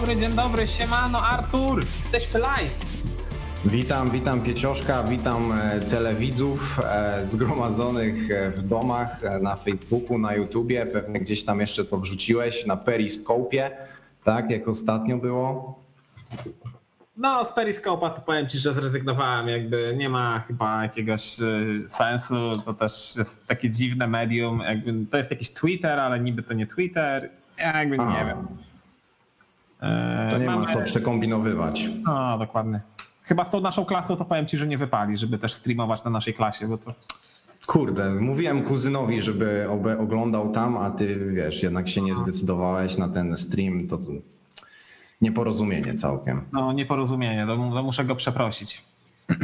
Dobry, dzień dobry, siemano Artur, jesteśmy live. Witam, witam Piecioszka, witam e, telewidzów e, zgromadzonych e, w domach, na Facebooku, na YouTubie, pewnie gdzieś tam jeszcze to wrzuciłeś, na Periscope, tak jak ostatnio było. No, z Periscope'a to powiem ci, że zrezygnowałem, jakby nie ma chyba jakiegoś sensu, to też jest takie dziwne medium, jakby to jest jakiś Twitter, ale niby to nie Twitter, ja jakby A, nie wiem. E, To nie ma mamy- co przekombinowywać. No, dokładnie. Chyba z tą naszą klasą to powiem ci, że nie wypali, żeby też streamować na naszej klasie, bo to Kurde, mówiłem kuzynowi, żeby oglądał tam, a ty wiesz, jednak się nie zdecydowałeś na ten stream, to, to nieporozumienie całkiem. no, nieporozumienie, to, to muszę go przeprosić.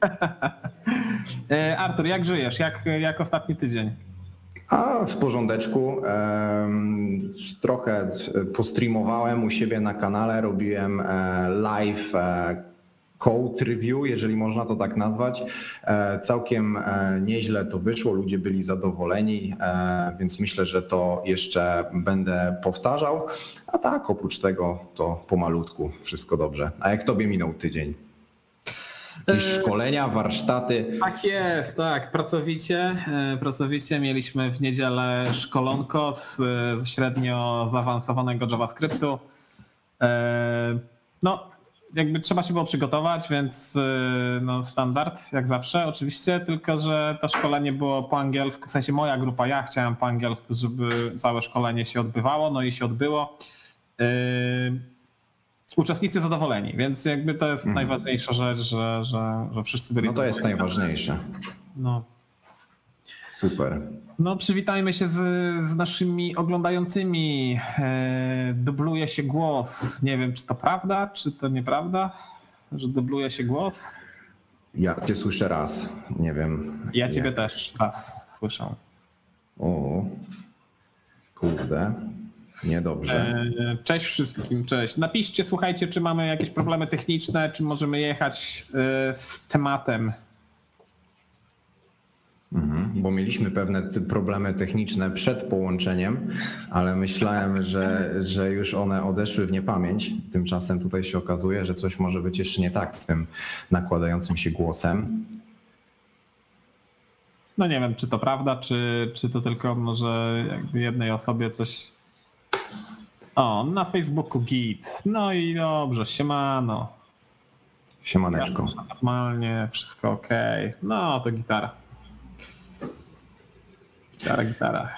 E, Artur, jak żyjesz? Jak, jak ostatni tydzień? A w porządeczku. Trochę postreamowałem u siebie na kanale, robiłem e, live e, code review, jeżeli można to tak nazwać. E, Całkiem e, nieźle to wyszło, ludzie byli zadowoleni, e, więc myślę, że to jeszcze będę powtarzał. A tak, oprócz tego to pomalutku wszystko dobrze. A jak tobie minął tydzień? Jakieś E, szkolenia, warsztaty? Tak jest, tak, pracowicie. e, Pracowicie mieliśmy w niedzielę szkolonko z e, średnio zaawansowanego JavaScriptu. No, jakby trzeba się było przygotować, więc no, standard, jak zawsze, oczywiście, tylko że to szkolenie było po angielsku, w sensie moja grupa, ja chciałem po angielsku, żeby całe szkolenie się odbywało, no i się odbyło. Uczestnicy zadowoleni, więc jakby to jest najważniejsza rzecz, że, że, że wszyscy byli No to jest najważniejsze. No. Super. no, przywitajmy się z, z naszymi oglądającymi. E, dubluje się głos. Nie wiem, czy to prawda, czy to nieprawda, że dubluje się głos. Ja cię słyszę raz, nie wiem. Ja ciebie też raz słyszę. O, kurde, niedobrze. E, cześć wszystkim, cześć. Napiszcie, słuchajcie, czy mamy jakieś problemy techniczne, czy możemy jechać e, z tematem. Mhm, bo mieliśmy pewne problemy techniczne przed połączeniem, ale myślałem, że, że już one odeszły w niepamięć. Tymczasem tutaj się okazuje, że coś może być jeszcze nie tak z tym nakładającym się głosem. No nie wiem, czy to prawda, czy, czy to tylko może jakby jednej osobie coś. O, na Facebooku git. No i dobrze, siemano. Siemaneczko. Ja Normalnie, wszystko ok. No to gitara. Gitara, gitara.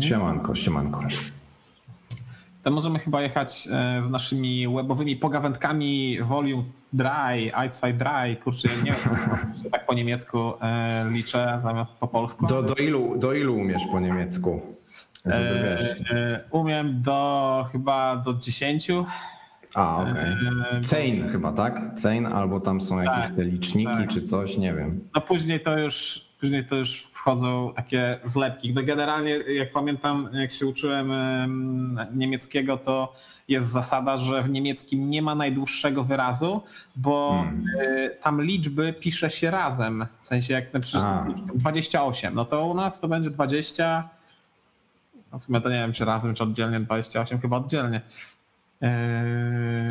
Siemanko, siemanko. To możemy chyba jechać e, z naszymi webowymi pogawędkami Volume Dry, i2 Dry. Kurczę, nie wiem, tak po niemiecku e, liczę zamiast po polsku. Do, do, ilu, do ilu umiesz po niemiecku? Żeby wiesz. E, Umiem do chyba do 10. A, okej. E, Cein chyba, tak? Cein albo tam są jakieś Tak, te liczniki tak. czy coś, nie wiem. No później to już później to już wchodzą takie zlepki. No generalnie jak pamiętam, jak się uczyłem em, niemieckiego, to jest zasada, że w niemieckim nie ma najdłuższego wyrazu, bo Hmm. e, tam liczby pisze się razem. W sensie jak na przykład A. 28, no to u nas to będzie 20. No w sumie nie wiem, czy razem, czy oddzielnie 28, chyba oddzielnie. Eee,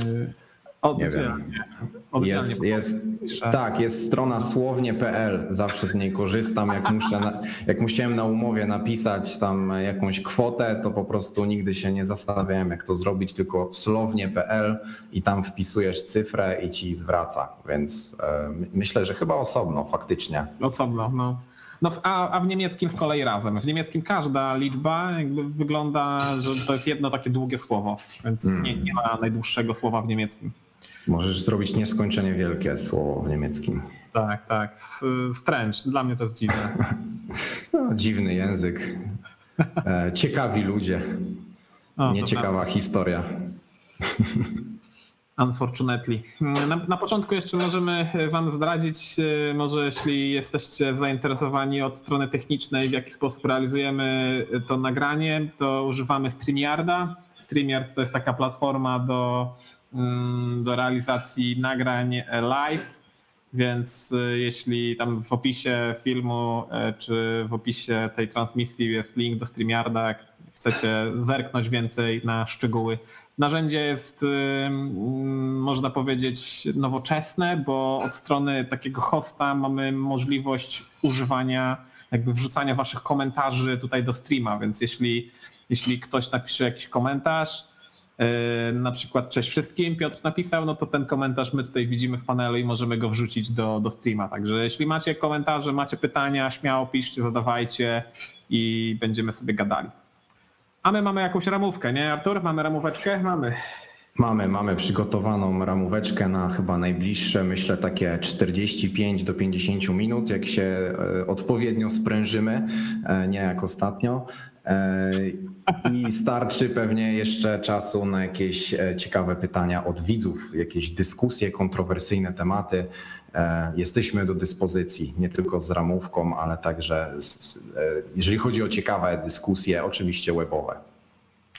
oddzielnie. Oddzielnie Jest, jest, tak, jest strona słownie.pl, zawsze z niej korzystam. Jak, muszę na, jak musiałem na umowie napisać tam jakąś kwotę, to po prostu nigdy się nie zastanawiałem, jak to zrobić, tylko słownie.pl i tam wpisujesz cyfrę i ci zwraca. Więc e, my- myślę, że chyba osobno faktycznie. Osobno, no. No a, a w niemieckim z kolei razem. W niemieckim każda liczba jakby wygląda, że to jest jedno takie długie słowo, więc nie, nie ma najdłuższego słowa w niemieckim. Możesz zrobić nieskończenie wielkie słowo w niemieckim. Tak, tak. Strange. Dla mnie to jest dziwne. No, dziwny język. E, ciekawi ludzie. O, Nieciekawa historia. Unfortunately. Na, na początku jeszcze możemy Wam zdradzić, e, może jeśli jesteście zainteresowani od strony technicznej, w jaki sposób realizujemy to nagranie, to używamy StreamYarda. StreamYard to jest taka platforma do, mm, do realizacji nagrań live, więc e, jeśli tam w opisie filmu e, czy w opisie tej transmisji jest link do StreamYarda, chcecie zerknąć więcej na szczegóły. Narzędzie jest, można powiedzieć, nowoczesne, bo od strony takiego hosta mamy możliwość używania, jakby wrzucania waszych komentarzy tutaj do streama, więc jeśli, jeśli ktoś napisze jakiś komentarz, e, na przykład cześć wszystkim, Piotr napisał, no to ten komentarz my tutaj widzimy w panelu i możemy go wrzucić do, do streama. Także jeśli macie komentarze, macie pytania, śmiało piszcie, zadawajcie i będziemy sobie gadali. A my mamy jakąś ramówkę, nie Artur? Mamy ramóweczkę? Mamy. Mamy, mamy przygotowaną ramóweczkę na chyba najbliższe, myślę takie 45 do 50 minut, jak się e, odpowiednio sprężymy, e, nie jak ostatnio. E, I starczy pewnie jeszcze czasu na jakieś ciekawe pytania od widzów, jakieś dyskusje, kontrowersyjne tematy. Jesteśmy do dyspozycji nie tylko z ramówką, ale także z, jeżeli chodzi o ciekawe dyskusje, oczywiście webowe.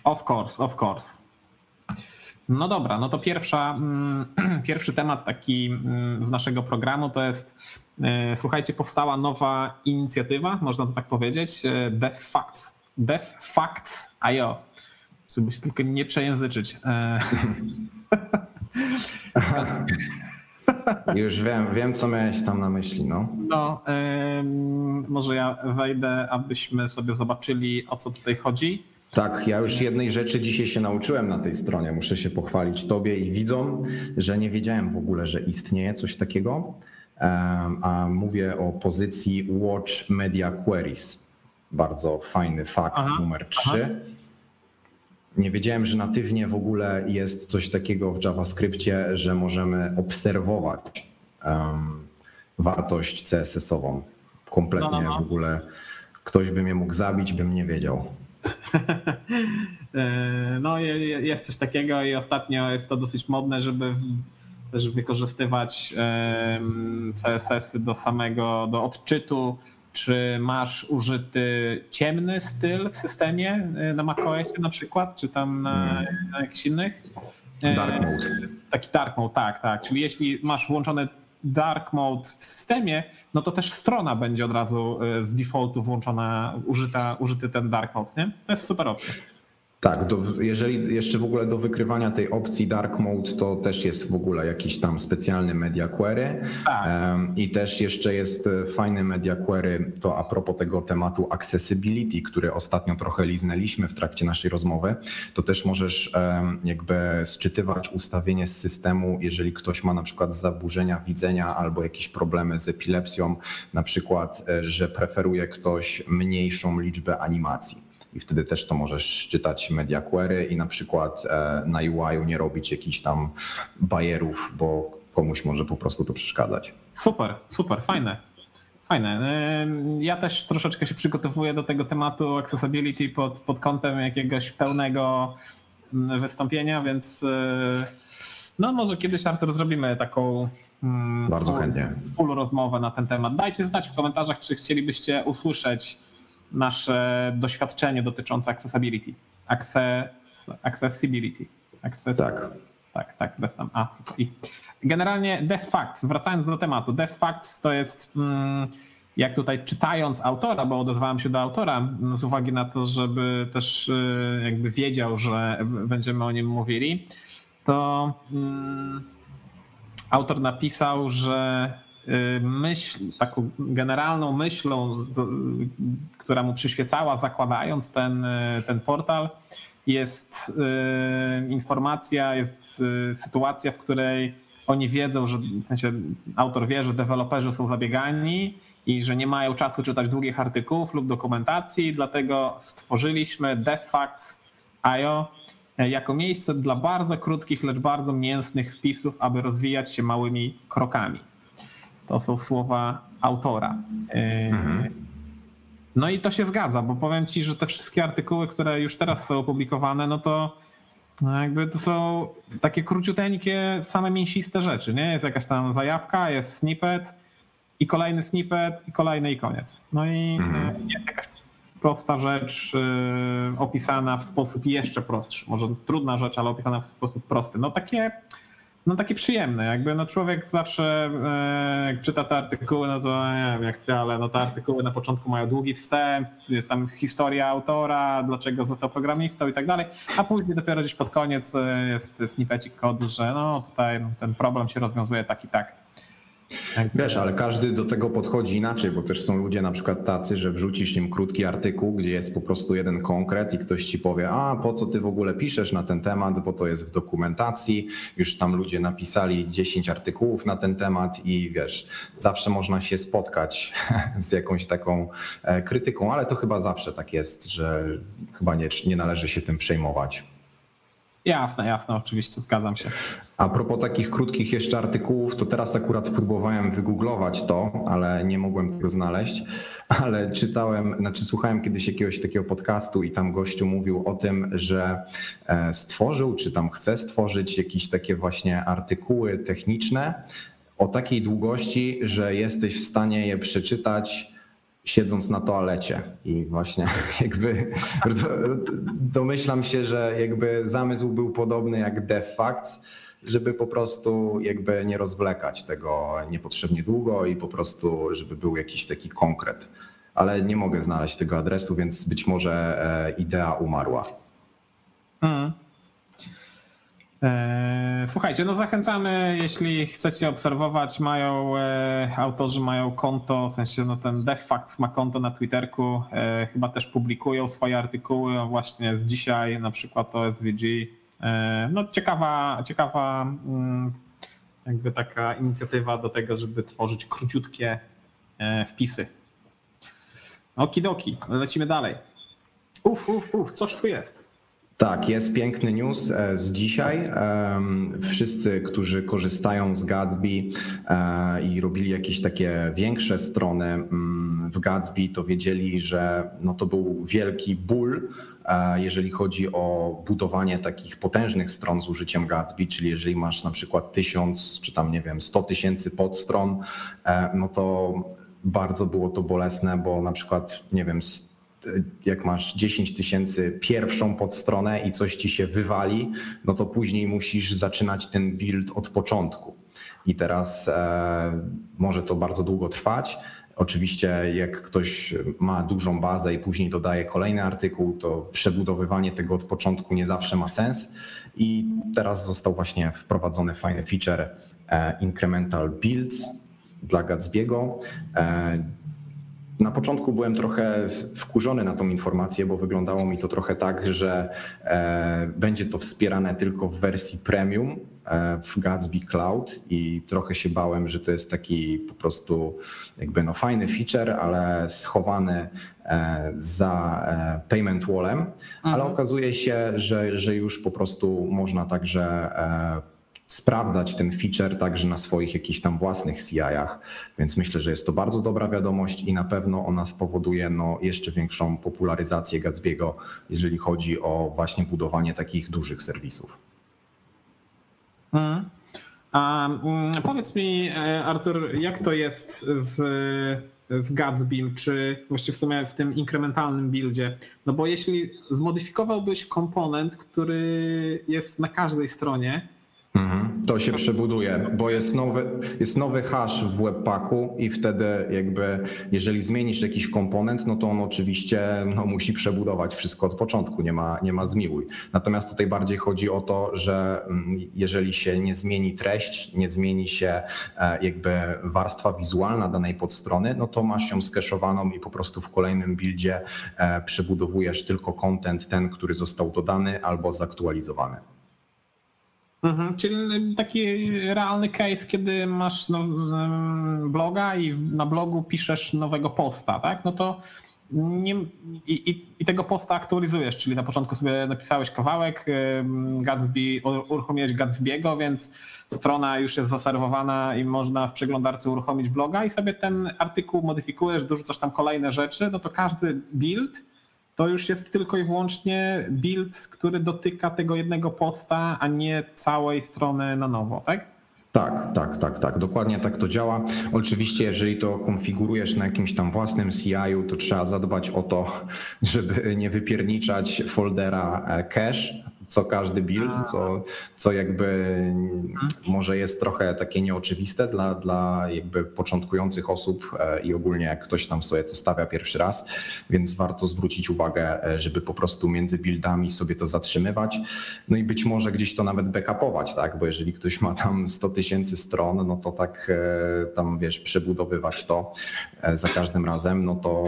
Of course, of course. No dobra, no to pierwsza, mm, pierwszy temat taki mm, z naszego programu to jest, e, słuchajcie, powstała nowa inicjatywa, można to tak powiedzieć, e, Dev Facts. IO, żeby się tylko nie przejęzyczyć. Już wiem, wiem, co miałeś tam na myśli, no. No, może ja wejdę, abyśmy sobie zobaczyli, o co tutaj chodzi. Tak, ja już jednej rzeczy dzisiaj się nauczyłem na tej stronie. Muszę się pochwalić Tobie i widzom, że nie wiedziałem w ogóle, że istnieje coś takiego. A mówię o pozycji Watch Media Queries. Bardzo fajny fakt aha, numer 3. Aha. Nie wiedziałem, że natywnie w ogóle jest coś takiego w JavaScriptie, że możemy obserwować um, wartość CSS-ową. Kompletnie no, no, no. w ogóle ktoś by mnie mógł zabić, bym nie wiedział. E, no jest coś takiego i ostatnio jest to dosyć modne, żeby też wykorzystywać CSS do samego, do odczytu, czy masz użyty ciemny styl w systemie e, na macOSie na przykład, czy tam na, hmm. na jakichś innych? Dark mode. Taki dark mode, tak, tak. Czyli jeśli masz włączone dark mode w systemie, no to też strona będzie od razu y, z defaultu włączona, użyta, użyty ten dark mode, nie? To jest super opcja. Tak, do, jeżeli jeszcze w ogóle do wykrywania tej opcji dark mode, to też jest w ogóle jakiś tam specjalny media query. Tak. I też jeszcze jest e, fajny media query, to a propos tego tematu accessibility, który ostatnio trochę liznęliśmy w trakcie naszej rozmowy, to też możesz jakby sczytywać ustawienie z systemu, jeżeli ktoś ma na przykład zaburzenia widzenia albo jakieś problemy z epilepsją, na przykład, e, że preferuje ktoś mniejszą liczbę animacji i wtedy też to możesz czytać media query i na przykład e, na UI nie robić jakichś tam bajerów, bo komuś może po prostu to przeszkadzać. Super, super, fajne. Fajne. Ja też troszeczkę się przygotowuję do tego tematu accessibility pod, pod kątem jakiegoś pełnego mm, wystąpienia, więc e, no może kiedyś Artur zrobimy taką mm, bardzo full, chętnie full rozmowę na ten temat. Dajcie znać w komentarzach, czy chcielibyście usłyszeć nasze doświadczenie dotyczące accessibility. Access, accessibility. Access, tak. Tak, tak, bez tam A tylko I. Generalnie Def Facts, wracając do tematu, Def Facts to jest, mm, jak tutaj czytając autora, bo odezwałem się do autora z uwagi na to, żeby też y, jakby wiedział, że będziemy o nim mówili, to mm, autor napisał, że myśl, taką generalną myślą, która mu przyświecała, zakładając ten, y, ten portal, jest y, informacja, jest sytuacja, w której oni wiedzą, że w sensie autor wie, że deweloperzy są zabiegani i że nie mają czasu czytać długich artykułów lub dokumentacji, dlatego stworzyliśmy DevFacts.io jako miejsce dla bardzo krótkich, lecz bardzo mięsnych wpisów, aby rozwijać się małymi krokami. To są słowa autora. Mhm. No i to się zgadza, bo powiem ci, że te wszystkie artykuły, które już teraz są opublikowane, no to no jakby to są takie króciuteńkie, same mięsiste rzeczy, nie? Jest jakaś tam zajawka, jest snippet i kolejny snippet i kolejny i koniec. No i mhm. jest jakaś prosta rzecz yy, opisana w sposób jeszcze prostszy. Może trudna rzecz, ale opisana w sposób prosty. No takie no taki przyjemny, jakby no człowiek zawsze e, jak czyta te artykuły, no to nie wiem jak ty, ale no te artykuły na początku mają długi wstęp, jest tam historia autora, dlaczego został programistą i tak dalej, a później dopiero gdzieś pod koniec e, jest snippecik kodu, że no tutaj ten problem się rozwiązuje tak i tak. Wiesz, ale każdy do tego podchodzi inaczej, bo też są ludzie na przykład tacy, że wrzucisz im krótki artykuł, gdzie jest po prostu jeden konkret i ktoś ci powie, a po co ty w ogóle piszesz na ten temat, bo to jest w dokumentacji, już tam ludzie napisali 10 artykułów na ten temat i wiesz, zawsze można się spotkać z jakąś taką e, krytyką, ale to chyba zawsze tak jest, że chyba nie, nie należy się tym przejmować. Jasne, jasne, oczywiście, zgadzam się. A propos takich krótkich jeszcze artykułów, to teraz akurat próbowałem wygooglować to, ale nie mogłem tego znaleźć. Ale czytałem, znaczy słuchałem kiedyś jakiegoś takiego podcastu i tam gościu mówił o tym, że e, stworzył, czy tam chce stworzyć jakieś takie właśnie artykuły techniczne o takiej długości, że jesteś w stanie je przeczytać siedząc na toalecie. I właśnie jakby domyślam się, że jakby zamysł był podobny jak DevFacts, żeby po prostu jakby nie rozwlekać tego niepotrzebnie długo i po prostu, żeby był jakiś taki konkret. Ale nie mogę znaleźć tego adresu, więc być może e, idea umarła. Hmm. E, słuchajcie, no zachęcamy, jeśli chcecie obserwować, mają e, autorzy mają konto, w sensie no ten DevFacts ma konto na Twitterku, e, chyba też publikują swoje artykuły, właśnie z dzisiaj na przykład o SVG. No ciekawa, ciekawa mm, jakby taka inicjatywa do tego, żeby tworzyć króciutkie wpisy. Okidoki, lecimy dalej. Uf, uf, uf, coś tu jest. Tak, jest piękny news e, z dzisiaj. Wszyscy, którzy korzystają z Gatsby e, i robili jakieś takie większe strony mm, w Gatsby, to wiedzieli, że no to był wielki ból, e, jeżeli chodzi o budowanie takich potężnych stron z użyciem Gatsby, czyli jeżeli masz na przykład tysiąc czy tam nie wiem, sto tysięcy podstron, no to bardzo było to bolesne, bo na przykład nie wiem, jak masz 10 tysięcy pierwszą podstronę i coś ci się wywali, no to później musisz zaczynać ten build od początku. I teraz e, może to bardzo długo trwać. Oczywiście, jak ktoś ma dużą bazę i później dodaje kolejny artykuł, to przebudowywanie tego od początku nie zawsze ma sens. I teraz został właśnie wprowadzony fajny feature e, Incremental Builds dla Gatsby'ego. E, na początku byłem trochę wkurzony na tą informację, bo wyglądało mi to trochę tak, że e, będzie to wspierane tylko w wersji premium e, w Gatsby Cloud i trochę się bałem, że to jest taki po prostu jakby no fajny feature, ale schowany e, za payment wallem, ale mhm. okazuje się, że, że już po prostu można także sprawdzać ten feature także na swoich jakichś tam własnych CI-ach, więc myślę, że jest to bardzo dobra wiadomość i na pewno ona spowoduje no, jeszcze większą popularyzację Gatsby'ego, jeżeli chodzi o właśnie budowanie takich dużych serwisów. Hmm. A mm, powiedz mi, e, Artur, jak to jest z, z Gatsbym, czy właściwie w sumie w tym inkrementalnym buildzie? No bo jeśli zmodyfikowałbyś komponent, który jest na każdej stronie. To się przebuduje, bo jest nowy, jest nowy hash w webpacku i wtedy jakby jeżeli zmienisz jakiś komponent, no to on oczywiście no, musi przebudować wszystko od początku, nie ma, nie ma zmiłuj. Natomiast tutaj bardziej chodzi o to, że mm, jeżeli się nie zmieni treść, nie zmieni się e, jakby warstwa wizualna danej podstrony, no to masz ją skeszowaną i po prostu w kolejnym buildzie e, przebudowujesz tylko content ten, który został dodany albo zaktualizowany. Mhm, czyli taki realny case, kiedy masz no, bloga i na blogu piszesz nowego posta, tak? No to nie, i, i, tego posta aktualizujesz, czyli na początku sobie napisałeś kawałek, Gatsby, uruchomiłeś Gatsby'ego, więc strona już jest zaserwowana i można w przeglądarce uruchomić bloga i sobie ten artykuł modyfikujesz, dorzucasz tam kolejne rzeczy, no to każdy build to już jest tylko i wyłącznie build, który dotyka tego jednego posta, a nie całej strony na nowo, tak? Tak, tak, tak, tak. Dokładnie tak to działa. Oczywiście, jeżeli to konfigurujesz na jakimś tam własnym CI-u, to trzeba zadbać o to, żeby nie wypierniczać foldera e, cache, co każdy build, co, co jakby może jest trochę takie nieoczywiste dla, dla jakby początkujących osób e, i ogólnie jak ktoś tam sobie to stawia pierwszy raz, więc warto zwrócić uwagę, e, żeby po prostu między buildami sobie to zatrzymywać, no i być może gdzieś to nawet backupować, tak, bo jeżeli ktoś ma tam 100 tysięcy stron, no to tak e, tam wiesz, przebudowywać to za każdym razem, no to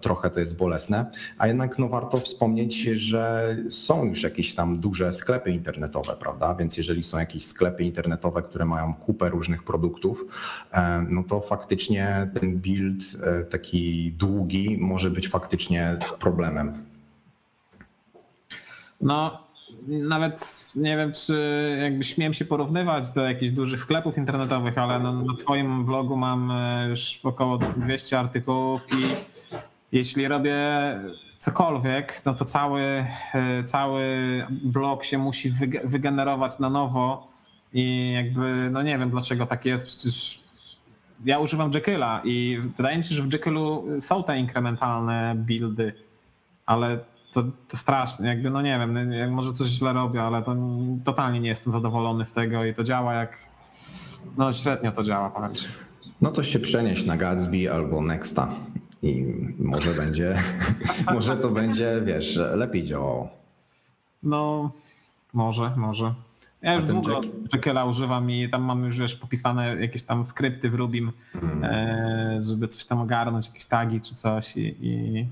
trochę to jest bolesne, a jednak no warto wspomnieć, że są już jakieś tam duże sklepy internetowe, prawda? Więc jeżeli są jakieś sklepy internetowe, które mają kupę różnych produktów, e, no to faktycznie ten build e, taki długi może być faktycznie problemem. No, nawet nie wiem, czy jakby śmiem się porównywać do jakichś dużych sklepów internetowych, ale no, na swoim blogu mam e, już około 200 artykułów i jeśli robię cokolwiek, no to cały, e, cały blok się musi wygenerować na nowo i jakby, no nie wiem dlaczego tak jest, przecież ja używam Jekylla i wydaje mi się, że w Jekyllu są te inkrementalne buildy, ale to, to straszne, jakby no nie wiem, no może coś źle robię, ale to totalnie nie jestem zadowolony z tego i to działa jak, no średnio to działa, powiem ci. No to się przenieść na Gatsby albo Nexta i może będzie, może to będzie, wiesz, lepiej działało. No, może, może. Ja już długo Jack... Używam i tam mam już wiesz, popisane jakieś tam skrypty w Rubim, mm. e, żeby coś tam ogarnąć, jakieś tagi czy coś i, i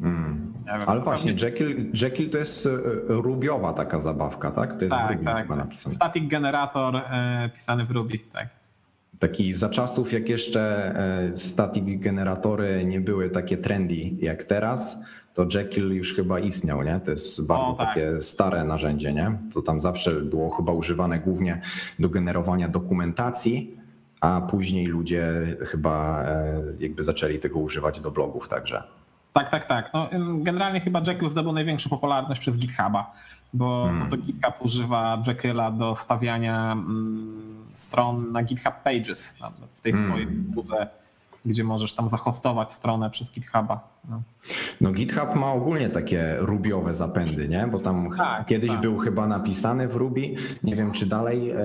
Mm. Wiem, Ale właśnie, Jekyll, Jekyll to jest e, rubiowa taka zabawka, tak? To jest tak, w Ruby tak. napisane. Static generator e, pisany w Ruby, tak. Taki za czasów, jak jeszcze e, static generatory nie były takie trendy jak teraz, to Jekyll już chyba istniał, nie? To jest bardzo o, tak. takie stare narzędzie, nie? To tam zawsze było chyba używane głównie do generowania dokumentacji, a później ludzie chyba e, jakby zaczęli tego używać do blogów także. Tak, tak, tak. No, generalnie chyba Jekyll zdobył największą popularność przez GitHuba, bo, hmm. bo to GitHub używa Jekylla do stawiania mm, stron na GitHub Pages w tej hmm. swojej usłudze, gdzie możesz tam zahostować stronę przez GitHuba. No. no GitHub ma ogólnie takie rubiowe zapędy, nie? Bo tam tak, kiedyś tak. był chyba napisany w Ruby. Nie wiem, czy dalej e,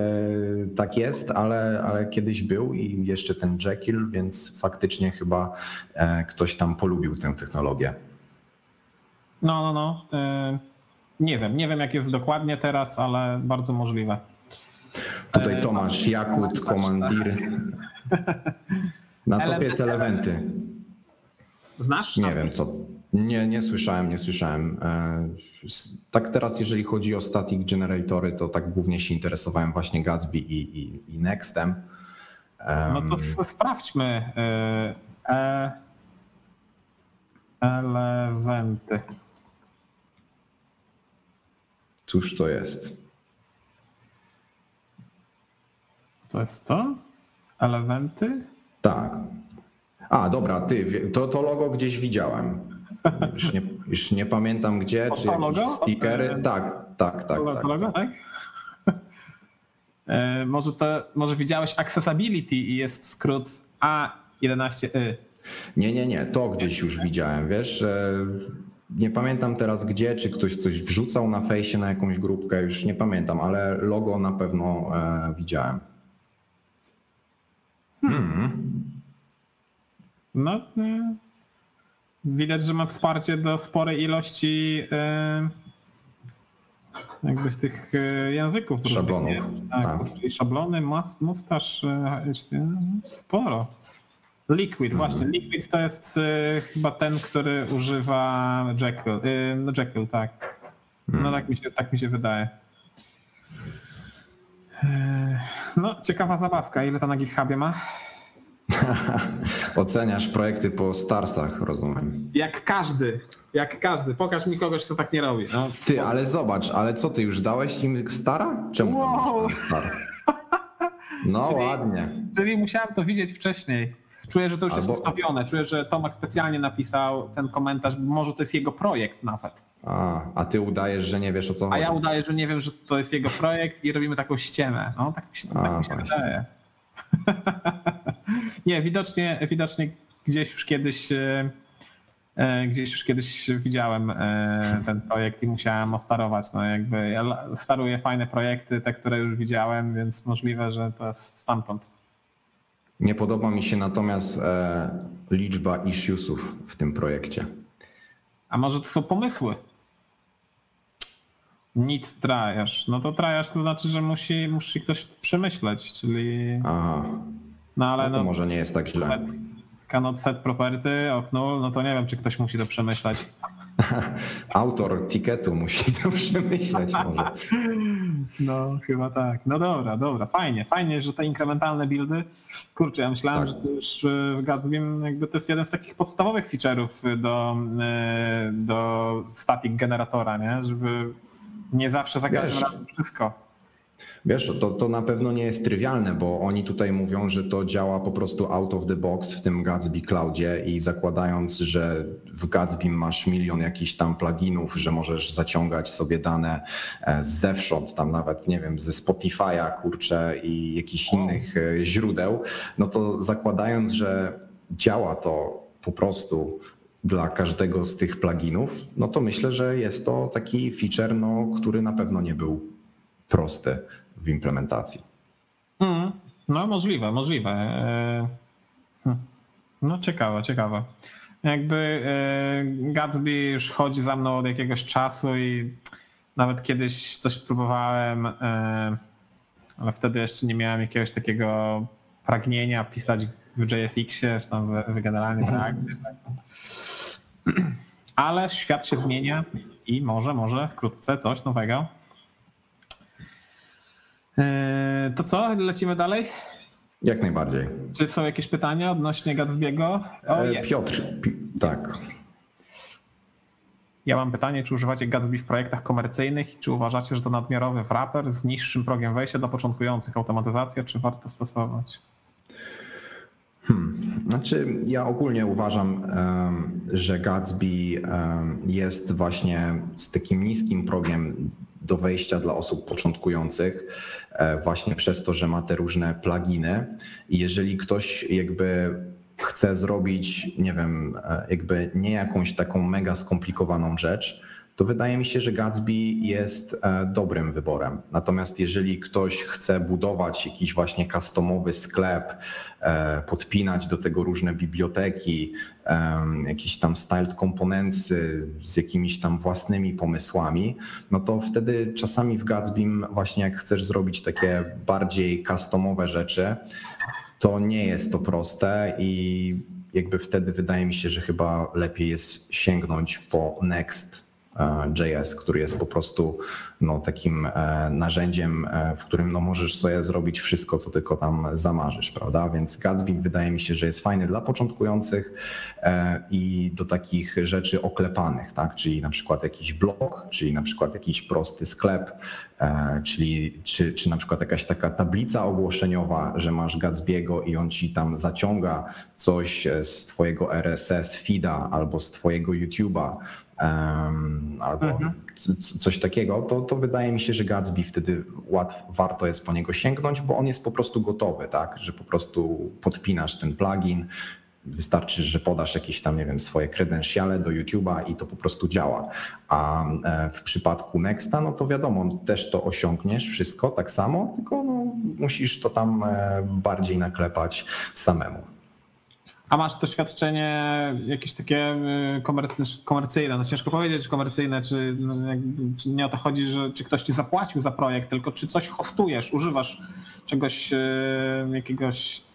tak jest, ale, ale kiedyś był i jeszcze ten Jekyll, więc faktycznie chyba e, ktoś tam polubił tę technologię. No, no, no. E, nie wiem, nie wiem jak jest dokładnie teraz, ale bardzo możliwe. Tutaj e, Tomasz Jakut, komandir. Na topie jest elementy. Znasz? Nie wiem co. Nie, nie słyszałem, nie słyszałem. E, tak teraz, jeżeli chodzi o static generatory, to tak głównie się interesowałem właśnie Gatsby i, i, i Nextem. No to sprawdźmy. E, elementy. Cóż to jest? To jest to? Elementy? Tak. A, dobra, ty, to, to logo gdzieś widziałem. Już nie, już nie pamiętam gdzie, czy jakieś logo? stickery. Tak, tak, tak. To, tak, to logo, tak? E, może, to, może widziałeś accessibility i jest skrót A11Y. Nie, nie, nie, to gdzieś już widziałem, wiesz, że nie pamiętam teraz gdzie, czy ktoś coś wrzucał na fejsie na jakąś grupkę, już nie pamiętam, ale logo na pewno e, widziałem. Hmm. No, e, widać, że ma wsparcie do sporej ilości e, jakby tych e, języków Szablonów. Różnych, tak, tak. Czyli szablony, mustaż, sporo. Liquid, mhm. właśnie. Liquid to jest chyba ten, który używa Jekyll. no Jekyll, tak. No mhm. tak mi się, tak mi się wydaje. No, ciekawa zabawka. Ile to na GitHubie ma? Oceniasz projekty po starsach, rozumiem. Jak każdy, jak każdy. Pokaż mi kogoś, kto tak nie robi. No. Ty, ale zobacz, ale co ty już dałeś im stara? Czemu wow. tam stara? No czyli, ładnie. Czyli musiałem to widzieć wcześniej. Czuję, że to już Albo... jest ustawione. Czuję, że Tomek specjalnie napisał ten komentarz, może to jest jego projekt nawet. A, a ty udajesz, że nie wiesz o co a chodzi. A ja udaję, że nie wiem, że to jest jego projekt i robimy taką ściemę. No, tak mi się, tak a, mi się wydaje. nie, widocznie, widocznie gdzieś już kiedyś e, E, gdzieś już kiedyś widziałem e, ten projekt i musiałem ostarować. No jakby ja staruję fajne projekty, te, które już widziałem, więc możliwe, że to jest stamtąd. Nie podoba mi się natomiast e, liczba issuesów w tym projekcie. A może to są pomysły? Need trajasz. No to trajasz to znaczy, że musi, musi ktoś przemyśleć, czyli. Aha. No ale No to no, może nie jest tak źle. cannot set property of null, no to nie wiem, czy ktoś musi to przemyśleć. Autor ticketu musi to przemyśleć może. No, chyba tak. No dobra, dobra, fajnie, fajnie, że te inkrementalne buildy, kurczę, ja myślałem, Tak. że to już e, w Gatsbym jakby to jest jeden z takich podstawowych feature'ów do, e, do static generatora, nie? Żeby nie zawsze za każdym razem wszystko. Wiesz, to, to na pewno nie jest trywialne, bo oni tutaj mówią, że to działa po prostu out of the box w tym Gatsby Cloudzie i zakładając, że w Gatsby masz milion jakichś tam pluginów, że możesz zaciągać sobie dane e, zewsząd, tam nawet, nie wiem, ze Spotify'a, kurczę, i jakichś innych e, źródeł, no to zakładając, że działa to po prostu dla każdego z tych pluginów, no to myślę, że jest to taki feature, no, który na pewno nie był prosty w implementacji. Mm, no możliwe, możliwe. E, hm. No ciekawe, ciekawe. Jakby e, Gatsby już chodzi za mną od jakiegoś czasu i nawet kiedyś coś próbowałem, e, ale wtedy jeszcze nie miałem jakiegoś takiego pragnienia pisać w JSX-ie, czy tam w, w generalnie tak. Ale świat się zmienia i może, może wkrótce coś nowego. E, To co, lecimy dalej? Jak najbardziej. Czy są jakieś pytania odnośnie Gatsby'ego? O, E, jest. Piotr, pi, tak. Ja mam pytanie, czy używacie Gatsby w projektach komercyjnych i czy uważacie, że to nadmiarowy wrapper z niższym progiem wejścia dla początkujących automatyzacja, czy warto stosować? Znaczy, ja ogólnie uważam, że Gatsby jest właśnie z takim niskim progiem do wejścia dla osób początkujących, e, właśnie przez to, że ma te różne pluginy. I jeżeli ktoś jakby chce zrobić, nie wiem, e, jakby nie jakąś taką mega skomplikowaną rzecz, to wydaje mi się, że Gatsby jest e, dobrym wyborem. Natomiast jeżeli ktoś chce budować jakiś właśnie customowy sklep, e, podpinać do tego różne biblioteki, jakieś tam styled komponentsy z jakimiś tam własnymi pomysłami, no to wtedy czasami w Gatsbym właśnie jak chcesz zrobić takie bardziej customowe rzeczy, to nie jest to proste i jakby wtedy wydaje mi się, że chyba lepiej jest sięgnąć po Next JS, który jest po prostu no, takim e, narzędziem, e, w którym no, możesz sobie zrobić wszystko, co tylko tam zamarzysz, prawda? Więc Gatsby wydaje mi się, że jest fajny dla początkujących e, i do takich rzeczy oklepanych, tak? Czyli na przykład jakiś blog, czyli na przykład jakiś prosty sklep, e, czyli czy, czy na przykład jakaś taka tablica ogłoszeniowa, że masz Gatsby'ego i on ci tam zaciąga coś z twojego RSS feeda albo z twojego YouTube'a, albo c- coś takiego, to, to wydaje mi się, że Gatsby wtedy łatw, warto jest po niego sięgnąć, bo on jest po prostu gotowy, tak? Że po prostu podpinasz ten plugin, wystarczy, że podasz jakieś tam, nie wiem, swoje kredensiale do YouTube'a i to po prostu działa. A e, w przypadku Nexta, no to wiadomo, też to osiągniesz wszystko tak samo, tylko no, musisz to tam e, bardziej naklepać samemu. A masz doświadczenie jakieś takie y, komercy- komercyjne, no ciężko powiedzieć, czy komercyjne, czy, no czy nie o to chodzi, że czy ktoś ci zapłacił za projekt, tylko czy coś hostujesz, używasz czegoś, y, jakiegoś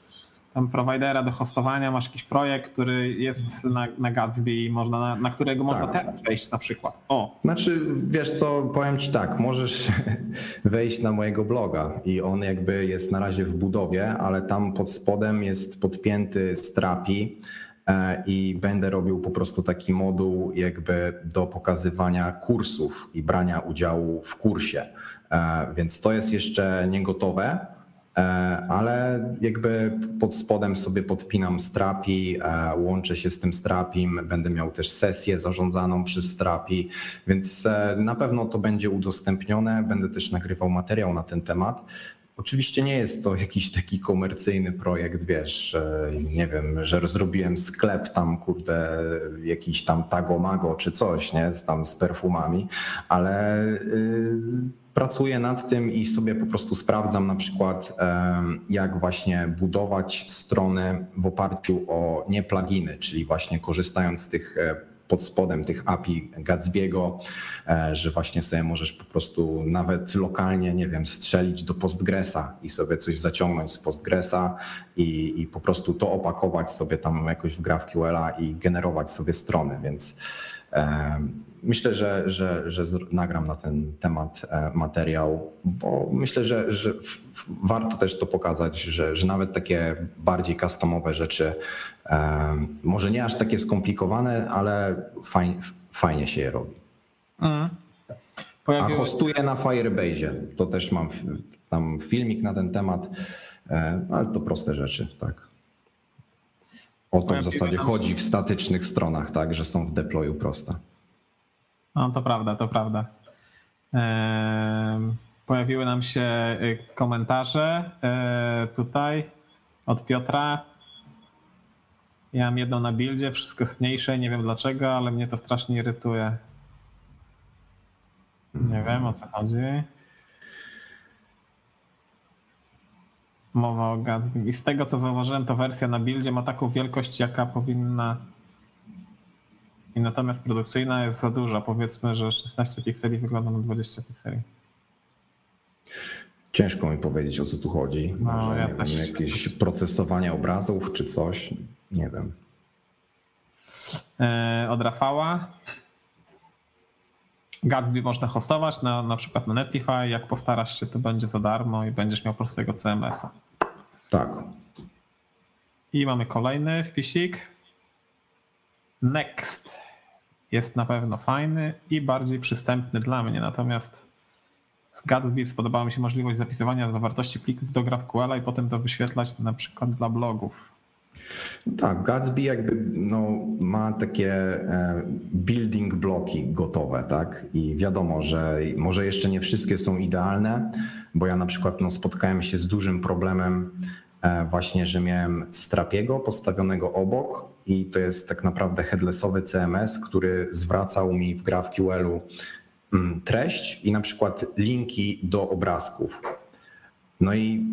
tam providera do hostowania, masz jakiś projekt, który jest na, na Gatsby i można, na, na którego można Tak. teraz wejść na przykład. O, Znaczy, wiesz co, powiem ci tak, możesz wejść na mojego bloga i on jakby jest na razie w budowie, ale tam pod spodem jest podpięty strapi e, i będę robił po prostu taki moduł jakby do pokazywania kursów i brania udziału w kursie. E, Więc to jest jeszcze nie gotowe. E, ale jakby pod spodem sobie podpinam strapi, e, łączę się z tym strapim, będę miał też sesję zarządzaną przez strapi, więc e, na pewno to będzie udostępnione, będę też nagrywał materiał na ten temat Oczywiście nie jest to jakiś taki komercyjny projekt, wiesz, nie wiem, że zrobiłem sklep tam, kurde, jakiś tam tagomago czy coś, nie, tam z perfumami, ale y, pracuję nad tym i sobie po prostu sprawdzam na przykład, jak właśnie budować strony w oparciu o nie pluginy, czyli właśnie korzystając z tych e, pod spodem tych API Gatsby'ego, e, że właśnie sobie możesz po prostu nawet lokalnie, nie wiem, strzelić do Postgresa i sobie coś zaciągnąć z Postgresa i, i po prostu to opakować sobie tam jakoś w GraphQL-a i generować sobie strony, więc Myślę, że, że, że nagram na ten temat e, materiał, bo myślę, że, że warto też to pokazać, że, że nawet takie bardziej customowe rzeczy, może nie aż takie skomplikowane, ale fajnie, fajnie się je robi. Mhm. A hostuję na Firebase. To też mam tam filmik na ten temat, e, ale to proste rzeczy, tak. O to w zasadzie chodzi w statycznych stronach, tak, że są w deployu proste. No to prawda, to prawda. Pojawiły nam się y, komentarze e, tutaj od Piotra. Ja mam jedną na buildzie, wszystko jest mniejsze, nie wiem dlaczego, ale mnie to strasznie irytuje. Nie wiem o co chodzi. Mowa o Gatsby. I z tego co zauważyłem, to wersja na buildzie ma taką wielkość, jaka powinna i natomiast produkcyjna jest za duża. Powiedzmy, że 16 pikseli wygląda na 20 pikseli. Ciężko mi powiedzieć, o co tu chodzi. No, Może ja wiem, jakieś procesowanie obrazów czy coś. Nie wiem. E, od Rafała. Gatsby można hostować na, na przykład na Netlify. Jak postarasz się, to będzie za darmo i będziesz miał prostego CMS-a. Tak. I mamy kolejny wpisik. Next jest na pewno fajny i bardziej przystępny dla mnie. Natomiast z Gatsby spodobała mi się możliwość zapisywania zawartości plików do GraphQL i potem to wyświetlać na przykład dla blogów. Tak, Gatsby jakby no, ma takie e, building bloki gotowe, tak? I wiadomo, że może jeszcze nie wszystkie są idealne, bo ja na przykład no, spotkałem się z dużym problemem E, właśnie, że miałem Strapiego postawionego obok i to jest tak naprawdę headlessowy CMS, który zwracał mi w GraphQL-u mm, treść i na przykład linki do obrazków. No i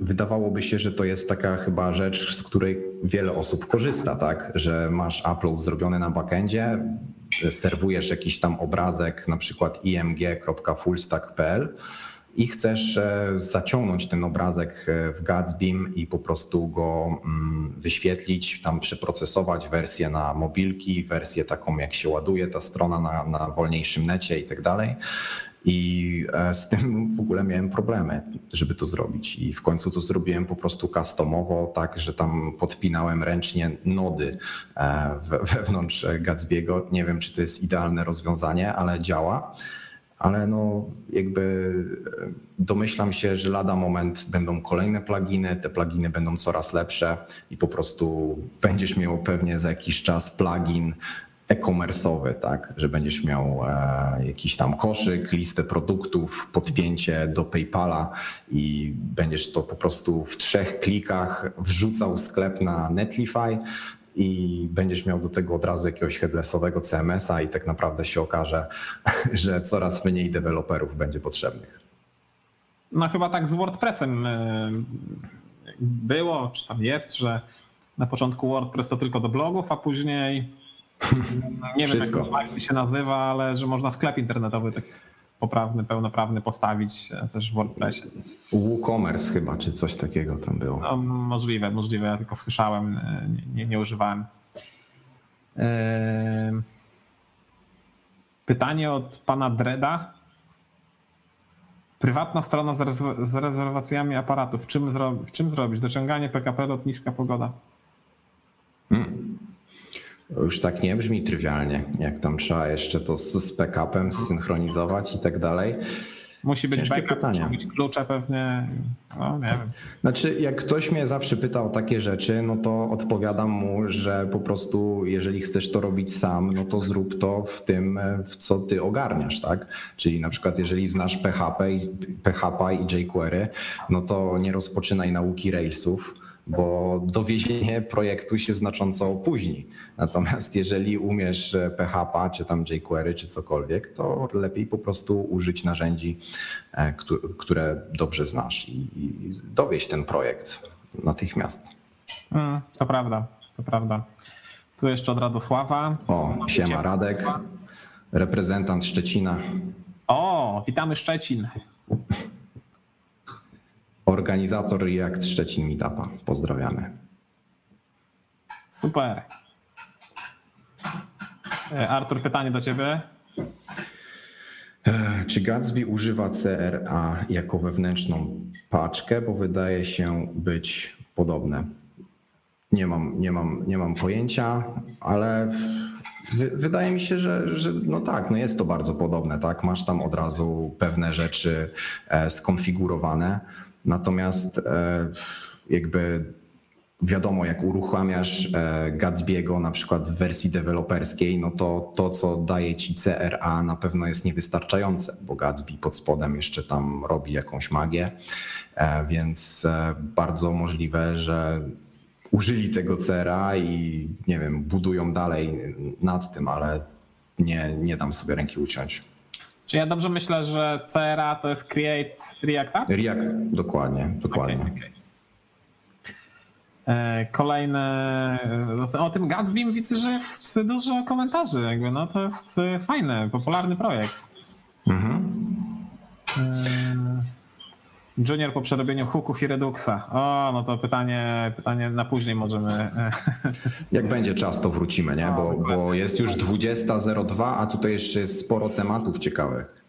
wydawałoby się, że to jest taka chyba rzecz, z której wiele osób korzysta, tak? Że masz upload zrobiony na backendzie, serwujesz jakiś tam obrazek, na przykład img.fullstack.pl i chcesz e, zaciągnąć ten obrazek e, w Gatsbym i po prostu go mm, wyświetlić, tam przeprocesować wersję na mobilki, wersję taką jak się ładuje ta strona na, na wolniejszym necie i tak dalej. I e, z tym w ogóle miałem problemy, żeby to zrobić. I w końcu to zrobiłem po prostu customowo, tak, że tam podpinałem ręcznie nody wewnątrz Gatsby'ego. Nie wiem, czy to jest idealne rozwiązanie, ale działa ale no jakby e, domyślam się, że lada moment będą kolejne pluginy, te pluginy będą coraz lepsze i po prostu będziesz miał pewnie za jakiś czas plugin e-commerce'owy, tak, że będziesz miał e, jakiś tam koszyk, listę produktów, podpięcie do PayPala i będziesz to po prostu w trzech klikach wrzucał sklep na Netlify, i będziesz miał do tego od razu jakiegoś headlessowego CMS-a i tak naprawdę się okaże, że coraz mniej deweloperów będzie potrzebnych. No chyba tak z WordPressem e, było, czy tam jest, że na początku WordPress to tylko do blogów, a później nie wiem jak to się nazywa, ale że można sklep internetowy tak poprawny, pełnoprawny postawić e, też w WordPressie. WooCommerce chyba, czy coś takiego tam było. No, możliwe, możliwe, ja tylko słyszałem, e, nie, nie, używałem. E, pytanie od pana Dreda. Prywatna strona z rezerwacjami aparatów. W czym, w czym zrobić? Dociąganie PKP, lotniska, pogoda. Hmm już tak nie brzmi trywialnie, jak tam trzeba jeszcze to z, z backupem zsynchronizować i tak dalej. Musi być Ciężkie backup, pytanie. muszą być klucze pewnie. No nie wiem. Znaczy, jak ktoś mnie zawsze pyta o takie rzeczy, no to odpowiadam mu, że po prostu, jeżeli chcesz to robić sam, no to zrób to w tym, w co ty ogarniasz, tak? Czyli na przykład, jeżeli znasz PHP i, PHP i jQuery, no to nie rozpoczynaj nauki Railsów, bo dowiezienie projektu się znacząco opóźni. Natomiast jeżeli umiesz PHP, czy tam jQuery, czy cokolwiek, to lepiej po prostu użyć narzędzi, e, któ- które dobrze znasz i, i dowieź ten projekt natychmiast. Mm, to prawda, to prawda. Tu jeszcze od Radosława. O, siema Radek, reprezentant Szczecina, O, witamy Szczecin. Organizator React Szczecin Meetupa. Pozdrawiamy. Super. E, Artur, pytanie do ciebie. E, Czy Gatsby używa CRA jako wewnętrzną paczkę, bo wydaje się być podobne? Nie mam, nie mam, nie mam pojęcia, ale wy, wydaje mi się, że, że no tak, no jest to bardzo podobne, tak? Masz tam od razu pewne rzeczy e, skonfigurowane, natomiast e, jakby wiadomo, jak uruchamiasz e, Gatsby'ego na przykład w wersji deweloperskiej, no to to, co daje ci CRA na pewno jest niewystarczające, bo Gatsby pod spodem jeszcze tam robi jakąś magię, e, więc bardzo możliwe, że użyli tego CRA i nie wiem, budują dalej nad tym, ale nie, nie dam sobie ręki uciąć. Czy ja dobrze myślę, że CRA to jest Create React App? React, dokładnie, dokładnie. Okej, okej. E, Kolejne. e, O tym Gatsbym widzę, że jest dużo komentarzy. Jakby, no to jest e, fajny, popularny projekt. Mhm. Junior po przerobieniu hooków i reduxa. O, no to pytanie, pytanie na później możemy. e, Jak będzie czas, to wrócimy, nie? Bo, bo jest już 20.02, a tutaj jeszcze jest sporo tematów ciekawych.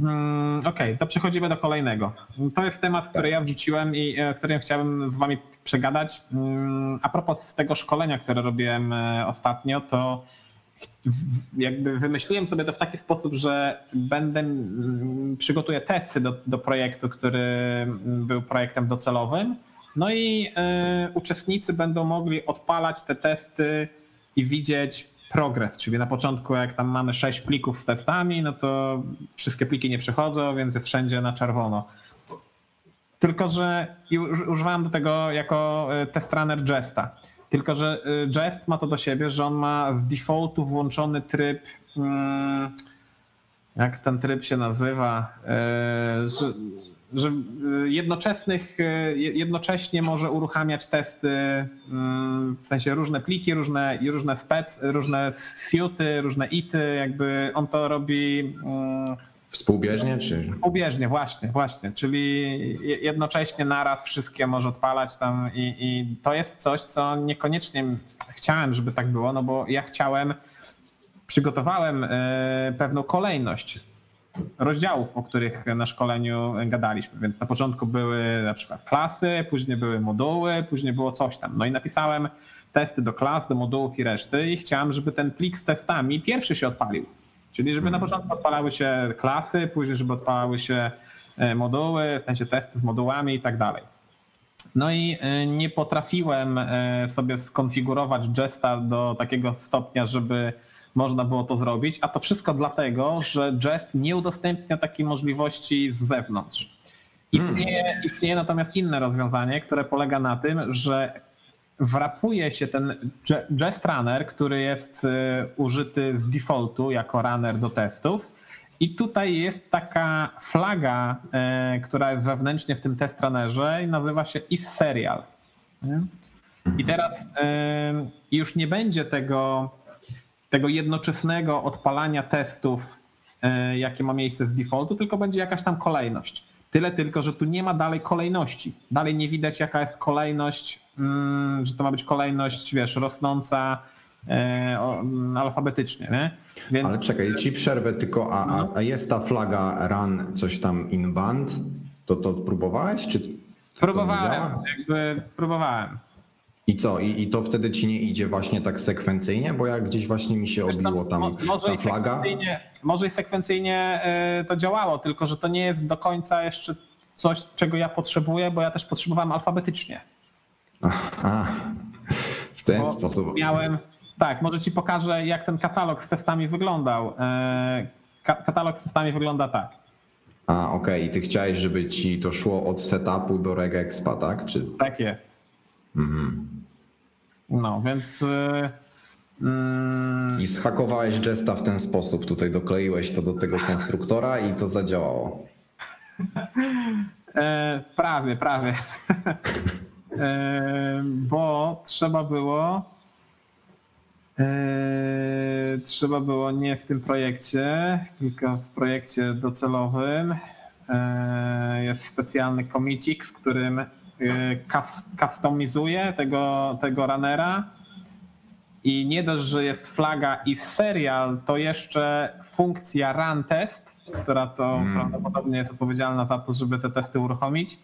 Mm, Okej, to przechodzimy do kolejnego. To jest temat, który ja wrzuciłem i e, którym chciałbym z wami przegadać. Mm, A propos tego szkolenia, które robiłem e, ostatnio, to jakby wymyśliłem sobie to w taki sposób, że będę mm, przygotuję testy do, do projektu, który mm, był projektem docelowym. No i e, uczestnicy będą mogli odpalać te testy i widzieć progres, czyli na początku jak tam mamy sześć plików z testami, no to wszystkie pliki nie przechodzą, więc jest wszędzie na czerwono. Tylko, że używałem do tego jako e, test runner Jesta. Tylko, że e, Jest ma to do siebie, że on ma z defaultu włączony tryb. mm, Jak ten tryb się nazywa? E, Że, że e, jednoczesnych, je- jednocześnie może uruchamiać testy, mm, w sensie różne pliki, różne, różne spec, różne suity, różne ity, jakby on to robi. Współbieżnie, czy Ubieżnie, właśnie, właśnie. Czyli je- jednocześnie naraz wszystkie może odpalać tam i, i to jest coś, co niekoniecznie chciałem, żeby tak było, no bo ja chciałem, przygotowałem e, pewną kolejność rozdziałów, o których na szkoleniu gadaliśmy. Więc na początku były na przykład klasy, później były moduły, później było coś tam. No i napisałem testy do klas, do modułów i reszty i chciałem, żeby ten plik z testami pierwszy się odpalił. Czyli żeby na początku odpalały się klasy, później żeby odpalały się e, moduły, w sensie testy z modułami i tak dalej. No i e, nie potrafiłem e, sobie skonfigurować Jesta do takiego stopnia, żeby można było to zrobić, a to wszystko dlatego, że Jest nie udostępnia takiej możliwości z zewnątrz. Istnieje, istnieje natomiast inne rozwiązanie, które polega na tym, że wrapuje się ten Je- Jest Runner, który jest e, użyty z defaultu jako runner do testów. I tutaj jest taka flaga, e, która jest wewnętrznie w tym test runnerze i nazywa się isSerial. Nie? I teraz e, już nie będzie tego, tego jednoczesnego odpalania testów, jakie ma miejsce z defaultu, tylko będzie jakaś tam kolejność. Tyle tylko, że tu nie ma dalej kolejności. Dalej nie widać, jaka jest kolejność, mm, że to ma być kolejność, wiesz, rosnąca e, mm, alfabetycznie, nie? Więc, Ale czekaj, ci przerwę tylko, a, a, a jest ta flaga run coś tam in band? To to próbowałeś? Czy Próbowałem, jakby próbowałem. I co? I, I to wtedy ci nie idzie właśnie tak sekwencyjnie? Bo jak gdzieś właśnie mi się obiło tam mo- może, ta i flaga. sekwencyjnie, może i sekwencyjnie y, to działało, tylko że to nie jest do końca jeszcze coś, czego ja potrzebuję, bo ja też potrzebowałem alfabetycznie. Aha, w ten Bo sposób. Miałem, tak, może ci pokażę, jak ten katalog z testami wyglądał. E, Ka- katalog z testami wygląda tak. A, okej. I ty chciałeś, żeby ci to szło od setupu do regexpa, tak? Czy... Tak jest. Mhm. No, więc. y, mm, I zhakowałeś Jesta w ten sposób. Tutaj dokleiłeś to do tego konstruktora i to zadziałało. e, prawie, prawie. e, bo trzeba było. E, trzeba było nie w tym projekcie, tylko w projekcie docelowym. E, jest specjalny komicik, w którym e, kas, customizuję tego, tego runnera. I nie dość, że jest flaga i serial, to jeszcze funkcja run test, która to prawdopodobnie jest odpowiedzialna za to, żeby te testy uruchomić,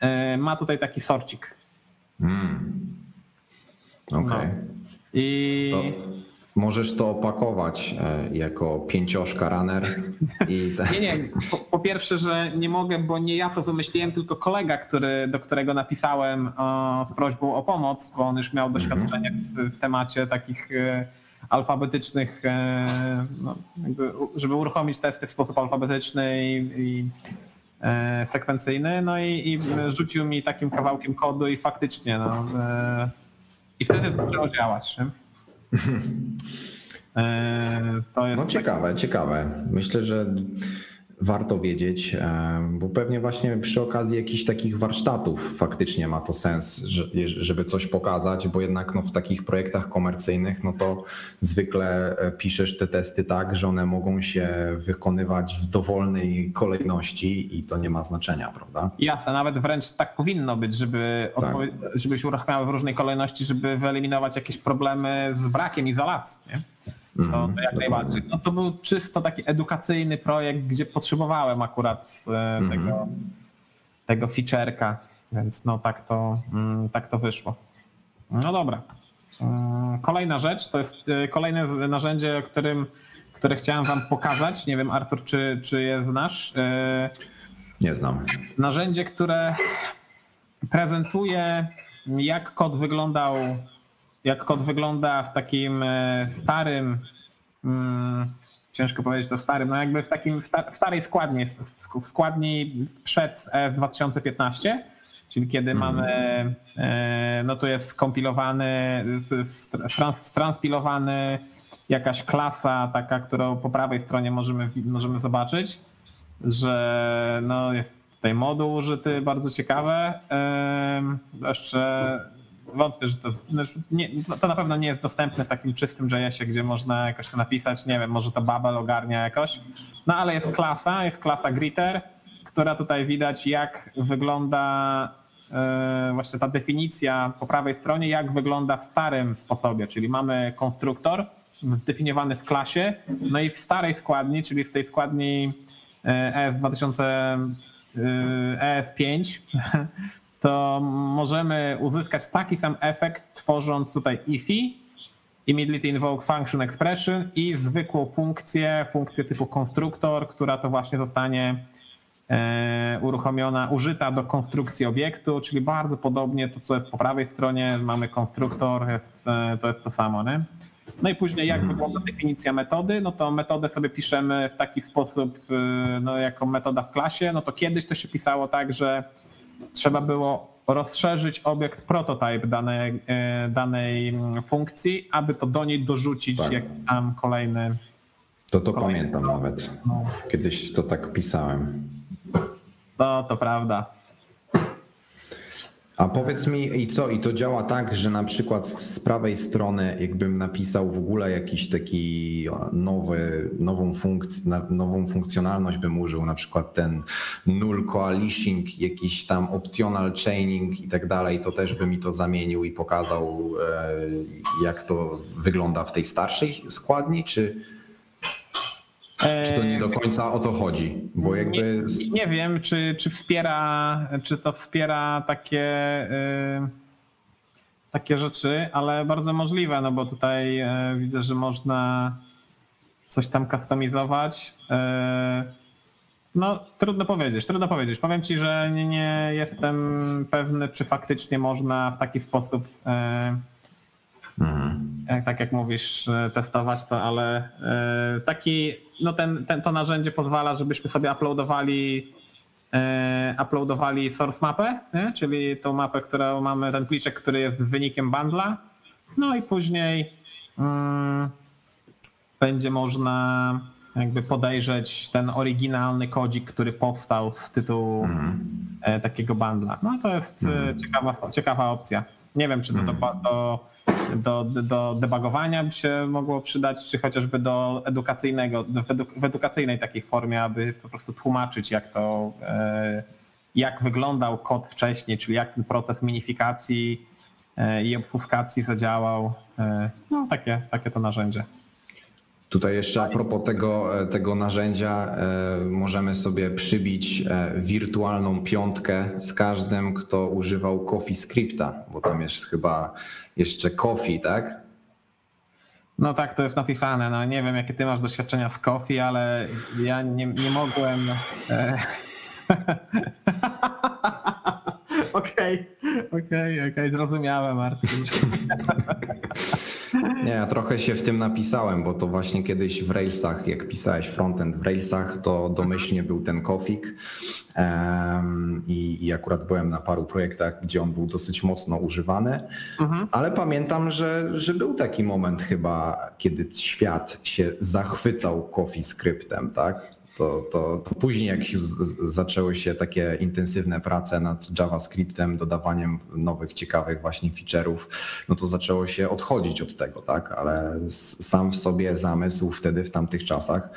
e, ma tutaj taki sorcik. Mm. Okej. No. I To możesz to opakować e, jako pięcioszka runner i te... nie, nie, po, po pierwsze, że nie mogę, bo nie ja to wymyśliłem, tylko kolega, który, do którego napisałem z prośbą o pomoc, bo on już miał doświadczenie w, w temacie takich e, alfabetycznych, e, no, żeby uruchomić testy w sposób alfabetyczny i, i sekwencyjny, no i, i rzucił mi takim kawałkiem kodu i faktycznie, no, i wtedy zaczęło działać. Nie? E, to jest No ciekawe, ciekawe. Myślę, że warto wiedzieć, e, bo pewnie właśnie przy okazji jakichś takich warsztatów faktycznie ma to sens, że- żeby coś pokazać, bo jednak no, w takich projektach komercyjnych no to zwykle e, piszesz te testy tak, że one mogą się wykonywać w dowolnej kolejności i to nie ma znaczenia, prawda? Jasne, nawet wręcz tak powinno być, żeby, Tak. odpowie- żeby się uruchamiały w różnej kolejności, żeby wyeliminować jakieś problemy z brakiem izolacji. Nie? To, Mhm, to jak dokładnie. najbardziej. No to był czysto taki edukacyjny projekt, gdzie potrzebowałem akurat e, Mhm. tego, tego feature'ka, więc no tak to, mm, tak to wyszło. No dobra. Mm, Kolejna rzecz to jest e, kolejne narzędzie, którym, które chciałem wam pokazać. Nie wiem, Artur, czy, czy je znasz. E, Nie znam. narzędzie, które prezentuje, jak kod wyglądał, jak kod wygląda w takim e, starym, mm, ciężko powiedzieć to starym, no jakby w takim w sta- w starej składni, w składni sprzed ES 2015, czyli kiedy mamy, e, no to jest skompilowany, strans- stranspilowany jakaś klasa taka, którą po prawej stronie możemy, możemy zobaczyć że no jest tutaj moduł użyty, bardzo ciekawe. Ym, Jeszcze wątpię, że to, znaczy nie, to na pewno nie jest dostępne w takim czystym JS-ie, gdzie można jakoś to napisać. Nie wiem, może to Babel ogarnia jakoś. No ale jest klasa, jest klasa Gritter, która tutaj widać, jak wygląda yy, właśnie ta definicja po prawej stronie, jak wygląda w starym sposobie, czyli mamy konstruktor zdefiniowany w klasie, no i w starej składni, czyli w tej składni e, ES 2000, e, ES5, to możemy uzyskać taki sam efekt tworząc tutaj IFI, Immediately Invoke Function Expression i zwykłą funkcję, funkcję typu konstruktor, która to właśnie zostanie e, uruchomiona, użyta do konstrukcji obiektu, czyli bardzo podobnie to, co jest po prawej stronie, mamy konstruktor, jest, e, to jest to samo. Nie? No i później jak wygląda definicja metody, no to metodę sobie piszemy w taki sposób, y, no jako metoda w klasie, no to kiedyś to się pisało tak, że trzeba było rozszerzyć obiekt prototype danej, y, danej mm, funkcji, aby to do niej dorzucić Tak. jak tam kolejny. To to Kolejny pamiętam nawet. No, Kiedyś to tak pisałem. to, to prawda. A powiedz mi, i co? I to działa tak, że na przykład z prawej strony, jakbym napisał w ogóle jakiś taki nowy, nową, funkcję, na- nową funkcjonalność bym użył, na przykład ten null coalition, jakiś tam optional chaining i tak dalej, to też by mi to zamienił i pokazał, e, jak to wygląda w tej starszej składni, czy, czy to nie do końca o to chodzi? Bo jakby. Nie, nie wiem, czy, czy wspiera, czy to wspiera takie, y, takie rzeczy, ale bardzo możliwe, no bo tutaj e, widzę, że można coś tam customizować. E, no, trudno powiedzieć, trudno powiedzieć. Powiem ci, że nie, nie jestem pewny, czy faktycznie można w taki sposób, Mhm. tak jak mówisz, testować to, ale taki, no ten, ten, to narzędzie pozwala, żebyśmy sobie uploadowali e, uploadowali source mapę, nie? czyli tą mapę, którą mamy, ten pliczek, który jest wynikiem bundla. No i później mm, będzie można jakby podejrzeć ten oryginalny kodzik, który powstał z tytułu e, takiego bundla. No to jest e, ciekawa, ciekawa opcja. Nie wiem, czy to do, do, do, do debugowania by się mogło przydać, czy chociażby do edukacyjnego, do, w edu- w edukacyjnej takiej formie, aby po prostu tłumaczyć, jak to, e, jak wyglądał kod wcześniej, czyli jak ten proces minifikacji e, i obfuskacji zadziałał. E, No, takie, takie to narzędzie. Tutaj jeszcze a propos tego, e, tego narzędzia, e, możemy sobie przybić e, wirtualną piątkę z każdym, kto używał Coffee Scripta, bo tam jest chyba jeszcze Coffee, tak? No tak, to jest napisane. No nie wiem, jakie ty masz doświadczenia z Kofi, ale ja nie, nie mogłem. Okej, okej, okej, zrozumiałem, Martin. Nie, ja trochę się w tym napisałem, bo to właśnie kiedyś w Railsach, jak pisałeś frontend w Railsach, to domyślnie był ten Kofik Em, i, i akurat byłem na paru projektach, gdzie on był dosyć mocno używany, Mhm. ale pamiętam, że, że był taki moment chyba, kiedy świat się zachwycał CoffeeScriptem, tak? To, to, później jak zaczęły się takie intensywne prace nad JavaScriptem, dodawaniem nowych, ciekawych właśnie feature'ów, no to zaczęło się odchodzić od tego, tak? Ale sam w sobie zamysł wtedy, w tamtych czasach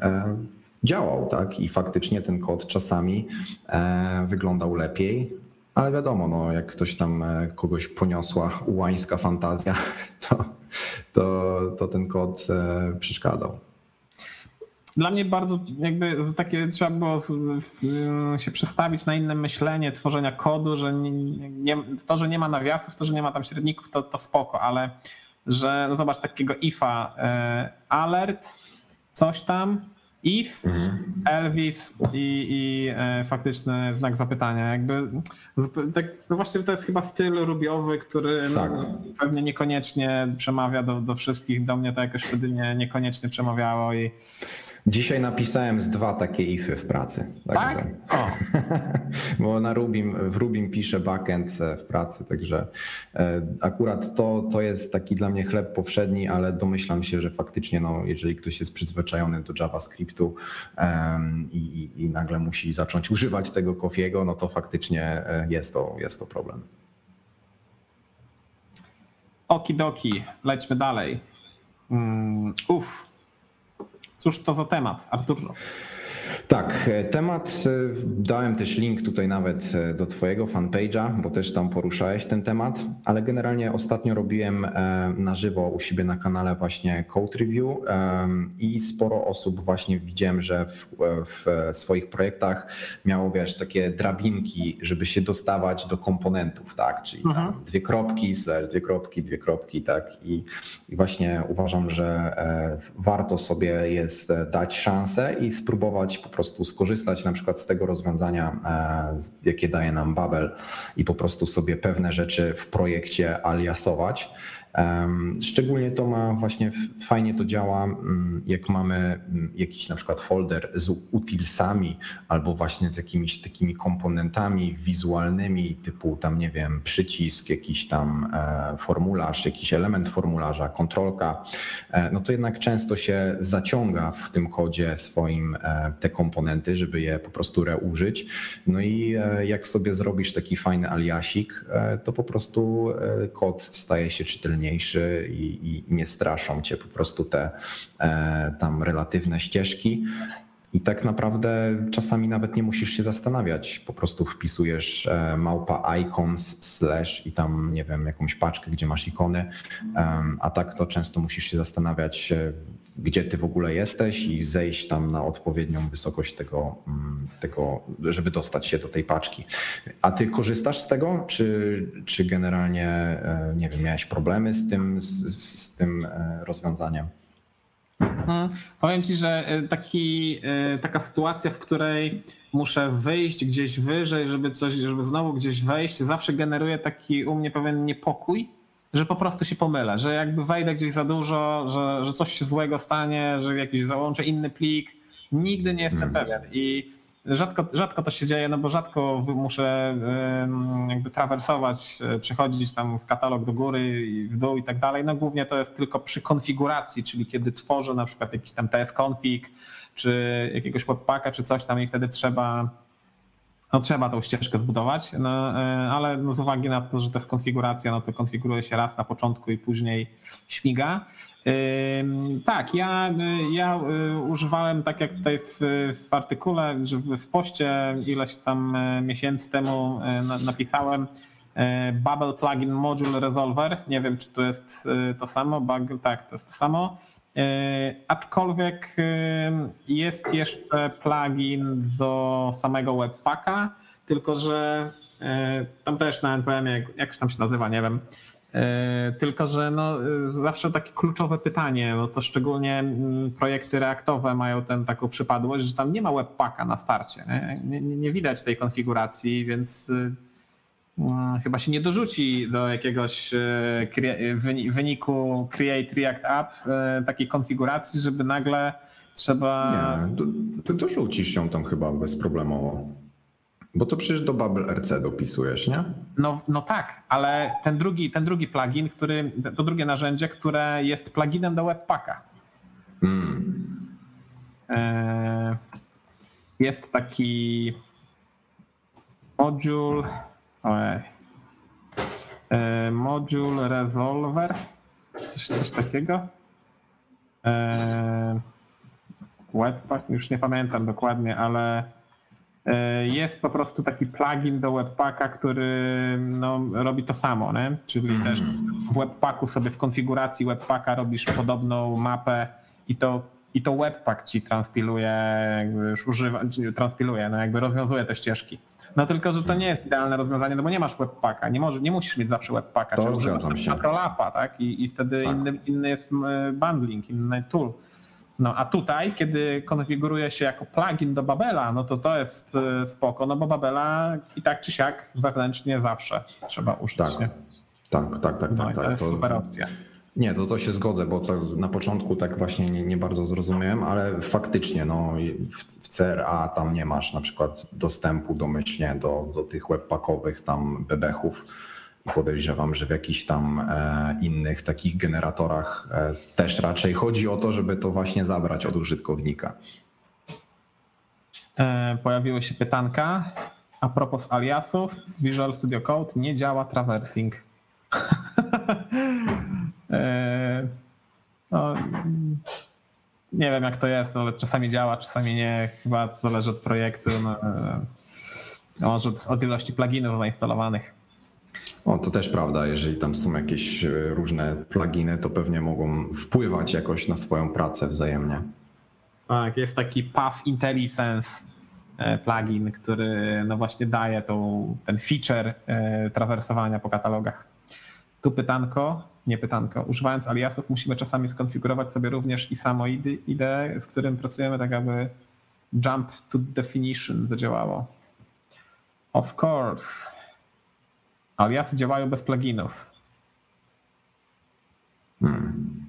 e, działał, tak? I faktycznie ten kod czasami e, wyglądał lepiej, ale wiadomo, no, jak ktoś tam e, kogoś poniosła ułańska fantazja, to, to, to ten kod e, przeszkadzał. Dla mnie bardzo jakby takie trzeba było się przestawić na inne myślenie tworzenia kodu, że nie, nie, to, że nie ma nawiasów, to, że nie ma tam średników, to, to spoko, ale że no zobacz takiego ifa e, alert, coś tam, if, Elvis i, i e, faktyczny znak zapytania. Jakby tak, no właśnie to jest chyba styl rubiowy, który no, Tak. pewnie niekoniecznie przemawia do, do wszystkich. Do mnie to jakoś wtedy nie, niekoniecznie przemawiało i Dzisiaj napisałem z dwa takie ify w pracy. tak? Także- O, Bo na Rubim, w Rubim piszę backend e, w pracy, także e, akurat to, to jest taki dla mnie chleb powszedni, ale domyślam się, że faktycznie, no, jeżeli ktoś jest przyzwyczajony do JavaScriptu em, i, i, i nagle musi zacząć używać tego Kofiego, no to faktycznie e, jest to, jest to problem. okidoki, lećmy dalej. Mm, Uff. Cóż to za temat, Arturze? Tak, e, temat, e, dałem też link tutaj nawet e, do Twojego fanpage'a, bo też tam poruszałeś ten temat, ale generalnie ostatnio robiłem na żywo u siebie na kanale właśnie Code Review i sporo osób właśnie widziałem, że w, w swoich projektach miało, wiesz, takie drabinki, żeby się dostawać do komponentów, tak, czyli tam dwie kropki, slash dwie kropki, dwie kropki, tak, i, i właśnie uważam, że warto sobie jest dać szansę i spróbować prostu skorzystać na przykład z tego rozwiązania, e, jakie daje nam Babel i po prostu sobie pewne rzeczy w projekcie aliasować. Szczególnie to ma właśnie, fajnie to działa, mm, jak mamy mm, jakiś na przykład folder z utilsami albo właśnie z jakimiś takimi komponentami wizualnymi, typu tam, nie wiem, przycisk, jakiś tam e, formularz, jakiś element formularza, kontrolka, e, no to jednak często się zaciąga w tym kodzie swoim e, te komponenty, żeby je po prostu reużyć. No i jak sobie zrobisz taki fajny aliasik, to po prostu kod staje się czytelniejszy i, i nie straszą cię po prostu te e, tam relatywne ścieżki. I tak naprawdę czasami nawet nie musisz się zastanawiać. Po prostu wpisujesz e, małpa icons slash i tam, nie wiem, jakąś paczkę, gdzie masz ikony. A tak to często musisz się zastanawiać, e, gdzie ty w ogóle jesteś i zejść tam na odpowiednią wysokość tego, mm, tego żeby dostać się do tej paczki. A ty korzystasz z tego, czy, czy generalnie, e, nie wiem, miałeś problemy z tym, z, z tym rozwiązaniem? Hmm. Powiem ci, że e, taki, e, taka sytuacja, w której muszę wyjść gdzieś wyżej, żeby coś, żeby znowu gdzieś wejść, zawsze generuje taki u mnie pewien niepokój, że po prostu się pomylę, że jakby wejdę gdzieś za dużo, że, że coś się złego stanie, że jakiś załączę inny plik. Nigdy nie jestem hmm. pewien. I Rzadko, rzadko to się dzieje, no bo rzadko muszę jakby trawersować, e, przechodzić tam w katalog do góry i w dół i tak dalej. No głównie to jest tylko przy konfiguracji, czyli kiedy tworzę na przykład jakiś tam TS-config, czy jakiegoś webpacka, czy coś tam i wtedy trzeba no trzeba tą ścieżkę zbudować, no, e, ale no z uwagi na to, że to jest konfiguracja, no to konfiguruje się raz na początku i później śmiga. Tak, ja, ja y, używałem, tak jak tutaj w, w artykule, w poście ileś tam e, miesięcy temu e, napisałem e, Bubble Plugin Module Resolver. Nie wiem, czy to jest to samo. Bubble, tak, to jest to samo. Aczkolwiek jest jeszcze plugin do samego Webpacka, tylko że tam też na NPM, jak, jak tam się nazywa, nie wiem E, tylko, że no, zawsze takie kluczowe pytanie, bo to szczególnie mm, projekty reaktowe mają tę taką przypadłość, że tam nie ma webpacka na starcie. Nie, nie, nie widać tej konfiguracji, więc chyba się nie dorzuci do jakiegoś y, wyniku Create React App y, takiej konfiguracji, żeby nagle trzeba. Nie, to, to dorzucisz się tam chyba bezproblemowo. Bo to przecież do Bubble RC dopisujesz, nie? No, no tak, ale ten drugi, ten drugi plugin, który, to drugie narzędzie, które jest pluginem do Webpacka. Hmm. E, jest taki module, ojej, e, module resolver, coś, coś takiego. E, Webpack, już nie pamiętam dokładnie, ale E, jest po prostu taki plugin do Webpacka, który no, robi to samo, nie? czyli mm. też w Webpacku sobie w konfiguracji Webpacka robisz podobną mapę i to, i to Webpack ci transpiluje, jakby już używa, transpiluje, no jakby rozwiązuje te ścieżki. No tylko, że to nie jest idealne rozwiązanie, no bo nie masz Webpacka, nie, może, nie musisz mieć zawsze Webpacka, to trzeba używać Matrolapa, tak? I, i wtedy tak. Inny, inny jest bundling, inny tool. No a tutaj, kiedy konfiguruje się jako plugin do Babela, no to to jest e, spoko, no bo Babela i tak czy siak wewnętrznie zawsze trzeba użyć. Tak, nie? tak, tak, tak. No tak, to tak. jest to... super opcja. Nie, to, to się zgodzę, bo na początku tak właśnie nie, nie, bardzo zrozumiałem, ale faktycznie no, w, w CRA tam nie masz na przykład dostępu domyślnie do, do tych webpackowych tam bebechów i podejrzewam, że w jakichś tam e, innych takich generatorach e, też raczej chodzi o to, żeby to właśnie zabrać od użytkownika. E, pojawiły się pytanka. A propos aliasów, Visual Studio Code nie działa traversing. no, nie wiem jak to jest, ale czasami działa, czasami nie. Chyba to zależy od projektu, no, może od, ilości pluginów zainstalowanych. O, to też prawda. Jeżeli tam są jakieś e, różne pluginy, to pewnie mogą wpływać jakoś na swoją pracę wzajemnie. Tak, jest taki Path IntelliSense e, plugin, który no właśnie daje tą, ten feature e, trawersowania po katalogach. Tu pytanko, nie pytanko. Używając aliasów musimy czasami skonfigurować sobie również i samo IDE, w którym pracujemy tak aby jump to definition zadziałało. Of course. Aliasy działają bez pluginów. Hmm.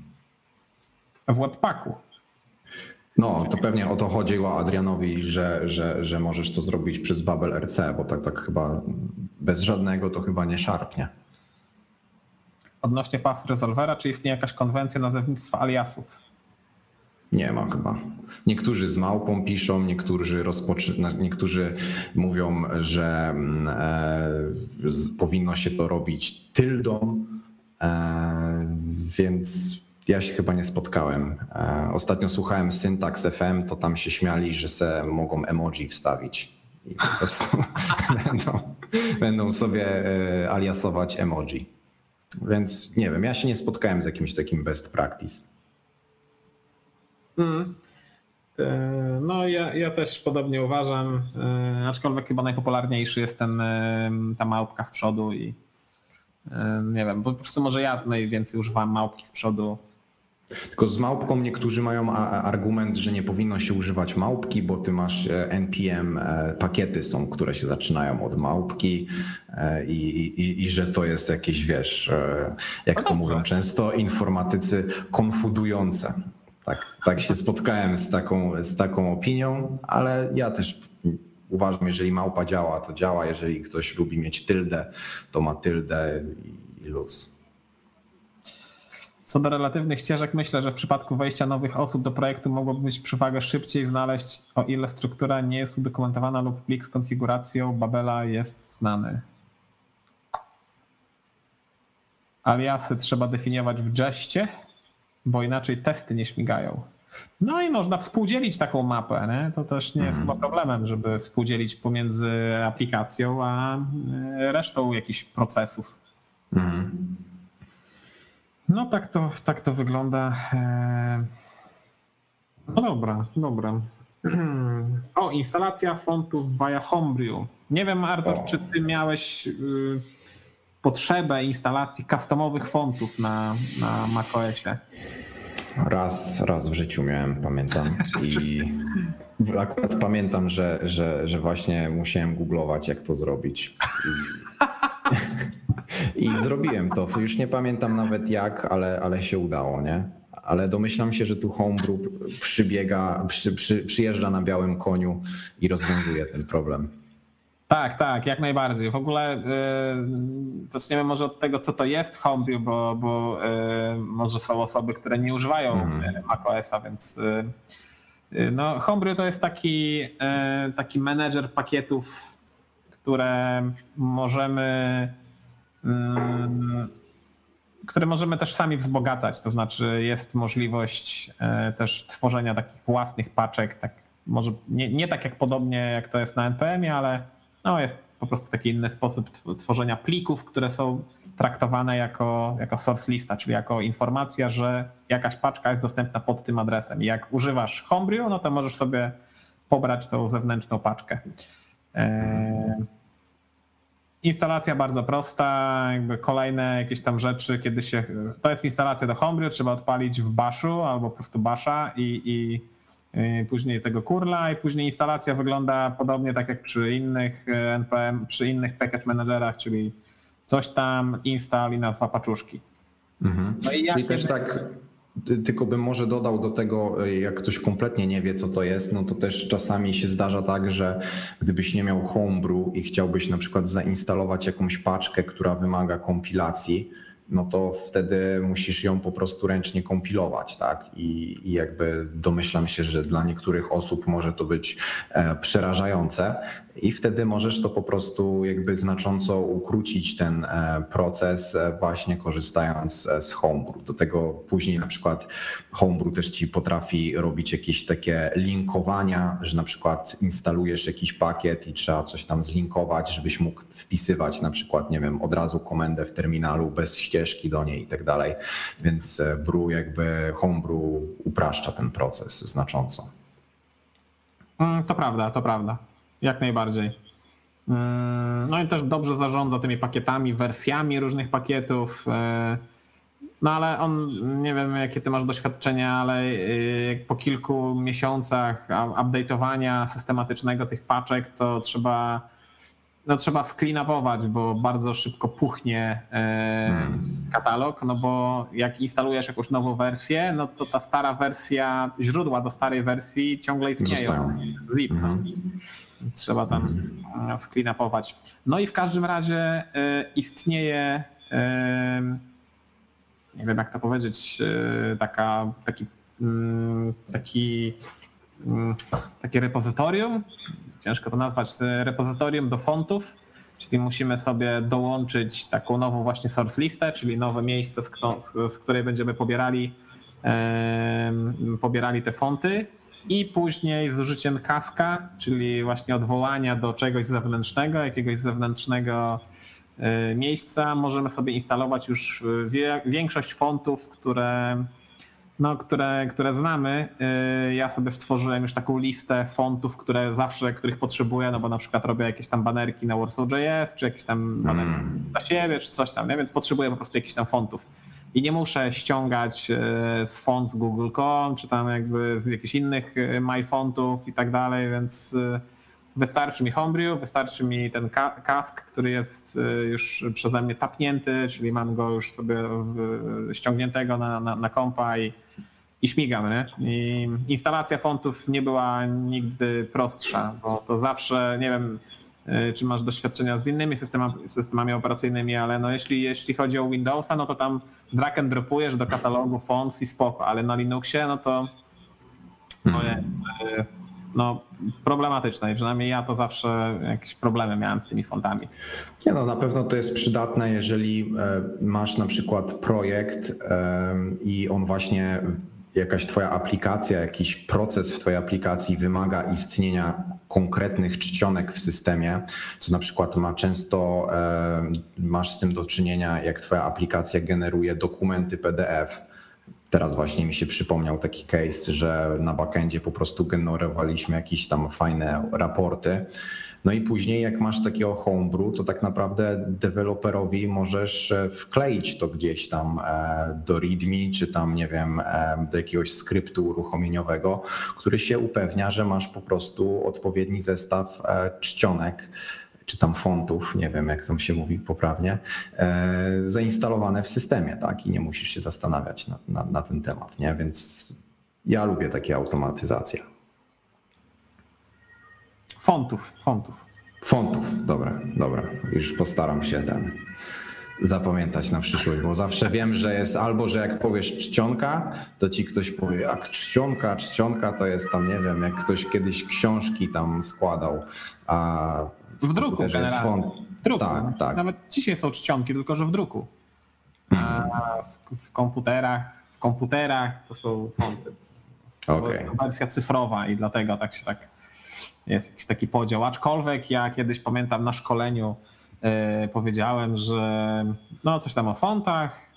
W Webpacku. No, to pewnie o to chodziło Adrianowi, że, że, że możesz to zrobić przez Babel RC, bo tak, tak chyba bez żadnego to chyba nie szarpnie. Odnośnie Path Resolvera, czy istnieje jakaś konwencja nazewnictwa aliasów? Nie ma chyba. Niektórzy z małpą piszą, niektórzy, rozpoczy... niektórzy mówią, że mm, e, powinno się to robić tyldą, e, więc Ja się chyba nie spotkałem. E, ostatnio słuchałem Syntax FM, to tam się śmiali, że se mogą emoji wstawić. I po prostu będą, będą sobie e, aliasować emoji. Więc nie wiem, ja się nie spotkałem z jakimś takim best practice. Mm. No, ja, ja też podobnie uważam, aczkolwiek chyba najpopularniejszy jest ten, ta małpka z przodu i nie wiem, po prostu może ja najwięcej używam małpki z przodu tylko z małpką niektórzy mają argument, że nie powinno się używać małpki, bo ty masz e, NPM, e, pakiety są, które się zaczynają od małpki e, i, i, i że to jest jakieś, wiesz, jak no to mówią często informatycy, konfudujące. Tak, tak się spotkałem z taką, z taką opinią, ale ja też uważam, jeżeli małpa działa, to działa. Jeżeli ktoś lubi mieć tyldę, to ma tyldę i luz. Co do relatywnych ścieżek, myślę, że w przypadku wejścia nowych osób do projektu mogłoby być przewagę szybciej znaleźć, o ile struktura nie jest udokumentowana lub plik z konfiguracją Babela jest znany. Aliasy trzeba definiować w Jeście, bo inaczej testy nie śmigają. No i można współdzielić taką mapę. Nie? To też nie jest chyba problemem, żeby współdzielić pomiędzy aplikacją a e, resztą jakichś procesów. Mhm. No tak to, tak to wygląda. E, no dobra, dobra. O, instalacja fontów via Homebrew. Nie wiem, Artur, o. czy ty miałeś y, potrzebę instalacji customowych fontów na, na macOSie? Raz, raz w życiu miałem, pamiętam. I akurat pamiętam, że, że, że właśnie musiałem googlować, jak to zrobić. I, I zrobiłem to. Już nie pamiętam nawet jak, ale, ale się udało, nie? Ale domyślam się, że tu Homebrew przybiega, przy, przy, przyjeżdża na białym koniu i rozwiązuje ten problem. Tak, tak, jak najbardziej. W ogóle yy, zaczniemy może od tego, co to jest Homebrew, bo, bo yy, może są osoby, które nie używają mm. macOSa, więc yy, no, Homebrew to jest taki, taki menedżer pakietów które możemy które możemy też sami wzbogacać, to znaczy jest możliwość e, też tworzenia takich własnych paczek, tak może nie, nie tak jak podobnie jak to jest na NPM-ie, ale no jest po prostu taki inny sposób tworzenia plików, które są traktowane jako, jako source lista, czyli jako informacja, że jakaś paczka jest dostępna pod tym adresem. I jak używasz Homebrew, no to możesz sobie pobrać tą zewnętrzną paczkę. E, instalacja bardzo prosta, jakby kolejne jakieś tam rzeczy, kiedy się. To jest instalacja do Homebrew, trzeba odpalić w Bashu albo po prostu Basha i, i, i później tego kurla i później instalacja wygląda podobnie tak jak przy innych e, NPM, przy innych package managerach, czyli coś tam install i nazwa paczuszki. Mhm. No i Czyli też tak tylko bym może dodał do tego, jak ktoś kompletnie nie wie, co to jest, no to też czasami się zdarza tak, że gdybyś nie miał homebrew i chciałbyś na przykład zainstalować jakąś paczkę, która wymaga kompilacji, no to wtedy musisz ją po prostu ręcznie kompilować, tak? I, I, jakby domyślam się, że dla niektórych osób może to być e, przerażające, i wtedy możesz to po prostu jakby znacząco ukrócić ten e, proces, e, właśnie korzystając z Homebrew. Do tego później na przykład Homebrew też ci potrafi robić jakieś takie linkowania, że na przykład instalujesz jakiś pakiet i trzeba coś tam zlinkować, żebyś mógł wpisywać na przykład, nie wiem, od razu komendę w terminalu bez ścieżki do niej i tak dalej. Więc e, Brew jakby Homebrew upraszcza ten proces znacząco. Mm, to prawda, to prawda. Jak najbardziej. Mm, no i też dobrze zarządza tymi pakietami, wersjami różnych pakietów. E, no ale on, nie wiem jakie ty masz doświadczenia, ale e, po kilku miesiącach update'owania systematycznego tych paczek, to trzeba no trzeba skleanapować, bo bardzo szybko puchnie e, hmm. katalog, no bo jak instalujesz jakąś nową wersję, no to ta stara wersja, źródła do starej wersji ciągle istnieją. Zip, no. hmm. no. Trzeba tam hmm. skleanapować. No i w każdym razie e, istnieje, e, nie wiem jak to powiedzieć, taka, taki, mm, taki, mm, takie repozytorium, ciężko to nazwać, repozytorium do fontów, czyli musimy sobie dołączyć taką nową właśnie source listę, czyli nowe miejsce, z, z której będziemy pobierali pobierali te fonty i później z użyciem Kafka, czyli właśnie odwołania do czegoś zewnętrznego, jakiegoś zewnętrznego e, miejsca, możemy sobie instalować już większość fontów, które, no, które, które znamy. E, ja sobie stworzyłem już taką listę fontów, które zawsze, których potrzebuję, no bo na przykład robię jakieś tam banerki na Warsaw.js, czy jakieś tam banerki mm. dla siebie, czy coś tam, nie? więc potrzebuję po prostu jakichś tam fontów i nie muszę ściągać e, z font z Google.com, czy tam jakby z jakichś innych e, MyFontów i tak dalej, więc wystarczy mi Homebrew, wystarczy mi ten kask, który jest już przeze mnie tapnięty, czyli mam go już sobie ściągniętego na, na, na kompa i, i śmigam. Nie? I instalacja fontów nie była nigdy prostsza, bo to zawsze, nie wiem, E, czy masz doświadczenia z innymi systemami, systemami operacyjnymi, ale no jeśli, jeśli chodzi o Windowsa, no to tam drag and dropujesz do katalogu fonts i spoko, ale na Linuxie no to hmm. no, problematyczne i przynajmniej ja to zawsze jakieś problemy miałem z tymi fontami. Nie no, na pewno to jest przydatne, jeżeli e, masz na przykład projekt i on właśnie jakaś twoja aplikacja, jakiś proces w twojej aplikacji wymaga istnienia konkretnych czcionek w systemie, co na przykład ma często, e, masz z tym do czynienia, jak twoja aplikacja generuje dokumenty PDF. Teraz właśnie mi się przypomniał taki case, że na backendzie po prostu generowaliśmy jakieś tam fajne raporty no i później, jak masz takiego homebrew, to tak naprawdę deweloperowi możesz e, wkleić to gdzieś tam e, do README, czy tam, nie wiem, e, do jakiegoś skryptu uruchomieniowego, który się upewnia, że masz po prostu odpowiedni zestaw czcionek czy tam fontów, nie wiem jak tam się mówi poprawnie, zainstalowane w systemie, tak? I nie musisz się zastanawiać na, na, na ten temat, nie? Więc ja lubię takie automatyzacje. Fontów, fontów. Fontów, dobra, dobra. Już postaram się ten zapamiętać na przyszłość, bo zawsze wiem, że jest albo, że jak powiesz czcionka, to ci ktoś powie, jak czcionka, czcionka to jest tam, nie wiem, jak ktoś kiedyś książki tam składał, a w, druku generalnie. Font... W druku. Tak, tak. Nawet dzisiaj są czcionki, tylko że w druku. A w, w komputerach, w komputerach to są fonty. Okay. To jest wersja cyfrowa i dlatego tak się tak jest jakiś taki podział. Aczkolwiek ja kiedyś pamiętam na szkoleniu yy, powiedziałem, że no coś tam o fontach,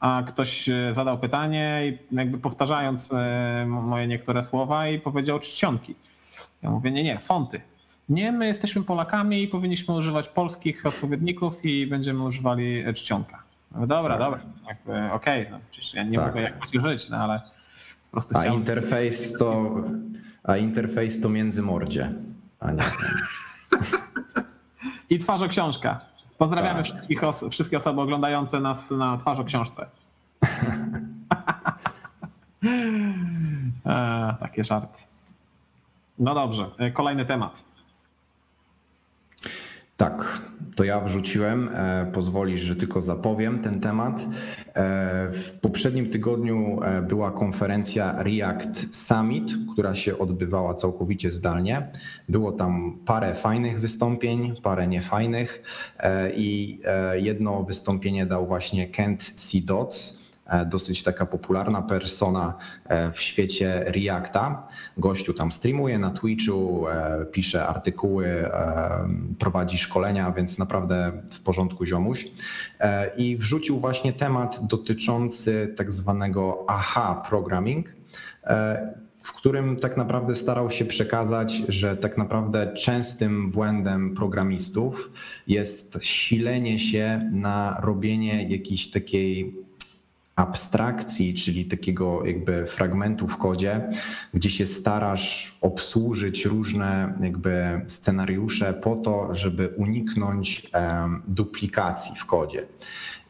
a ktoś e, zadał pytanie i jakby powtarzając yy, moje niektóre słowa i powiedział czcionki. Ja mówię, nie, nie, fonty. Nie, my jesteśmy Polakami i powinniśmy używać polskich odpowiedników i będziemy używali czcionka. Dobra, tak. dobra, okej, okay, no, ja nie tak. mogę jakoś żyć, no ale po prostu A interfejs to a interfejs to międzymordzie, a nie. I książka. Pozdrawiamy tak. wszystkich os wszystkie osoby oglądające nas na książce. e, takie żarty. No dobrze, e, kolejny temat. Tak, to ja wrzuciłem. E, pozwolisz, że tylko zapowiem ten temat. E, w poprzednim tygodniu e, była konferencja React Summit, która się odbywała całkowicie zdalnie. Było tam parę fajnych wystąpień, parę niefajnych i jedno wystąpienie dał właśnie Kent C. Dodds dosyć taka popularna persona e, w świecie Reacta. Gościu tam streamuje na Twitchu, e, pisze artykuły, prowadzi szkolenia, więc naprawdę w porządku ziomuś. I wrzucił właśnie temat dotyczący tak zwanego AHA programming w którym tak naprawdę starał się przekazać, że tak naprawdę częstym błędem programistów jest silenie się na robienie jakiejś takiej abstrakcji, czyli takiego jakby fragmentu w kodzie, gdzie się starasz obsłużyć różne jakby scenariusze po to, żeby uniknąć duplikacji w kodzie.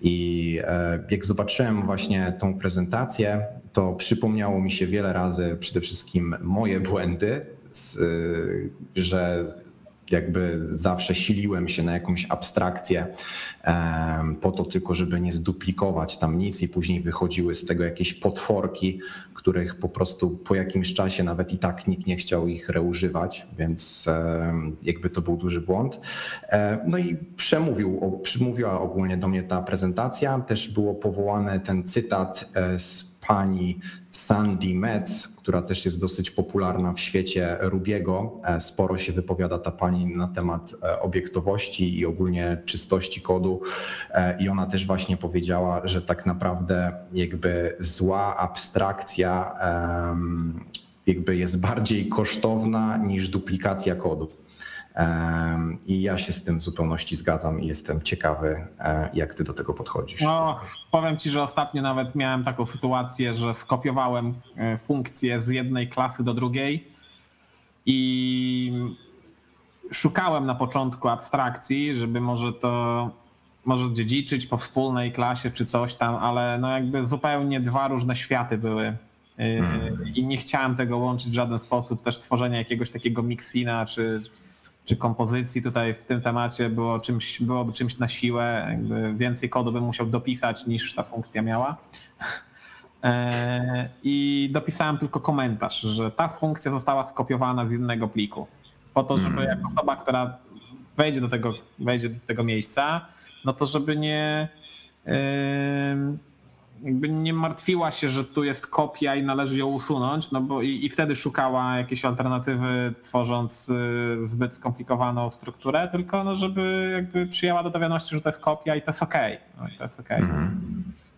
I e, jak zobaczyłem właśnie tą prezentację, to przypomniało mi się wiele razy przede wszystkim moje błędy, że jakby zawsze siliłem się na jakąś abstrakcję po to tylko, żeby nie zduplikować tam nic i później wychodziły z tego jakieś potworki, których po prostu po jakimś czasie nawet i tak nikt nie chciał ich reużywać, więc jakby to był duży błąd. E, no i przemówił, przemówiła ogólnie do mnie ta prezentacja. Też było powołany ten cytat e, z pani Sandy Metz, która też jest dosyć popularna w świecie Rubiego. E, sporo się wypowiada ta pani na temat e, obiektowości i ogólnie czystości kodu. I ona też właśnie powiedziała, że tak naprawdę jakby zła abstrakcja jakby jest bardziej kosztowna niż duplikacja kodu. I ja się z tym w zupełności zgadzam i jestem ciekawy, e, jak ty do tego podchodzisz. No, powiem ci, że ostatnio nawet miałem taką sytuację, że skopiowałem e, funkcję z jednej klasy do drugiej i szukałem na początku abstrakcji, żeby może to może dziedziczyć po wspólnej klasie czy coś tam, ale no jakby zupełnie dwa różne światy były. E, hmm. I nie chciałem tego łączyć w żaden sposób, też tworzenia jakiegoś takiego mixina czy, czy kompozycji tutaj w tym temacie było czymś, byłoby czymś na siłę, jakby więcej kodu bym musiał dopisać niż ta funkcja miała. E, I dopisałem tylko komentarz, że ta funkcja została skopiowana z innego pliku. Po to, żeby hmm. jako osoba, która wejdzie do tego, wejdzie do tego miejsca, no to żeby nie nie martwiła się, że tu jest kopia i należy ją usunąć, no bo i, i wtedy szukała jakiejś alternatywy, tworząc y, zbyt skomplikowaną strukturę, tylko no, żeby jakby przyjęła do wiadomości, że to jest kopia i to jest OK. No i to jest OK. Mhm.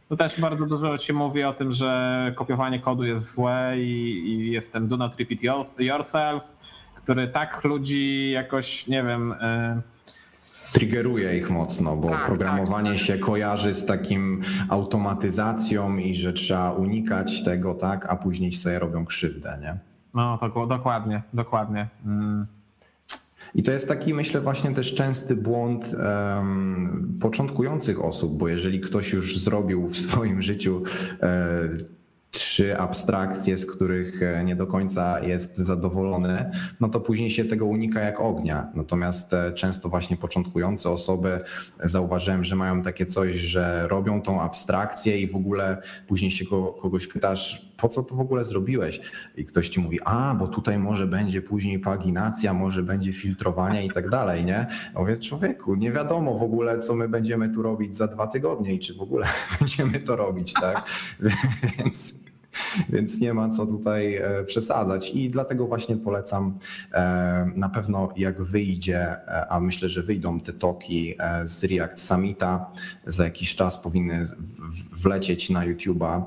To też bardzo dużo się mówi o tym, że kopiowanie kodu jest złe i, i jest ten do not repeat yourself, który tak ludzi jakoś, nie wiem... Y triggeruje ich mocno, bo tak, programowanie tak. się kojarzy z takim automatyzacją i że trzeba unikać tego, tak, a później sobie robią krzywdę, nie? No, to, dokładnie, dokładnie. Mm. I to jest taki, myślę, właśnie też częsty błąd um, początkujących osób, bo jeżeli ktoś już zrobił w swoim życiu um, trzy abstrakcje, z których e, nie do końca jest zadowolony, no to później się tego unika jak ognia. Natomiast e, często właśnie początkujące osoby zauważyłem, że mają takie coś, że robią tą abstrakcję i w ogóle później się kogoś pytasz, po co to w ogóle zrobiłeś? I ktoś ci mówi, a bo tutaj może będzie później paginacja, może będzie filtrowanie i tak dalej, nie? Ja mówię, człowieku, nie wiadomo w ogóle, co my będziemy tu robić za dwa tygodnie i czy w ogóle będziemy to robić, tak? Więc więc nie ma co tutaj e, przesadzać i dlatego właśnie polecam e, na pewno jak wyjdzie, e, a myślę, że wyjdą te toki z React Summita, za jakiś czas powinny wlecieć na YouTube'a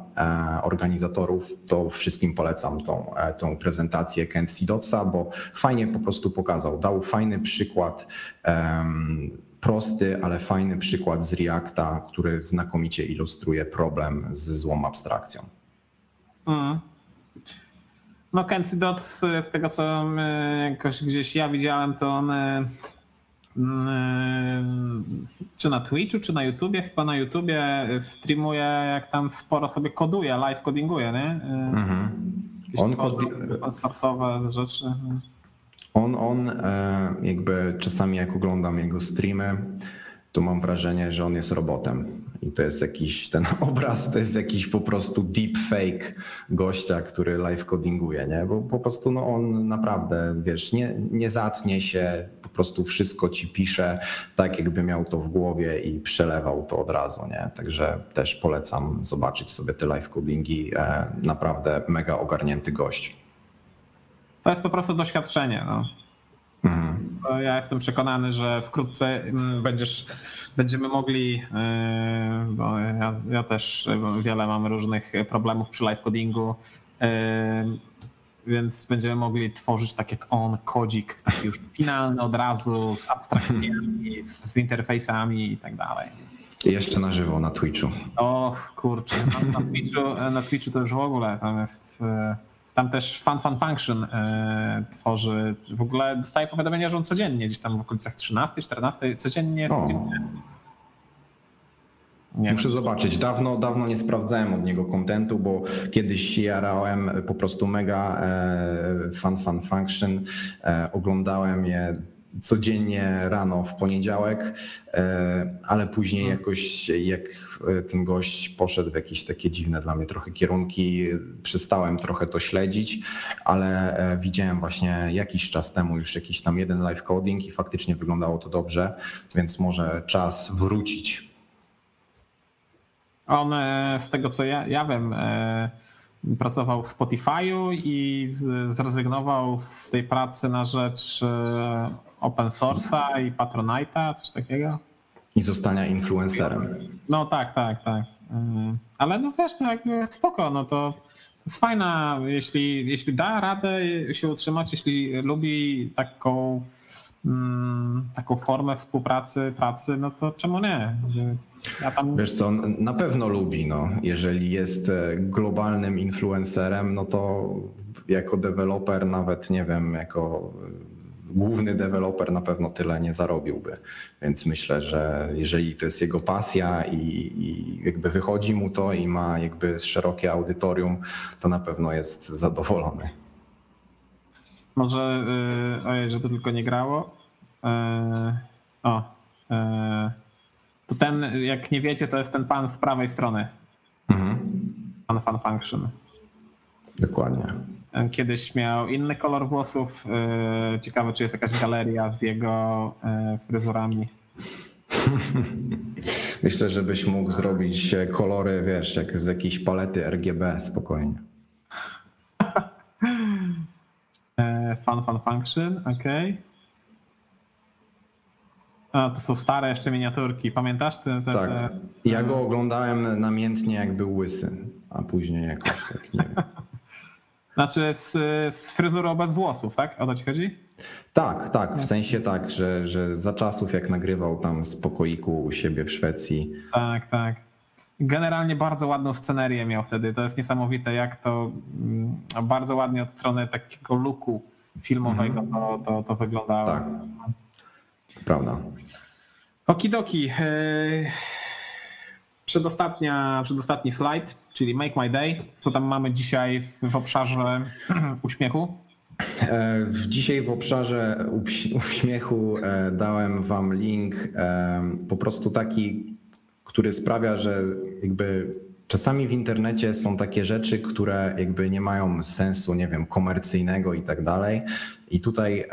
organizatorów, to wszystkim polecam tą, tą prezentację Kent Sidotsa, bo fajnie po prostu pokazał, dał fajny przykład prosty, ale fajny przykład z Reacta, który znakomicie ilustruje problem z złą abstrakcją. Mm. No Kenty Dot, z tego co jakoś gdzieś ja widziałem, to on y, czy na Twitchu, czy na YouTubie, chyba na YouTubie streamuje, jak tam sporo sobie koduje, live codinguje, nie? Mhm. On kod... rzeczy. On, on e, jakby czasami jak oglądam jego streamy, to mam wrażenie, że on jest robotem. I to jest jakiś, ten obraz to jest jakiś po prostu deep fake gościa, który live codinguje, nie? Bo po prostu no on naprawdę, wiesz, nie, nie zatnie się, po prostu wszystko ci pisze tak, jakby miał to w głowie i przelewał to od razu, nie? Także też polecam zobaczyć sobie te live codingi. E, naprawdę mega ogarnięty gość. To jest po prostu doświadczenie, no. Mhm. Ja jestem przekonany, że wkrótce mm, będziesz, będziemy mogli, e, bo ja, ja też wiele mam różnych problemów przy live codingu, e, więc będziemy mogli tworzyć tak jak on, kodzik taki już finalny od razu, z abstrakcjami, z, z interfejsami i tak dalej. Jeszcze na żywo na Twitchu. Och, kurczę, na, na, Twitchu, na Twitchu to już w ogóle tam jest e, tam też Fun Fun Function e, tworzy. W ogóle dostaje powiadomienia, że on codziennie, gdzieś tam w okolicach 13, 14, codziennie Nie Muszę wiem, zobaczyć. Dawno, dawno nie sprawdzałem od niego kontentu, bo kiedyś jarałem po prostu mega e, Fun Fun Function. E, oglądałem je codziennie rano w poniedziałek, e, ale później hmm. jakoś jak ten gość poszedł w jakieś takie dziwne dla mnie trochę kierunki, przestałem trochę to śledzić, ale e, widziałem właśnie jakiś czas temu już jakiś tam jeden live coding i faktycznie wyglądało to dobrze, więc może czas wrócić On e, z tego co ja, ja wiem, e, pracował w Spotify'u i zrezygnował z tej pracy na rzecz e, open source'a i Patronite'a, coś takiego. I zostania influencerem. No tak, tak, tak. E, Ale no wiesz, no jakby spoko, no to to jest fajna, jeśli, jeśli da radę się utrzymać, jeśli lubi taką, mm, taką formę współpracy, pracy, no to czemu nie? Ja tam Wiesz co, na pewno lubi, no. Jeżeli jest e, globalnym influencerem, no to jako deweloper, nawet nie wiem, jako główny deweloper na pewno tyle nie zarobiłby. Więc myślę, że jeżeli to jest jego pasja i, i jakby wychodzi mu to i ma jakby szerokie audytorium, to na pewno jest zadowolony. Może, yy, ojej, żeby tylko nie grało. Yy, o, yy, to ten, jak nie wiecie, to jest ten pan z prawej strony, Mhm. pan Fan Function. Dokładnie. Yy, Kiedyś miał inny kolor włosów. Yy, ciekawe, czy jest jakaś galeria z jego yy, fryzurami. Myślę, że byś mógł zrobić e, kolory, wiesz, jak z jakiejś palety RGB spokojnie. Fan Fan Function, okej. A, to są stare jeszcze miniaturki. Pamiętasz te? te, Tak. Ja go oglądałem namiętnie, jak był łysy, a później jakoś tak nie wiem. Znaczy z, z fryzurą bez włosów, tak? O to ci chodzi? Tak, tak, w sensie tak, że, że za czasów jak nagrywał tam z pokoiku u siebie w Szwecji. Tak, tak. Generalnie bardzo ładną scenerię miał wtedy. To jest niesamowite, jak to mm, bardzo ładnie od strony takiego looku filmowego to, to, to wyglądało. Tak. Prawda. Okidoki. Yy, Przedostatnia, przedostatni slajd, czyli Make My Day. Co tam mamy dzisiaj w, w obszarze uśmiechu? E, Dzisiaj w obszarze uś- uśmiechu e, dałem wam link, e, po prostu taki, który sprawia, że jakby czasami w internecie są takie rzeczy, które jakby nie mają sensu, nie wiem, komercyjnego i tak dalej. I tutaj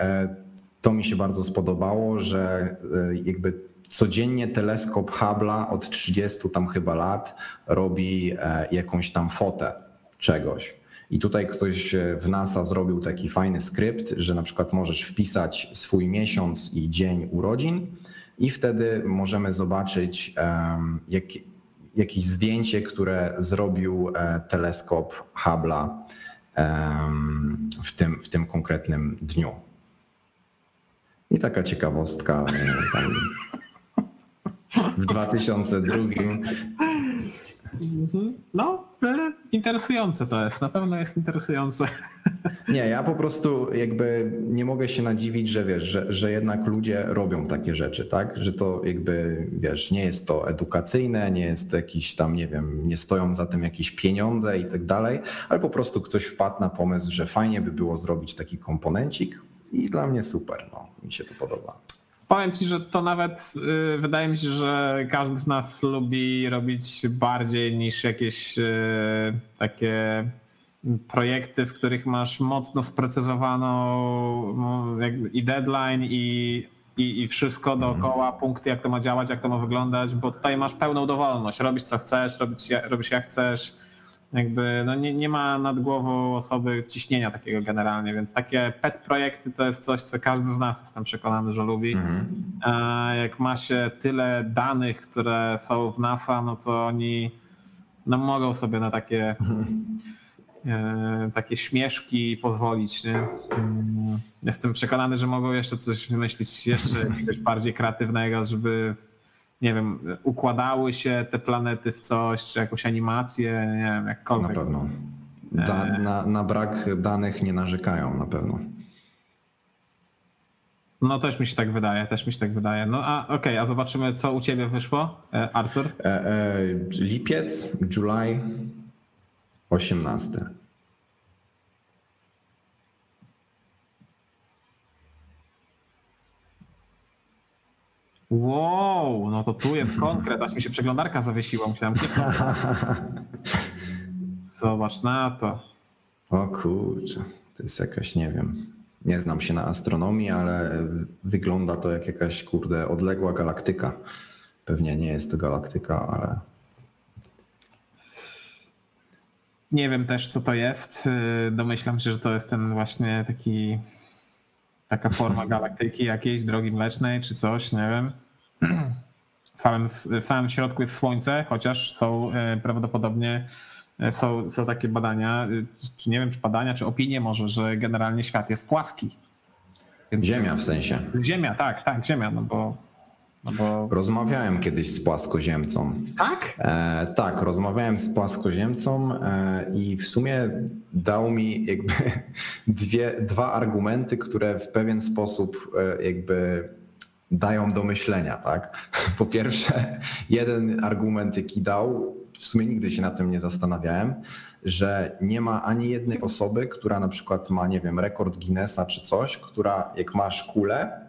to mi się bardzo spodobało, że jakby codziennie teleskop Hubble'a od 30 tam chyba lat robi e, jakąś tam fotę czegoś. I tutaj ktoś e, w NASA zrobił taki fajny skrypt, że na przykład możesz wpisać swój miesiąc i dzień urodzin i wtedy możemy zobaczyć jak, jakieś zdjęcie, które zrobił e, teleskop Hubble'a w tym, w tym konkretnym dniu. I taka ciekawostka tam w 2002 No, e, interesujące to jest. Na pewno jest interesujące. Nie, ja po prostu jakby nie mogę się nadziwić, że wiesz, że, że jednak ludzie robią takie rzeczy, tak? Że to jakby, wiesz, nie jest to edukacyjne, nie jest jakiś tam, nie wiem, nie stoją za tym jakieś pieniądze i tak dalej, ale po prostu ktoś wpadł na pomysł, że fajnie by było zrobić taki komponencik i dla mnie super, no, mi się to podoba. Powiem ci, że to nawet y, wydaje mi się, że każdy z nas lubi robić bardziej niż jakieś y, takie projekty, w których masz mocno sprecyzowaną no, i deadline i, i, i wszystko dookoła, punkty, jak to ma działać, jak to ma wyglądać, bo tutaj masz pełną dowolność. Robisz co chcesz, robisz, robisz jak chcesz. Jakby no nie, nie ma nad głową osoby ciśnienia takiego generalnie, więc takie pet projekty to jest coś, co każdy z nas jestem przekonany, że lubi. A jak ma się tyle danych, które są w NASA, no to oni no, mogą sobie na takie, e, takie śmieszki pozwolić. Nie? Mm, Jestem przekonany, że mogą jeszcze coś wymyślić jeszcze jakiegoś bardziej kreatywnego, żeby nie wiem, układały się te planety w coś, czy jakąś animację, nie wiem, Na jakkolwiek. pewno. Da, na, na brak danych nie narzekają na pewno. No też mi się tak wydaje, też mi się tak wydaje. No a okej, a zobaczymy, co u ciebie wyszło, e, Artur. E, e, lipiec, July 18. Wow, no to tu jest konkret, aż mi się przeglądarka zawiesiła, musiałem kliknąć. Zobacz na to. O kurczę, to jest jakaś, nie wiem, nie znam się na astronomii, ale wygląda to jak jakaś, kurde, odległa galaktyka. Pewnie nie jest to galaktyka, ale Nie wiem też, co to jest. Y, domyślam się, że to jest ten właśnie taki taka forma galaktyki jakiejś, drogi mlecznej czy coś, nie wiem. W samym, w samym środku jest Słońce, chociaż są y, prawdopodobnie y, są, są takie badania, czy nie wiem, czy badania, czy opinie może, że generalnie świat jest płaski. Więc Ziemia w sensie. Ziemia, tak, tak, Ziemia, no bo bo... Rozmawiałem kiedyś z płaskoziemcą. Tak? E, tak, rozmawiałem z płaskoziemcą e, i w sumie dał mi jakby dwie, dwa argumenty, które w pewien sposób e, jakby dają do myślenia, tak? Po pierwsze, jeden argument, jaki dał, w sumie nigdy się nad tym nie zastanawiałem, że nie ma ani jednej osoby, która na przykład ma, nie wiem, rekord Guinnessa czy coś, która jak masz kulę,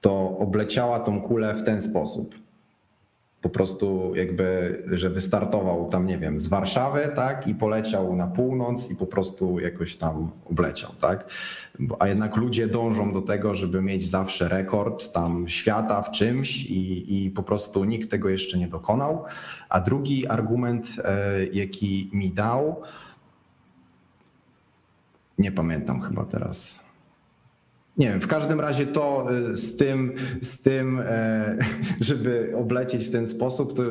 to obleciała tą kulę w ten sposób. Po prostu jakby, że wystartował tam, nie wiem, z Warszawy, tak, i poleciał na północ i po prostu jakoś tam obleciał, tak. A jednak ludzie dążą do tego, żeby mieć zawsze rekord tam świata w czymś i, i po prostu nikt tego jeszcze nie dokonał. A drugi argument, e, jaki mi dał, nie pamiętam chyba teraz nie wiem, w każdym razie to y, z tym, z tym, e, żeby oblecieć w ten sposób, to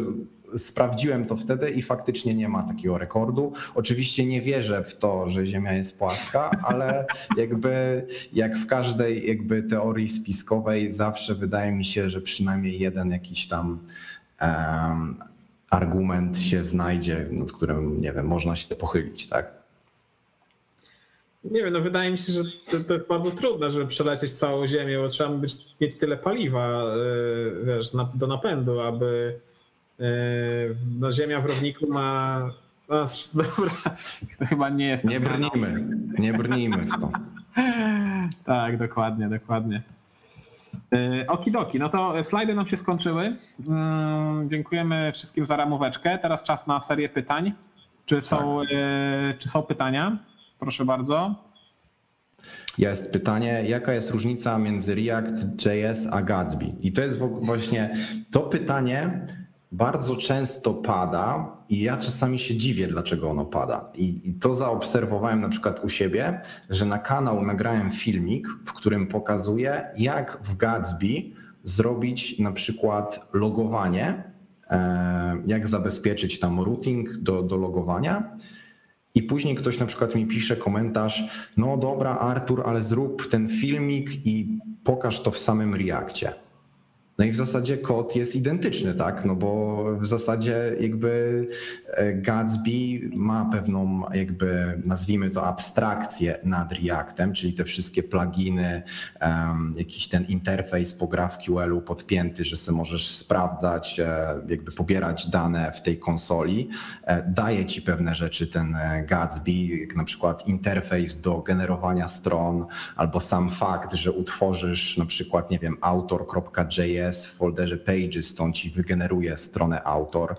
sprawdziłem to wtedy i faktycznie nie ma takiego rekordu. Oczywiście nie wierzę w to, że Ziemia jest płaska, ale jakby jak w każdej jakby teorii spiskowej zawsze wydaje mi się, że przynajmniej jeden jakiś tam um, argument się znajdzie, nad którym nie wiem, można się pochylić, tak? Nie wiem, no wydaje mi się, że to, to jest bardzo trudne, żeby przelecieć całą Ziemię, bo trzeba być, mieć tyle paliwa, yy, wiesz, na, do napędu, aby yy, no, Ziemia w równiku ma... No, dobra, to chyba nie jest... Nie brnijmy, nie brnijmy w to. tak, dokładnie, dokładnie. Yy, okidoki, no to slajdy nam się skończyły. Dziękujemy wszystkim za ramóweczkę. Teraz czas na serię pytań. Czy są, tak. czy są pytania? Proszę bardzo. Jest pytanie, jaka jest różnica między React.js a Gatsby? I to jest właśnie to pytanie bardzo często pada i ja czasami się dziwię, dlaczego ono pada. I, to zaobserwowałem na przykład u siebie, że na kanał nagrałem filmik, w którym pokazuję, jak w Gatsby zrobić na przykład logowanie, e, jak zabezpieczyć tam routing do, do logowania i później ktoś na przykład mi pisze komentarz, no dobra Artur, ale zrób ten filmik i pokaż to w samym Reakcie. No i w zasadzie kod jest identyczny, tak? No bo w zasadzie jakby e, Gatsby ma pewną jakby nazwijmy to abstrakcję nad Reactem, czyli te wszystkie pluginy, jakiś ten interfejs po GraphQL-u podpięty, że sobie możesz sprawdzać, e, jakby pobierać dane w tej konsoli. E, daje ci pewne rzeczy ten Gatsby, jak na przykład interfejs do generowania stron, albo sam fakt, że utworzysz na przykład, nie wiem, autor.js w folderze Pages, on ci wygeneruje stronę autor.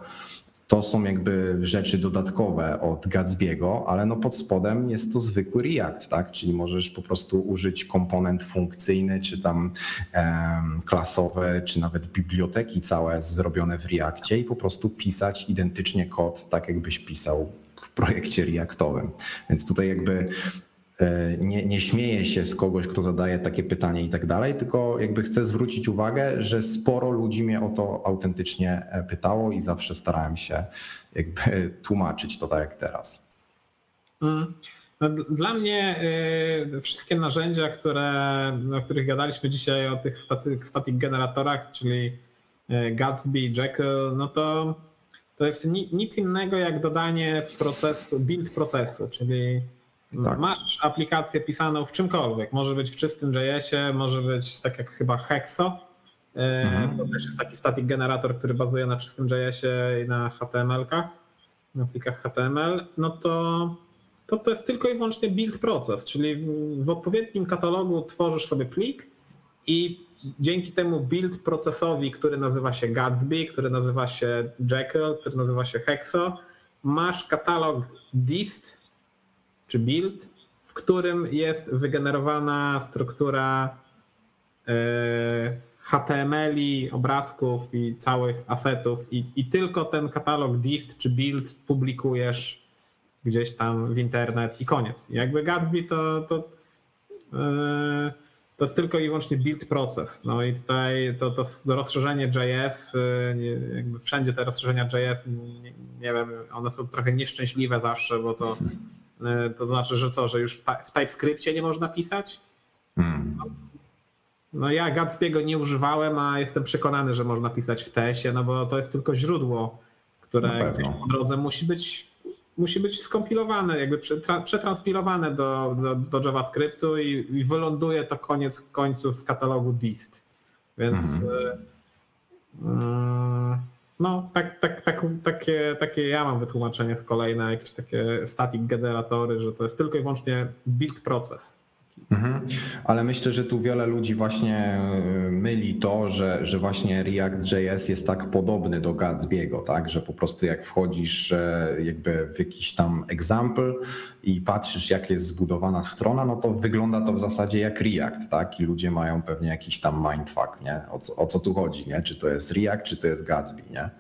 To są jakby rzeczy dodatkowe od Gatsby'ego, ale no pod spodem jest to zwykły React, tak? Czyli możesz po prostu użyć komponent funkcyjny, czy tam um, klasowe, czy nawet biblioteki całe zrobione w Reactie i po prostu pisać identycznie kod, tak jakbyś pisał w projekcie Reactowym. Więc tutaj jakby nie, nie śmieję się z kogoś, kto zadaje takie pytanie i tak dalej, tylko jakby chcę zwrócić uwagę, że sporo ludzi mnie o to autentycznie e, pytało i zawsze starałem się jakby tłumaczyć to tak jak teraz. Mm. No, dla mnie y, wszystkie narzędzia, które, o których gadaliśmy dzisiaj, o tych static, static generatorach, czyli Gatsby, Jekyll, no to to jest nic innego jak dodanie procesu, build procesu, czyli tak. Masz aplikację pisaną w czymkolwiek. Może być w czystym JS-ie, może być tak jak chyba Hexo. E, mhm. To też jest taki static generator, który bazuje na czystym JS-ie i na HTML-kach, na plikach HTML. No to, to to jest tylko i wyłącznie build proces, czyli w, w odpowiednim katalogu tworzysz sobie plik i dzięki temu build procesowi, który nazywa się Gatsby, który nazywa się Jekyll, który nazywa się Hexo, masz katalog dist, czy build, w którym jest wygenerowana struktura e, HTML-i, obrazków i całych asetów i, i tylko ten katalog dist czy build publikujesz gdzieś tam w internet i koniec. Jakby Gatsby to, to, yy, to jest tylko i wyłącznie build proces. No i tutaj to, to rozszerzenie JS, yy, jakby wszędzie te rozszerzenia JS, nie, nie, wiem, one są trochę nieszczęśliwe zawsze, bo to, to znaczy, że co, że już w, w TypeScriptie nie można pisać? Hmm. No ja Gatsby'ego nie używałem, a jestem przekonany, że można pisać w TS-ie, no bo to jest tylko źródło, które gdzieś po drodze musi być musi być skompilowane, jakby przetranspilowane do, do, do JavaScriptu i, i, wyląduje to koniec końców w katalogu dist. Więc mhm. yy, no, tak, tak, tak, takie, takie ja mam wytłumaczenie z kolei na jakieś takie static generatory, że to jest tylko i wyłącznie build proces. Mhm. Ale myślę, że tu wiele ludzi właśnie e, myli to, że, że właśnie React.js jest tak podobny do Gatsby'ego, tak? Że po prostu jak wchodzisz jakby w jakiś tam example i patrzysz jak jest zbudowana strona, no to wygląda to w zasadzie jak React, tak? I ludzie mają pewnie jakiś tam mindfuck, nie? O co, o co tu chodzi, nie? Czy to jest React, czy to jest Gatsby, nie?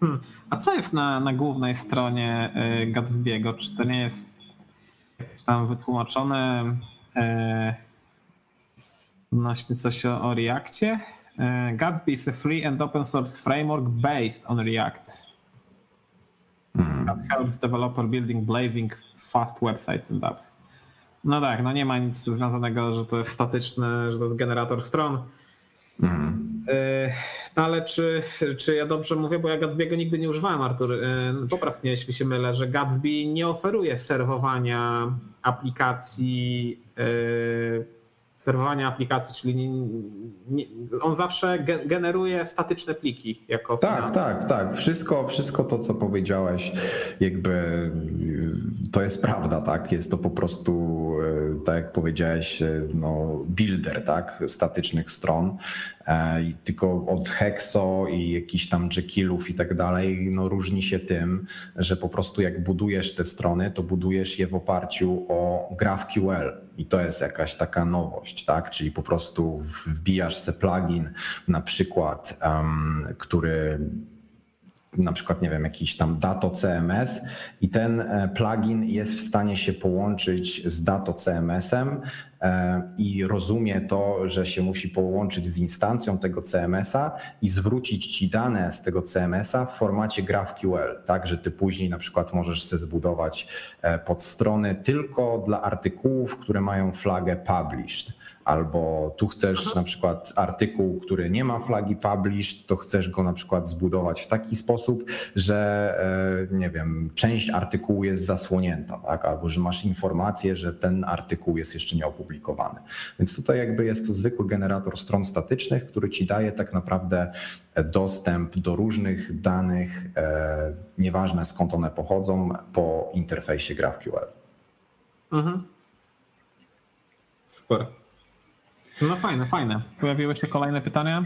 Hmm. A co jest na, na głównej stronie e, Gatsby'ego? Czy to nie jest tam wytłumaczone e, właśnie coś o, o Reactie. E, Gatsby is a free and open source framework based on React. That helps developer building blazing fast websites and apps. No tak, no nie ma nic związanego, że to jest statyczne, że to jest generator stron. Mm. No ale czy, czy ja dobrze mówię, bo ja Gatsby'ego nigdy nie używałem, Artur. E, popraw mnie, jeśli się mylę, że Gatsby nie oferuje serwowania aplikacji serwowania aplikacji, czyli nie, nie, on zawsze generuje statyczne pliki jako Tak, tak, tak. Wszystko, wszystko to, co powiedziałeś, jakby to jest prawda, tak? Jest to po prostu, e, tak jak powiedziałeś, e, no, builder, tak? Statycznych stron. E, I tylko od Hexo i jakichś tam Jekyllów i tak dalej, no różni się tym, że po prostu jak budujesz te strony, to budujesz je w oparciu o GraphQL i to jest jakaś taka nowość, tak? Czyli po prostu wbijasz se plugin, na przykład, um, który na przykład, nie wiem, jakiś tam Dato CMS i ten e, plugin jest w stanie się połączyć z Dato CMS-em i rozumie to, że się musi połączyć z instancją tego CMS-a i zwrócić ci dane z tego CMS-a w formacie GraphQL, tak, że ty później na przykład możesz sobie zbudować e, podstrony tylko dla artykułów, które mają flagę published albo tu chcesz Aha. na przykład artykuł, który nie ma flagi published, to chcesz go na przykład zbudować w taki sposób, że e, nie wiem, część artykułu jest zasłonięta, tak? albo że masz informację, że ten artykuł jest jeszcze nieopublikowany. Więc tutaj jakby jest to zwykły generator stron statycznych, który ci daje tak naprawdę dostęp do różnych danych, e, nieważne skąd one pochodzą, po interfejsie GraphQL. Mhm. Super. No fajne, fajne. Pojawiły się kolejne pytania?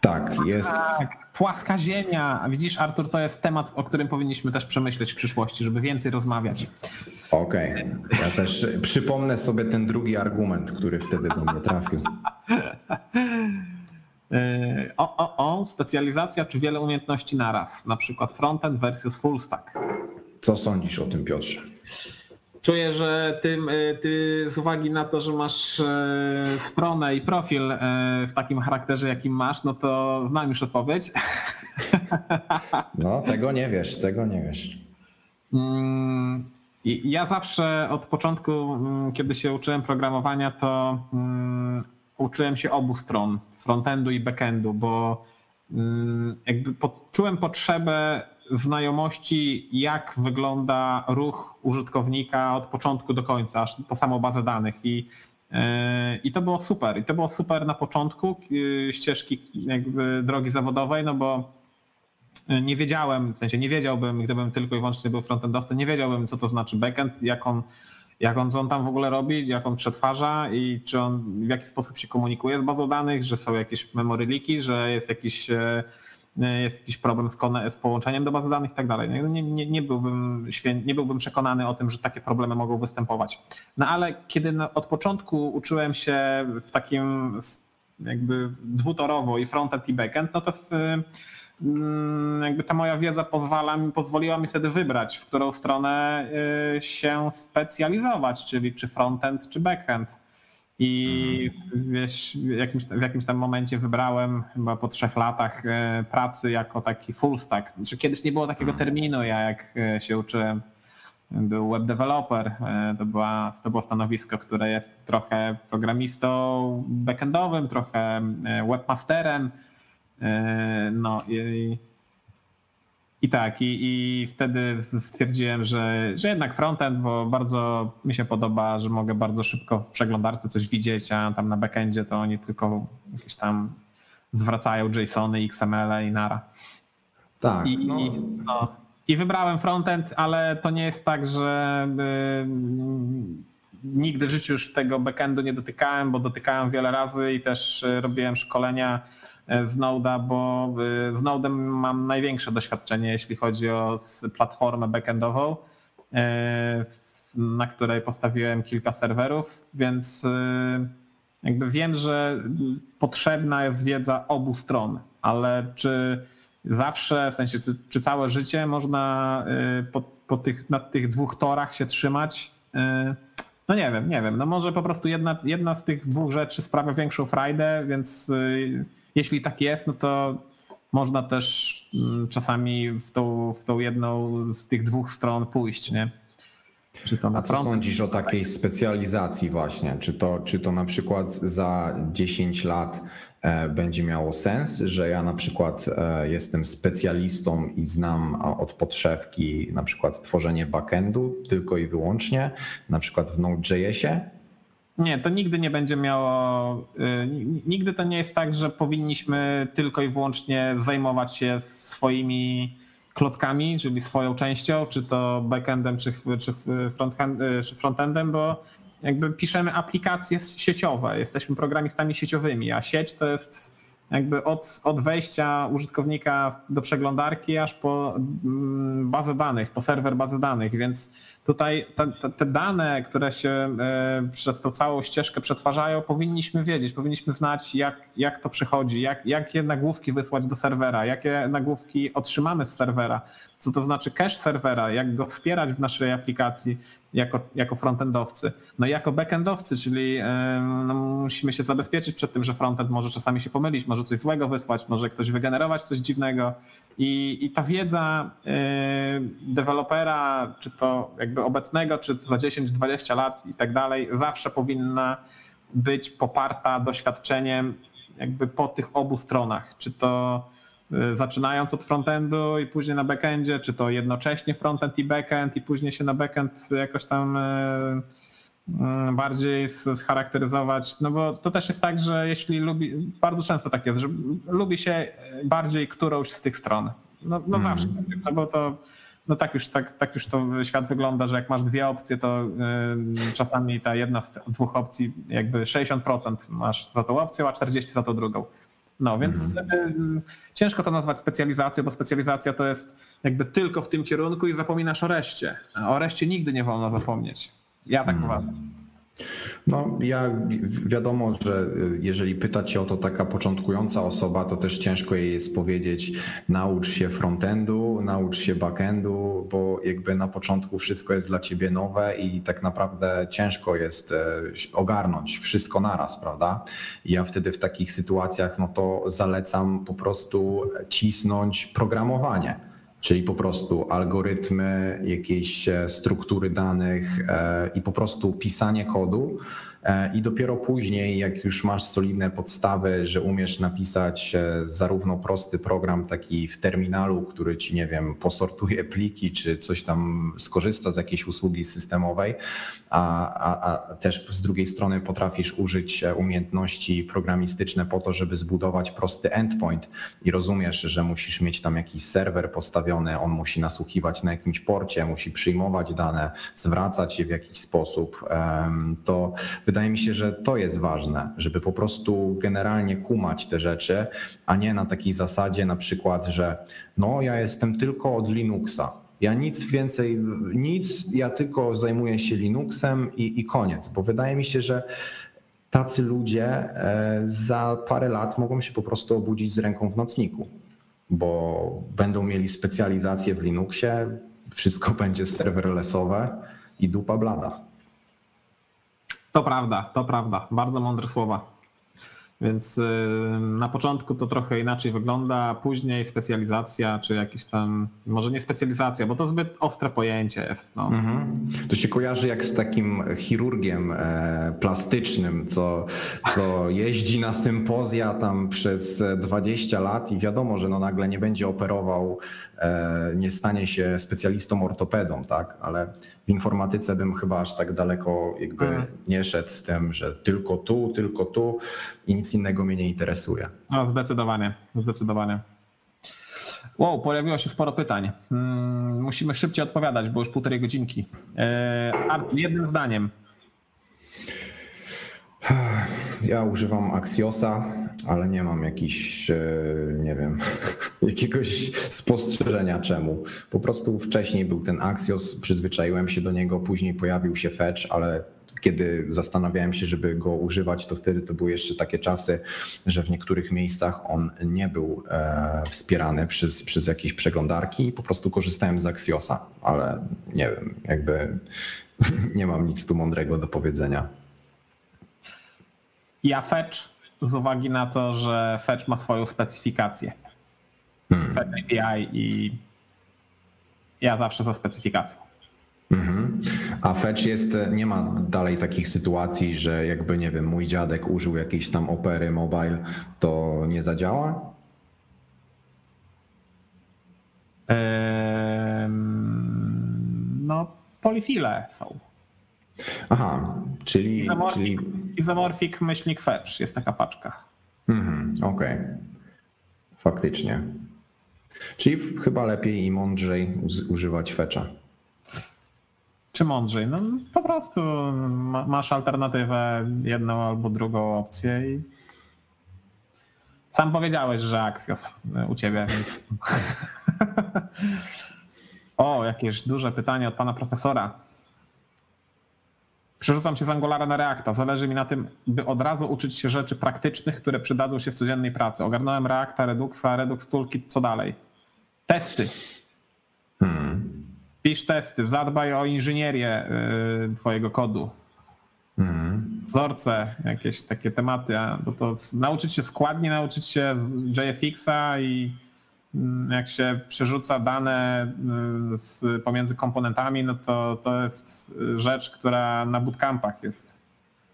Tak, jest. Tak, płaska ziemia. Widzisz, Artur, to jest temat, o którym powinniśmy też przemyśleć w przyszłości, żeby więcej rozmawiać. Okej. Okay. Ja też przypomnę sobie ten drugi argument, który wtedy do mnie trafił. O, o, o, specjalizacja czy wiele umiejętności naraz, na przykład frontend versus full stack. Co sądzisz o tym, Piotrze? Czuję, że ty, e, ty z uwagi na to, że masz e, stronę i profil e, w takim charakterze, jakim masz, no to znam już odpowiedź. No, tego nie wiesz, tego nie wiesz. Mm, ja zawsze od początku, mm, kiedy się uczyłem programowania, to mm, uczyłem się obu stron, frontendu i backendu, bo jakby czułem potrzebę znajomości, jak wygląda ruch użytkownika od początku do końca, aż po samą bazę danych. I, e, i to było super. I to było super na początku e, ścieżki jakby drogi zawodowej, no bo nie wiedziałem, w sensie nie wiedziałbym, gdybym tylko i wyłącznie był frontendowcem, nie wiedziałbym, co to znaczy backend, jak on, jak on, co on tam w ogóle robi, jak on przetwarza i czy on w jaki sposób się komunikuje z bazą danych, że są jakieś memory leaki, że jest jakiś e, E, jest jakiś problem z, z połączeniem do bazy danych i tak dalej. No nie, nie, nie, byłbym nie byłbym przekonany o tym, że takie problemy mogą występować. No ale kiedy od początku uczyłem się w takim jakby dwutorowo i frontend i backend, no to w, jakby ta moja wiedza pozwala mi, pozwoliła mi wtedy wybrać, w którą stronę y, się specjalizować, czyli czy frontend, czy backend. I w, wiesz, w, jakimś, w jakimś tam momencie wybrałem chyba po trzech latach y, pracy jako taki full stack. Znaczy kiedyś nie było takiego terminu, ja jak y, się uczyłem był web developer. To, była, to było stanowisko, które jest trochę programistą backendowym, trochę webmasterem. E, no i, i tak, i, i wtedy stwierdziłem, że, że jednak frontend, bo bardzo mi się podoba, że mogę bardzo szybko w przeglądarce coś widzieć, a tam na backendzie to oni tylko jakieś tam zwracają JSONy, XML i nara. Tak. I, no. no i wybrałem frontend, ale to nie jest tak, że nigdy w życiu już tego backendu nie dotykałem, bo dotykałem wiele razy i też e, robiłem szkolenia z Node'a, bo e, z Node'em mam największe doświadczenie, jeśli chodzi o platformę backendową, na której postawiłem kilka serwerów, więc jakby wiem, że potrzebna jest wiedza obu stron, ale czy zawsze, w sensie, czy, całe życie można po, po tych, na tych dwóch torach się trzymać? No nie wiem, nie wiem. No może po prostu jedna, jedna z tych dwóch rzeczy sprawia większą frajdę, więc jeśli tak jest, no to można też mm, czasami w tą, w tą jedną z tych dwóch stron pójść, nie? Czy to A co sądzisz o takiej specjalizacji właśnie? Czy to, czy to na przykład za 10 lat E, będzie miało sens, że ja na przykład e, jestem specjalistą i znam od podszewki na przykład tworzenie backendu tylko i wyłącznie, na przykład w Node.jsie. Nie, to nigdy nie będzie miało, y, nigdy to nie jest tak, że powinniśmy tylko i wyłącznie zajmować się swoimi klockami, czyli swoją częścią, czy to backendem, czy, czy y, frontendem, bo jakby piszemy aplikacje sieciowe, jesteśmy programistami sieciowymi, a sieć to jest jakby od, od wejścia użytkownika do przeglądarki aż po mm, bazę danych, po serwer bazy danych, więc tutaj te, te, dane, które się e, przez tą całą ścieżkę przetwarzają, powinniśmy wiedzieć, powinniśmy znać, jak, jak to przychodzi, jak, jakie nagłówki wysłać do serwera, jakie nagłówki otrzymamy z serwera, co to znaczy cache serwera, jak go wspierać w naszej aplikacji jako, jako frontendowcy. No i jako backendowcy, czyli no, musimy się zabezpieczyć przed tym, że frontend może czasami się pomylić, może coś złego wysłać, może ktoś wygenerować coś dziwnego i, i ta wiedza dewelopera, czy to jakby obecnego, czy za 10-20 lat i tak dalej, zawsze powinna być poparta doświadczeniem jakby po tych obu stronach, czy to y, zaczynając od frontendu i później na backendzie, czy to jednocześnie frontend i backend i później się na backend jakoś tam y, y, bardziej scharakteryzować, no bo to też jest tak, że jeśli lubi, bardzo często tak jest, że lubi się bardziej którąś z tych stron. No, no mm. zawsze, no bo to no tak już, tak, tak już to świat wygląda, że jak masz dwie opcje, to yy, czasami ta jedna z dwóch opcji, jakby 60% masz za tą opcją, a 40% za tą drugą. No więc mhm. yy, ciężko to nazwać specjalizacją, bo specjalizacja to jest jakby tylko w tym kierunku i zapominasz o reszcie. O reszcie nigdy nie wolno zapomnieć. Ja tak mhm. uważam. No, ja wiadomo, że y, jeżeli pyta cię o to taka początkująca osoba, to też ciężko jej jest powiedzieć, naucz się frontendu, naucz się backendu, bo jakby na początku wszystko jest dla ciebie nowe i tak naprawdę ciężko jest e, ogarnąć wszystko naraz, prawda? Ja wtedy w takich sytuacjach, no to zalecam po prostu cisnąć programowanie czyli po prostu algorytmy, jakieś e, struktury danych e, i po prostu pisanie kodu I dopiero później, jak już masz solidne podstawy, że umiesz napisać e, zarówno prosty program, taki w terminalu, który ci, nie wiem, posortuje pliki, czy coś tam skorzysta z jakiejś usługi systemowej, a, a, a też z drugiej strony potrafisz użyć e, umiejętności programistyczne po to, żeby zbudować prosty endpoint. I rozumiesz, że musisz mieć tam jakiś serwer postawiony, on musi nasłuchiwać na jakimś porcie, musi przyjmować dane, zwracać je w jakiś sposób, to wydaje mi się, że to jest ważne, żeby po prostu generalnie kumać te rzeczy, a nie na takiej zasadzie na przykład, że no ja jestem tylko od Linuxa. Ja nic więcej, nic, ja tylko zajmuję się Linuxem i, i koniec, bo wydaje mi się, że tacy ludzie e, za parę lat mogą się po prostu obudzić z ręką w nocniku, bo będą mieli specjalizację w Linuxie, wszystko będzie serverlessowe i dupa blada. To prawda, to prawda. Bardzo mądre słowa. Więc y, na początku to trochę inaczej wygląda, a później specjalizacja, czy jakiś tam, może nie specjalizacja, bo to zbyt ostre pojęcie jest. No. Mhm. To się kojarzy jak z takim chirurgiem e, plastycznym, co, co jeździ na sympozja tam przez 20 lat i wiadomo, że no nagle nie będzie operował, e, nie stanie się specjalistą ortopedą, tak? Ale w informatyce bym chyba aż tak daleko jakby mhm. nie szedł z tym, że tylko tu, tylko tu i nic innego mnie nie interesuje. No, zdecydowanie, zdecydowanie. Wow, pojawiło się sporo pytań. Hmm, musimy szybciej odpowiadać, bo już półtorej godzinki. E, Artur, jednym zdaniem. Ja używam Axiosa, ale nie mam jakiś, e, nie wiem, jakiegoś spostrzeżenia czemu. Po prostu wcześniej był ten Axios, przyzwyczaiłem się do niego, później pojawił się Fetch, ale kiedy zastanawiałem się, żeby go używać, to wtedy to były jeszcze takie czasy, że w niektórych miejscach on nie był e, wspierany przez, przez jakieś przeglądarki i po prostu korzystałem z Axiosa, ale nie wiem, jakby nie mam nic tu mądrego do powiedzenia. Ja Fetch z uwagi na to, że Fetch ma swoją specyfikację. Hmm. Fetch API i ja zawsze za specyfikacją. Mhm. A Fetch jest, nie ma dalej takich sytuacji, że jakby, nie wiem, mój dziadek użył jakiejś tam opery mobile, to nie zadziała? no, polifile są. Aha, czyli... Isomorphic, czyli... Isomorphic myślnik fetch jest taka paczka. Mhm, Okej, okay. faktycznie. Czyli chyba lepiej i mądrzej używać fetcha. Czy mądrzej? No po prostu masz alternatywę, jedną albo drugą opcję i sam powiedziałeś, że Axios u ciebie, więc... o, jakieś duże pytanie od pana profesora. Przerzucam się z Angulara na Reacta. Zależy mi na tym, by od razu uczyć się rzeczy praktycznych, które przydadzą się w codziennej pracy. Ogarnąłem Reacta, Reduxa, Redux Toolkit, co dalej? Testy. Pisz testy, zadbaj o inżynierię y, twojego kodu. Hmm. Wzorce, jakieś takie tematy, bo to nauczyć się składnie, nauczyć się JFX-a i Mm, jak się przerzuca dane y, z, pomiędzy komponentami, no to to jest rzecz, która na bootcampach jest.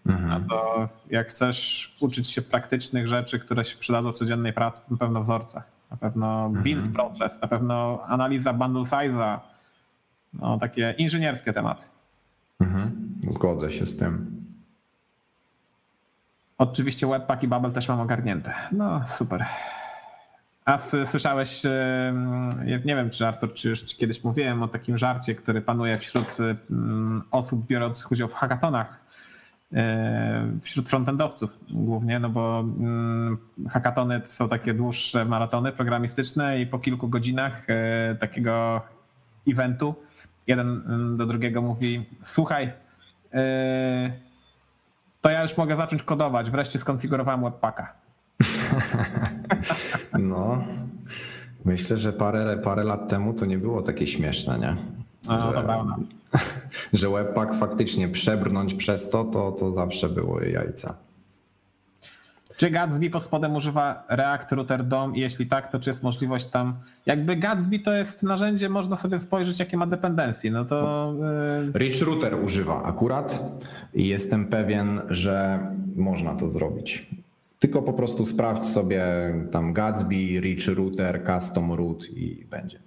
Mhm. A to jak chcesz uczyć się praktycznych rzeczy, które się przydadzą w codziennej pracy, to na pewno wzorcach, na pewno mhm. build mhm. proces, na pewno analiza bundle size'a, no takie inżynierskie tematy. Mhm. Zgodzę się z tym. Oczywiście Webpack i Babel też mam ogarnięte. No super. A słyszałeś, nie wiem czy Artur, czy już kiedyś mówiłem o takim żarcie, który panuje wśród osób biorących udział w hackathonach, e, wśród frontendowców głównie, no bo hackatony to są takie dłuższe maratony programistyczne i po kilku godzinach e, takiego eventu jeden do drugiego mówi, słuchaj, e, to ja już mogę zacząć kodować, wreszcie skonfigurowałem webpacka. No, myślę, że parę, parę lat temu to nie było takie śmieszne, nie? No, że, to. Że webpack faktycznie przebrnąć przez to, to, to zawsze było jajca. Czy Gatsby pod spodem używa React Router DOM i jeśli tak, to czy jest możliwość tam, jakby Gatsby to jest narzędzie, można sobie spojrzeć jakie ma dependencje, no to... Yy... Rich Router używa akurat i jestem pewien, że można to zrobić. Tylko po prostu sprawdź sobie tam Gatsby, Rich Router, Custom Root i będzie.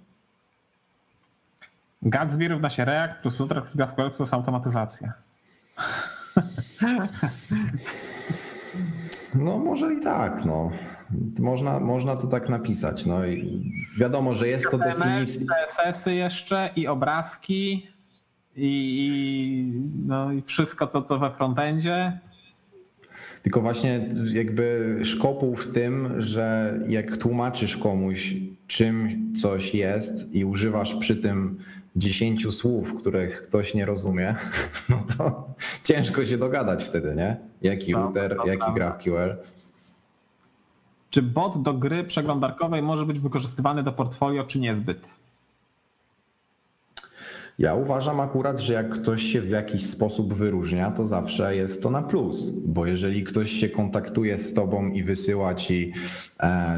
Gatsby równa się React plus Router plus GraphQL plus automatyzacja. No może i tak, no. Można, można to tak napisać. No i wiadomo, że jest to definicja. CSS-y jeszcze i obrazki i, i, no i wszystko to, to we frontendzie. Tylko właśnie jakby szkopuł w tym, że jak tłumaczysz komuś, czym coś jest i używasz przy tym dziesięciu słów, których ktoś nie rozumie, no to ciężko się dogadać wtedy, nie? Jaki To- router, to jaki. GraphQL. Czy bot do gry przeglądarkowej może być wykorzystywany do portfolio, czy niezbyt? Ja uważam akurat, że jak ktoś się w jakiś sposób wyróżnia, to zawsze jest to na plus, bo jeżeli ktoś się kontaktuje z tobą i wysyła ci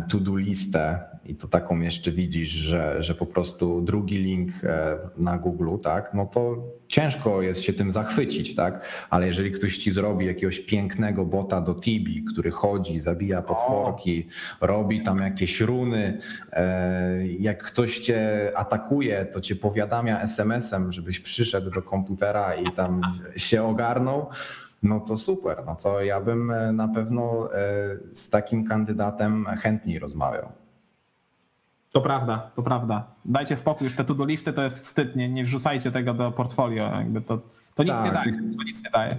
to-do listę i to taką jeszcze widzisz, że, że po prostu drugi link e, na Google, tak, no to ciężko jest się tym zachwycić, tak, ale jeżeli ktoś ci zrobi jakiegoś pięknego bota do Tibi, który chodzi, zabija potworki, robi tam jakieś runy, e, jak ktoś cię atakuje, to cię powiadamia SMS-em, żebyś przyszedł do komputera i tam się ogarnął, no to super. No to ja bym e, na pewno e, z takim kandydatem chętniej rozmawiał. To prawda, to prawda. Dajcie spokój, już te to-do listy to jest wstyd, nie, nie wrzucajcie tego do portfolio, jakby to, to nic Tak. nie daje, to nic nie daje.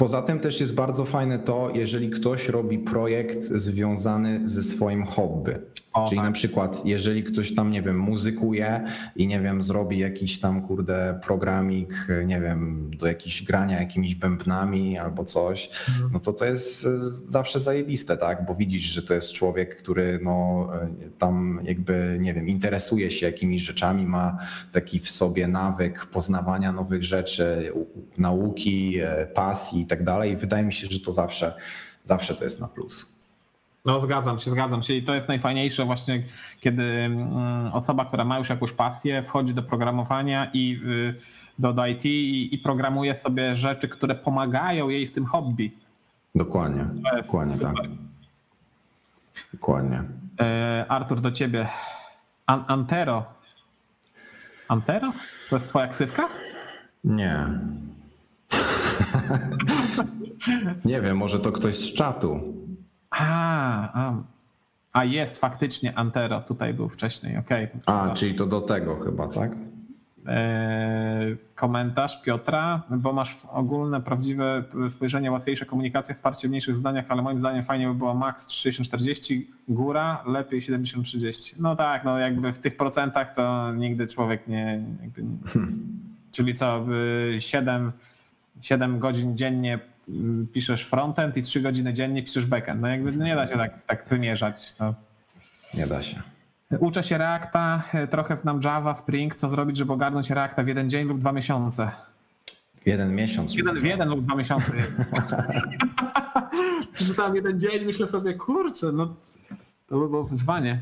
Poza tym też jest bardzo fajne to, jeżeli ktoś robi projekt związany ze swoim hobby. O, Czyli tak. na przykład, jeżeli ktoś tam, nie wiem, muzykuje i nie wiem, zrobi jakiś tam, kurde, programik, nie wiem, do jakichś grania jakimiś bębnami albo coś, Mhm. no to to jest zawsze zajebiste, tak? Bo widzisz, że to jest człowiek, który no tam jakby, nie wiem, interesuje się jakimiś rzeczami, ma taki w sobie nawyk poznawania nowych rzeczy, nauki, e, pasji tak dalej. I wydaje mi się, że to zawsze, zawsze to jest na plus. No zgadzam się, zgadzam się i to jest najfajniejsze właśnie, kiedy mm, osoba, która ma już jakąś pasję, wchodzi do programowania i y, do, do IT i, i programuje sobie rzeczy, które pomagają jej w tym hobby. Dokładnie, dokładnie tak. super. Dokładnie. E, Artur, do ciebie. An Antero. Antero? To jest twoja ksywka? Nie. Nie wiem, może to ktoś z czatu. A, a, a jest faktycznie Antero, tutaj był wcześniej, okej. A, czyli to do tego chyba, tak? E, komentarz Piotra, bo masz ogólne, prawdziwe spojrzenie, łatwiejsze komunikacje, wsparcie w mniejszych zdaniach, ale moim zdaniem fajnie by było max 60-40, góra lepiej 70-30. No tak, no jakby w tych procentach to nigdy człowiek nie... Jakby, nie czyli co, y, 7, 7 godzin dziennie mm, piszesz frontend i 3 godziny dziennie piszesz backend. No jakby nie da się tak, tak wymierzać. No. Nie da się. Uczę się Reacta, e, trochę znam Java, Spring. Co zrobić, żeby ogarnąć Reacta w jeden dzień lub dwa miesiące? Jeden miesiąc. Jeden w jeden lub dwa miesiące. Przeczytałem jeden dzień, myślę sobie, kurczę, no to by było wyzwanie.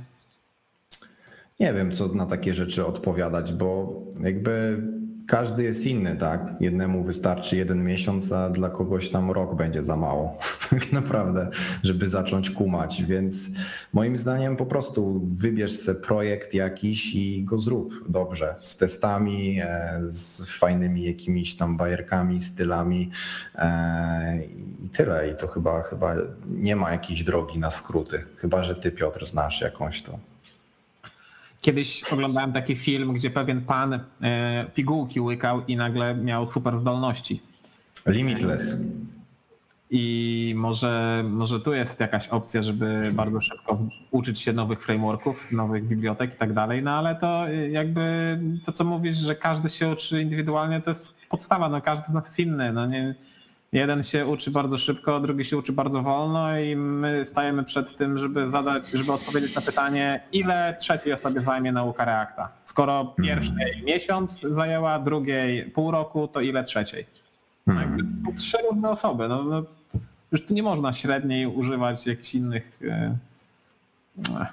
Nie wiem, co na takie rzeczy odpowiadać, bo jakby każdy jest inny, tak? Jednemu wystarczy jeden miesiąc, a dla kogoś tam rok będzie za mało, tak naprawdę, żeby zacząć kumać. Więc moim zdaniem po prostu wybierz sobie projekt jakiś i go zrób dobrze, z testami, e, z fajnymi jakimiś tam bajerkami, stylami e, i tyle. I to chyba, chyba nie ma jakiejś drogi na skróty, chyba że ty, Piotr, znasz jakąś to. Kiedyś oglądałem taki film, gdzie pewien pan e, pigułki łykał i nagle miał super zdolności. Limitless. I może, może tu jest jakaś opcja, żeby bardzo szybko uczyć się nowych frameworków, nowych bibliotek i tak dalej, no ale to y, jakby to, co mówisz, że każdy się uczy indywidualnie, to jest podstawa, no każdy z nas jest inny. No nie, jeden się uczy bardzo szybko, drugi się uczy bardzo wolno i my stajemy przed tym, żeby zadać, żeby odpowiedzieć na pytanie, ile trzeciej osobie zajmie nauka Reacta. Skoro pierwszej miesiąc zajęła, drugiej pół roku, to ile trzeciej? No jakby są trzy różne osoby. No, no, już tu nie można średniej używać jakichś innych. e, e,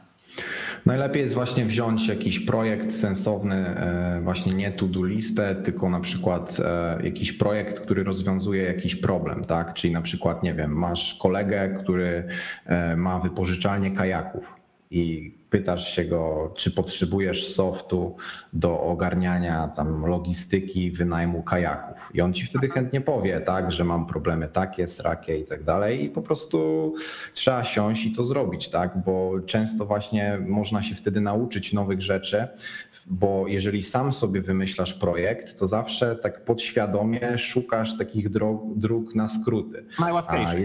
Najlepiej jest właśnie wziąć jakiś projekt sensowny, e, właśnie nie to-do listę, tylko na przykład e, jakiś projekt, który rozwiązuje jakiś problem, tak? Czyli na przykład, nie wiem, masz kolegę, który e, ma wypożyczalnię kajaków i pytasz się go, czy potrzebujesz softu do ogarniania tam logistyki, wynajmu kajaków. I on ci wtedy chętnie powie, tak, że mam problemy takie, srakie i tak dalej. I po prostu trzeba siąść i to zrobić, tak, bo często właśnie można się wtedy nauczyć nowych rzeczy, bo jeżeli sam sobie wymyślasz projekt, to zawsze tak podświadomie szukasz takich dróg, dróg na skróty. Najłatwiejsze.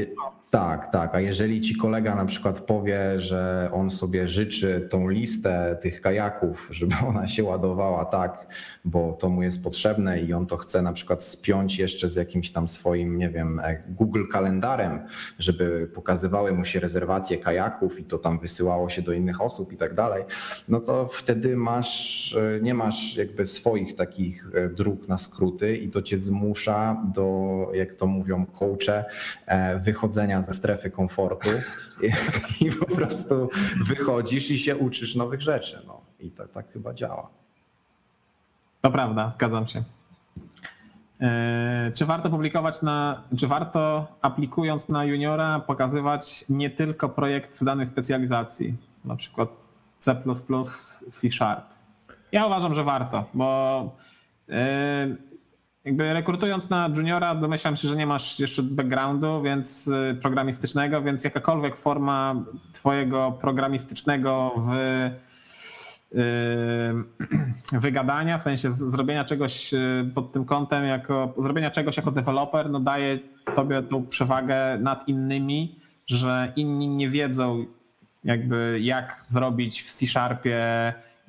Tak, tak. A jeżeli ci kolega na przykład powie, że on sobie życzy tą listę tych kajaków, żeby ona się ładowała tak, bo to mu jest potrzebne i on to chce na przykład spiąć jeszcze z jakimś tam swoim, nie wiem, e, Google kalendarem, żeby pokazywały mu się rezerwacje kajaków i to tam wysyłało się do innych osób i tak dalej, no to wtedy masz, e, nie masz jakby swoich takich e, dróg na skróty i to cię zmusza do, jak to mówią coache, wychodzenia ze strefy komfortu. I, i, po prostu wychodzisz i się uczysz nowych rzeczy. No. I to tak chyba działa. To prawda, zgadzam się. E, czy warto publikować na, czy warto aplikując na juniora pokazywać nie tylko projekt w danej specjalizacji, na przykład C++, C Sharp? Ja uważam, że warto, bo e, jakby rekrutując na juniora, domyślam się, że nie masz jeszcze backgroundu, więc y, programistycznego, więc jakakolwiek forma twojego programistycznego w y, wygadania, w sensie zrobienia czegoś y, pod tym kątem, jako zrobienia czegoś jako deweloper, no daje tobie tą przewagę nad innymi, że inni nie wiedzą jakby jak zrobić w C-Sharpie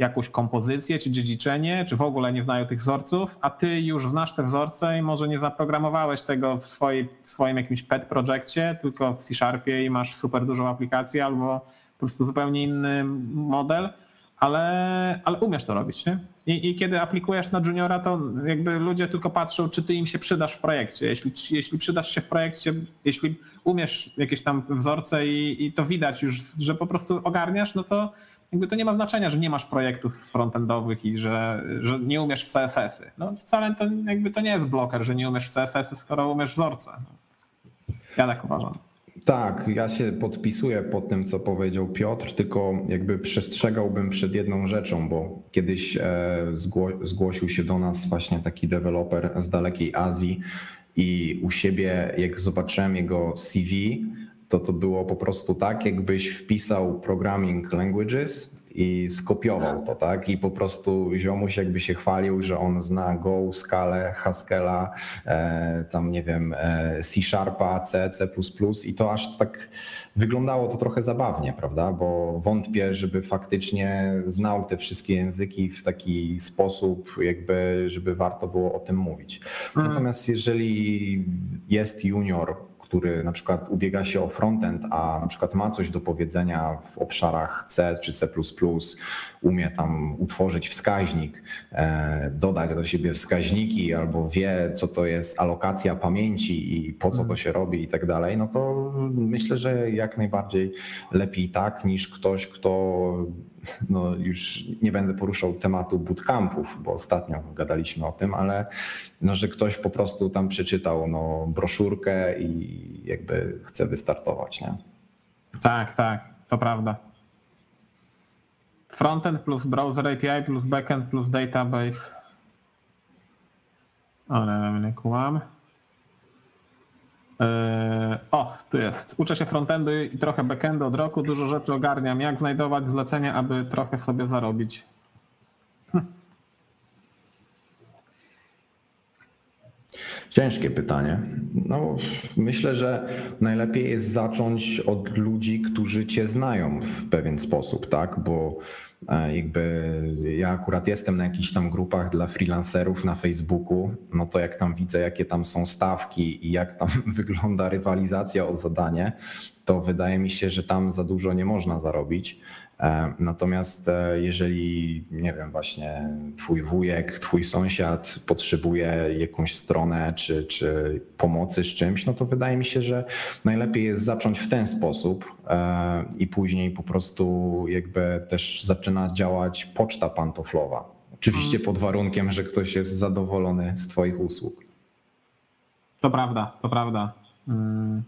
jakąś kompozycję czy dziedziczenie, czy w ogóle nie znają tych wzorców, a ty już znasz te wzorce i może nie zaprogramowałeś tego w, swojej, w swoim jakimś pet projekcie, tylko w C-Sharpie i masz super dużą aplikację albo po prostu zupełnie inny model, ale, ale umiesz to robić. Nie? I, I, kiedy aplikujesz na juniora, to jakby ludzie tylko patrzą, czy ty im się przydasz w projekcie. Jeśli, jeśli przydasz się w projekcie, jeśli umiesz jakieś tam wzorce i, i to widać już, że po prostu ogarniasz, no to jakby to nie ma znaczenia, że nie masz projektów frontendowych i że, że nie umiesz w CSS-y. No wcale to jakby to nie jest bloker, że nie umiesz w CSS-y, skoro umiesz wzorce. Ja tak uważam. Tak, ja się podpisuję pod tym, co powiedział Piotr, tylko jakby przestrzegałbym przed jedną rzeczą, bo kiedyś e, zgłosił się do nas właśnie taki deweloper z dalekiej Azji i u siebie, jak zobaczyłem jego CV, to to było po prostu tak, jakbyś wpisał programming languages i skopiował to, tak? I po prostu ziomuś jakby się chwalił, że on zna Go, Scala, Haskella, e, tam nie wiem, e, C Sharpa, C, C++ i to aż tak wyglądało to trochę zabawnie, prawda? Bo wątpię, żeby faktycznie znał te wszystkie języki w taki sposób, jakby, żeby warto było o tym mówić. Mm. Natomiast jeżeli jest junior, który na przykład ubiega się o frontend, a na przykład ma coś do powiedzenia w obszarach C czy C, umie tam utworzyć wskaźnik, e, dodać do siebie wskaźniki, albo wie, co to jest alokacja pamięci i po co to mhm. się robi i tak dalej, no to myślę, że jak najbardziej lepiej tak niż ktoś, kto no już nie będę poruszał tematu bootcampów, bo ostatnio gadaliśmy o tym, ale no, że ktoś po prostu tam przeczytał no, broszurkę i jakby chce wystartować, nie? Tak, tak, to prawda. Frontend plus browser API plus backend plus database. Ale nie kłam. Eee, o, tu jest. Uczę się frontendu i trochę backendu od roku. Dużo rzeczy ogarniam. Jak znajdować zlecenia, aby trochę sobie zarobić? Ciężkie pytanie. No, myślę, że najlepiej jest zacząć od ludzi, którzy cię znają w pewien sposób, tak? Bo e, jakby ja akurat jestem na jakichś tam grupach dla freelancerów na Facebooku, no to jak tam widzę, jakie tam są stawki i jak tam wygląda rywalizacja o zadanie, to wydaje mi się, że tam za dużo nie można zarobić. E, natomiast e, jeżeli, nie wiem, właśnie twój wujek, twój sąsiad potrzebuje jakąś stronę czy, czy pomocy z czymś, no to wydaje mi się, że najlepiej jest zacząć w ten sposób e, i później po prostu jakby też zaczyna działać poczta pantoflowa. Oczywiście mhm. pod warunkiem, że ktoś jest zadowolony z Twoich usług. To prawda, to prawda. Mm.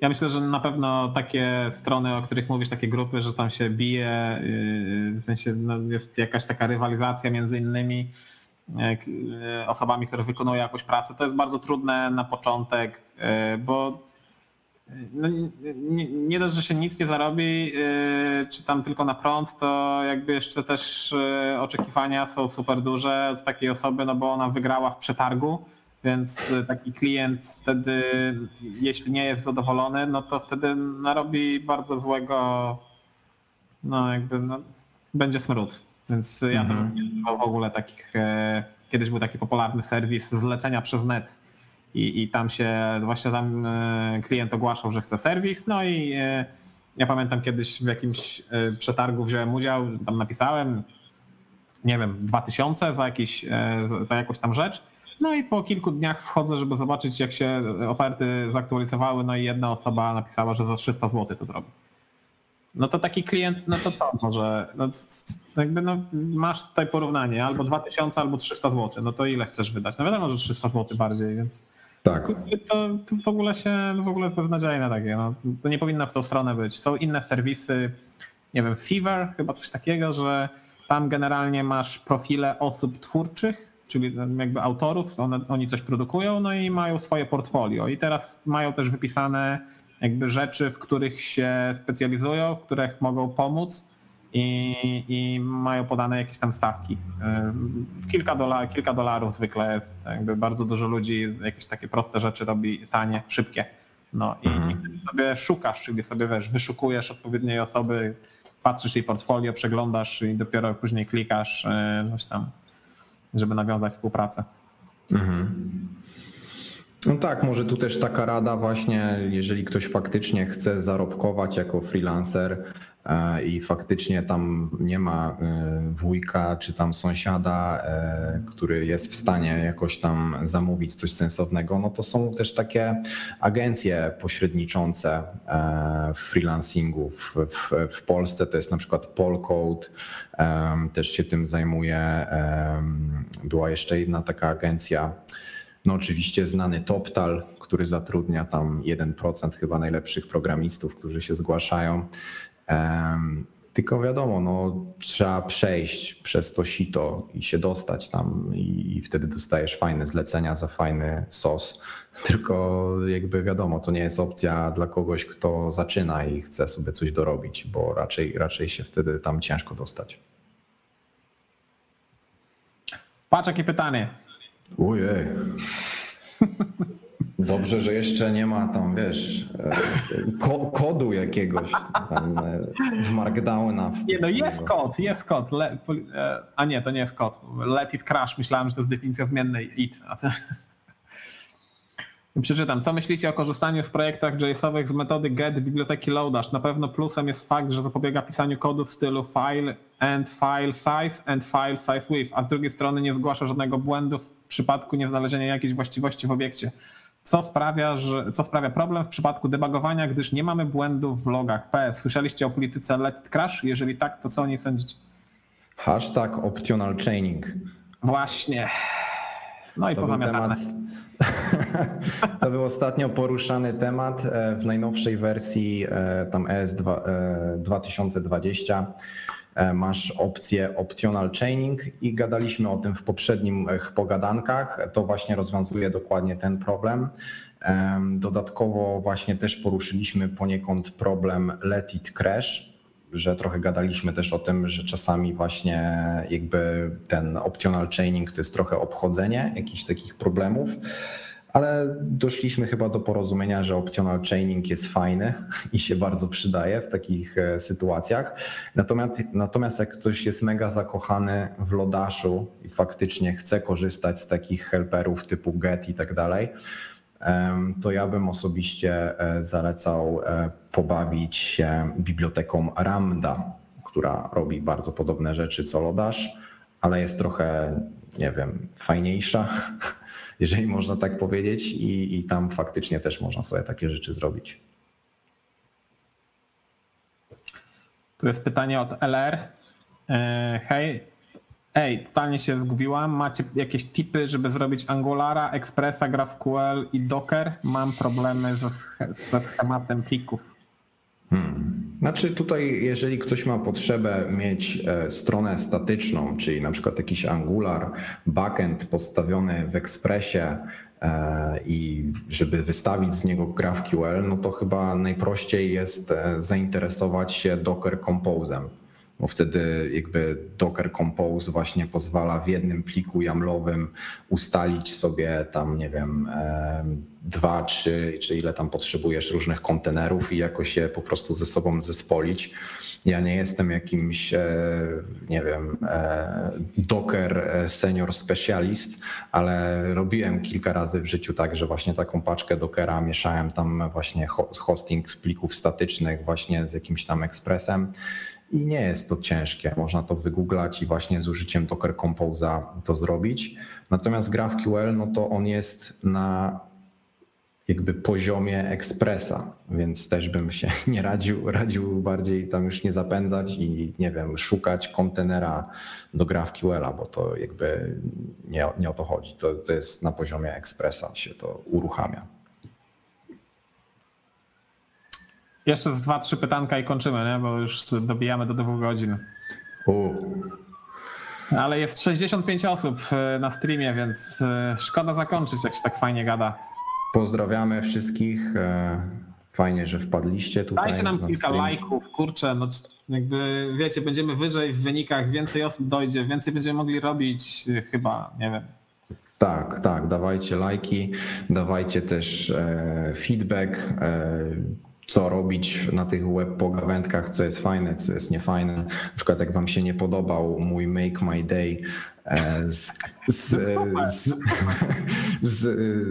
Ja myślę, że na pewno takie strony, o których mówisz, takie grupy, że tam się bije, yy, w sensie no jest jakaś taka rywalizacja między innymi yy, osobami, które wykonują jakąś pracę, to jest bardzo trudne na początek, yy, bo no, nie, nie dość, że się nic nie zarobi, czy tam tylko na prąd, to jakby jeszcze też oczekiwania są super duże z takiej osoby, no bo ona wygrała w przetargu, Więc taki klient wtedy, jeśli nie jest zadowolony, no to wtedy narobi bardzo złego, no jakby no, będzie smród. Więc ja mhm. to w ogóle takich, e, kiedyś był taki popularny serwis zlecenia przez net i, i tam się, właśnie tam e, klient ogłaszał, że chce serwis, no i e, ja pamiętam kiedyś w jakimś przetargu wziąłem udział, tam napisałem, nie wiem, 2000 za, jakiś, za jakąś tam rzecz. No i po kilku dniach wchodzę, żeby zobaczyć, jak się oferty zaktualizowały, no i jedna osoba napisała, że za 300 zł to zrobi. No to taki klient, no to co może? No, jakby no, masz tutaj porównanie, albo 2000, albo 300 zł. No to ile chcesz wydać? No wiadomo, że 300 zł bardziej, więc. Tak. To, to w ogóle się, w ogóle beznadziejne takie. No, to nie powinno w tą stronę być. Są inne serwisy, nie wiem, Fever, chyba coś takiego, że tam generalnie masz profile osób twórczych, czyli jakby autorów, one, oni coś produkują, no i mają swoje portfolio. I teraz mają też wypisane jakby rzeczy, w których się specjalizują, w których mogą pomóc i, i mają podane jakieś tam stawki. W kilka, dolar, kilka dolarów zwykle jest, jakby bardzo dużo ludzi jakieś takie proste rzeczy robi tanie, szybkie. No i, mhm. sobie szukasz, czyli sobie wiesz, wyszukujesz odpowiedniej osoby, patrzysz jej portfolio, przeglądasz i dopiero później klikasz e, coś tam, żeby nawiązać współpracę. Mhm. No tak, może tu też taka rada właśnie, jeżeli ktoś faktycznie chce zarobkować jako freelancer i faktycznie tam nie ma e, wujka czy tam sąsiada, e, który jest w stanie jakoś tam zamówić coś sensownego, no to są też takie agencje pośredniczące w freelancingu. W, w, w Polsce to jest na przykład Polcode, też się tym zajmuje. Była jeszcze jedna taka agencja, no oczywiście znany TopTal, który zatrudnia tam 1% chyba najlepszych programistów, którzy się zgłaszają. Tylko wiadomo, no, trzeba przejść przez to sito i się dostać tam, i, i, wtedy dostajesz fajne zlecenia za fajny sos. Tylko jakby wiadomo, to nie jest opcja dla kogoś, kto zaczyna i chce sobie coś dorobić, bo raczej, raczej się wtedy tam ciężko dostać. Patrz, jakie pytanie. Ojej. Dobrze, że jeszcze nie ma tam, wiesz, ko kodu jakiegoś tam e, w Markdowna. Nie, no jest kod, jest kod. Le e, a nie, to nie jest kod. Let it crash. Myślałem, że to jest definicja zmiennej it. Przeczytam. Co myślicie o korzystaniu w projektach JS-owych z metody get biblioteki Lodash? Na pewno plusem jest fakt, że zapobiega pisaniu kodu w stylu file and file size and file size with, a z drugiej strony nie zgłasza żadnego błędu w przypadku nieznalezienia jakiejś właściwości w obiekcie. Co sprawia, że, co sprawia problem w przypadku debugowania, gdyż nie mamy błędów w logach. PS, słyszeliście o polityce let it crash? Jeżeli tak, to co o niej sądzicie? Hashtag optional chaining. Właśnie. No i to pozamiatane. Temat, to był ostatnio poruszany temat e, w najnowszej wersji e, tam ES2, 2020. E, masz opcję optional chaining i gadaliśmy o tym w poprzednich pogadankach. To właśnie rozwiązuje dokładnie ten problem. Dodatkowo właśnie też poruszyliśmy poniekąd problem let it crash, że trochę gadaliśmy też o tym, że czasami właśnie jakby ten optional chaining to jest trochę obchodzenie jakichś takich problemów, ale doszliśmy chyba do porozumienia, że optional chaining jest fajny i się bardzo przydaje w takich e, sytuacjach. Natomiast, natomiast jak ktoś jest mega zakochany w Lodaszu i faktycznie chce korzystać z takich helperów typu get i tak dalej, to ja bym osobiście e, zalecał e, pobawić się biblioteką Ramda, która robi bardzo podobne rzeczy co Lodash, ale jest trochę, nie wiem, fajniejsza, jeżeli można tak powiedzieć, i, i tam faktycznie też można sobie takie rzeczy zrobić. Tu jest pytanie od LR. E, hej, Ej, totalnie się zgubiłam. Macie jakieś tipy, żeby zrobić Angulara, Expressa, GraphQL i Docker? Mam problemy ze, ze schematem plików. Hmm. Znaczy tutaj, jeżeli ktoś ma potrzebę mieć e, stronę statyczną, czyli na przykład jakiś Angular, backend postawiony w Expressie e, i żeby wystawić z niego GraphQL, no to chyba najprościej jest e, zainteresować się Docker Compose'em bo wtedy jakby Docker Compose właśnie pozwala w jednym pliku YAMLowym ustalić sobie tam, nie wiem, dwa, trzy, czy ile tam potrzebujesz różnych kontenerów i jakoś je po prostu ze sobą zespolić. Ja nie jestem jakimś, e, nie wiem, e, Docker e, senior specialist, ale robiłem kilka razy w życiu tak, że właśnie taką paczkę Dockera mieszałem tam właśnie hosting z plików statycznych właśnie z jakimś tam ekspresem i nie jest to ciężkie. Można to wygooglać i właśnie z użyciem Docker Compose'a to zrobić. Natomiast GraphQL, no to on jest na jakby poziomie ekspresa, więc też bym się nie radził, radził bardziej tam już nie zapędzać i nie wiem, szukać kontenera do GraphQL-a, bo to jakby nie, nie o to chodzi. To, to jest na poziomie ekspresa się to uruchamia. Jeszcze z dwa, trzy pytanka i kończymy, nie? bo już dobijamy do dwóch godzin. U. Ale jest 65 osób e, na streamie, więc e, szkoda zakończyć, jak się tak fajnie gada. Pozdrawiamy wszystkich. E, fajnie, że wpadliście tutaj. Dajcie nam kilka stream. lajków, kurczę, no jakby wiecie, będziemy wyżej w wynikach, więcej osób dojdzie, więcej będziemy mogli robić chyba, nie wiem. Tak, tak, dawajcie lajki, dawajcie też feedback co robić na tych web pogawędkach, co jest fajne, co jest niefajne. Na przykład jak wam się nie podobał mój Make My Day e, z, z, z,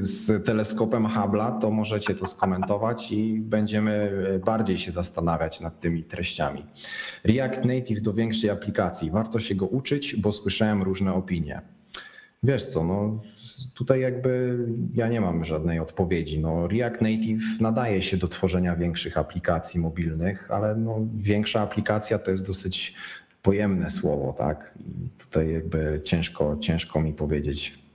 z, teleskopem Hubble'a, to możecie to skomentować i będziemy bardziej się zastanawiać nad tymi treściami. React Native do większej aplikacji. Warto się go uczyć, bo słyszałem różne opinie. Wiesz co, no tutaj jakby ja nie mam żadnej odpowiedzi. No, React Native nadaje się do tworzenia większych aplikacji mobilnych, ale no, większa aplikacja to jest dosyć pojemne słowo, tak? I tutaj jakby ciężko, ciężko mi powiedzieć,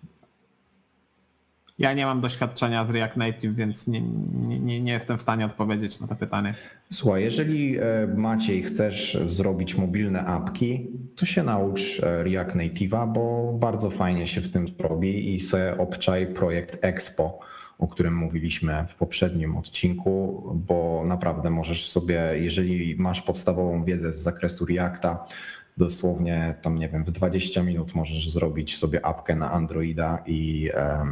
ja nie mam doświadczenia z React Native, więc nie, nie, nie jestem w stanie odpowiedzieć na to pytanie. Słuchaj, jeżeli e, Maciej chcesz zrobić mobilne apki, to się naucz e, React Native'a, bo bardzo fajnie się w tym robi i sobie obczaj projekt Expo, o którym mówiliśmy w poprzednim odcinku, bo naprawdę możesz sobie, jeżeli masz podstawową wiedzę z zakresu Reacta, dosłownie tam, nie wiem, w 20 minut możesz zrobić sobie apkę na Androida i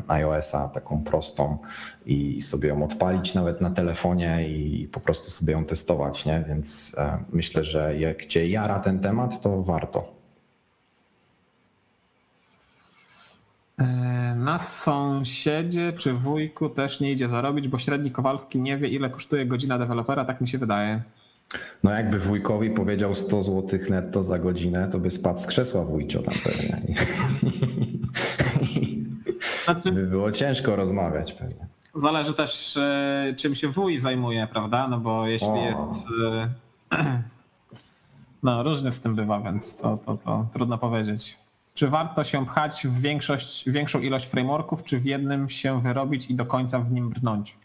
iOS-a taką prostą i sobie ją odpalić nawet na telefonie i po prostu sobie ją testować, nie? Więc e, myślę, że jak cię jara ten temat, to warto. E, na sąsiedzie czy wujku też nie idzie zarobić, bo średni Kowalski nie wie, ile kosztuje godzina dewelopera, tak mi się wydaje. No jakby wujkowi powiedział 100 zł netto za godzinę, to by spadł z krzesła wujcio tam pewnie. Znaczy, by było ciężko rozmawiać pewnie. Zależy też e, czym się wuj zajmuje, prawda? No bo jeśli o. jest... E, no różny w tym bywa, więc to, to, to trudno powiedzieć. Czy warto się pchać w większość, większą ilość frameworków, czy w jednym się wyrobić i do końca w nim brnąć?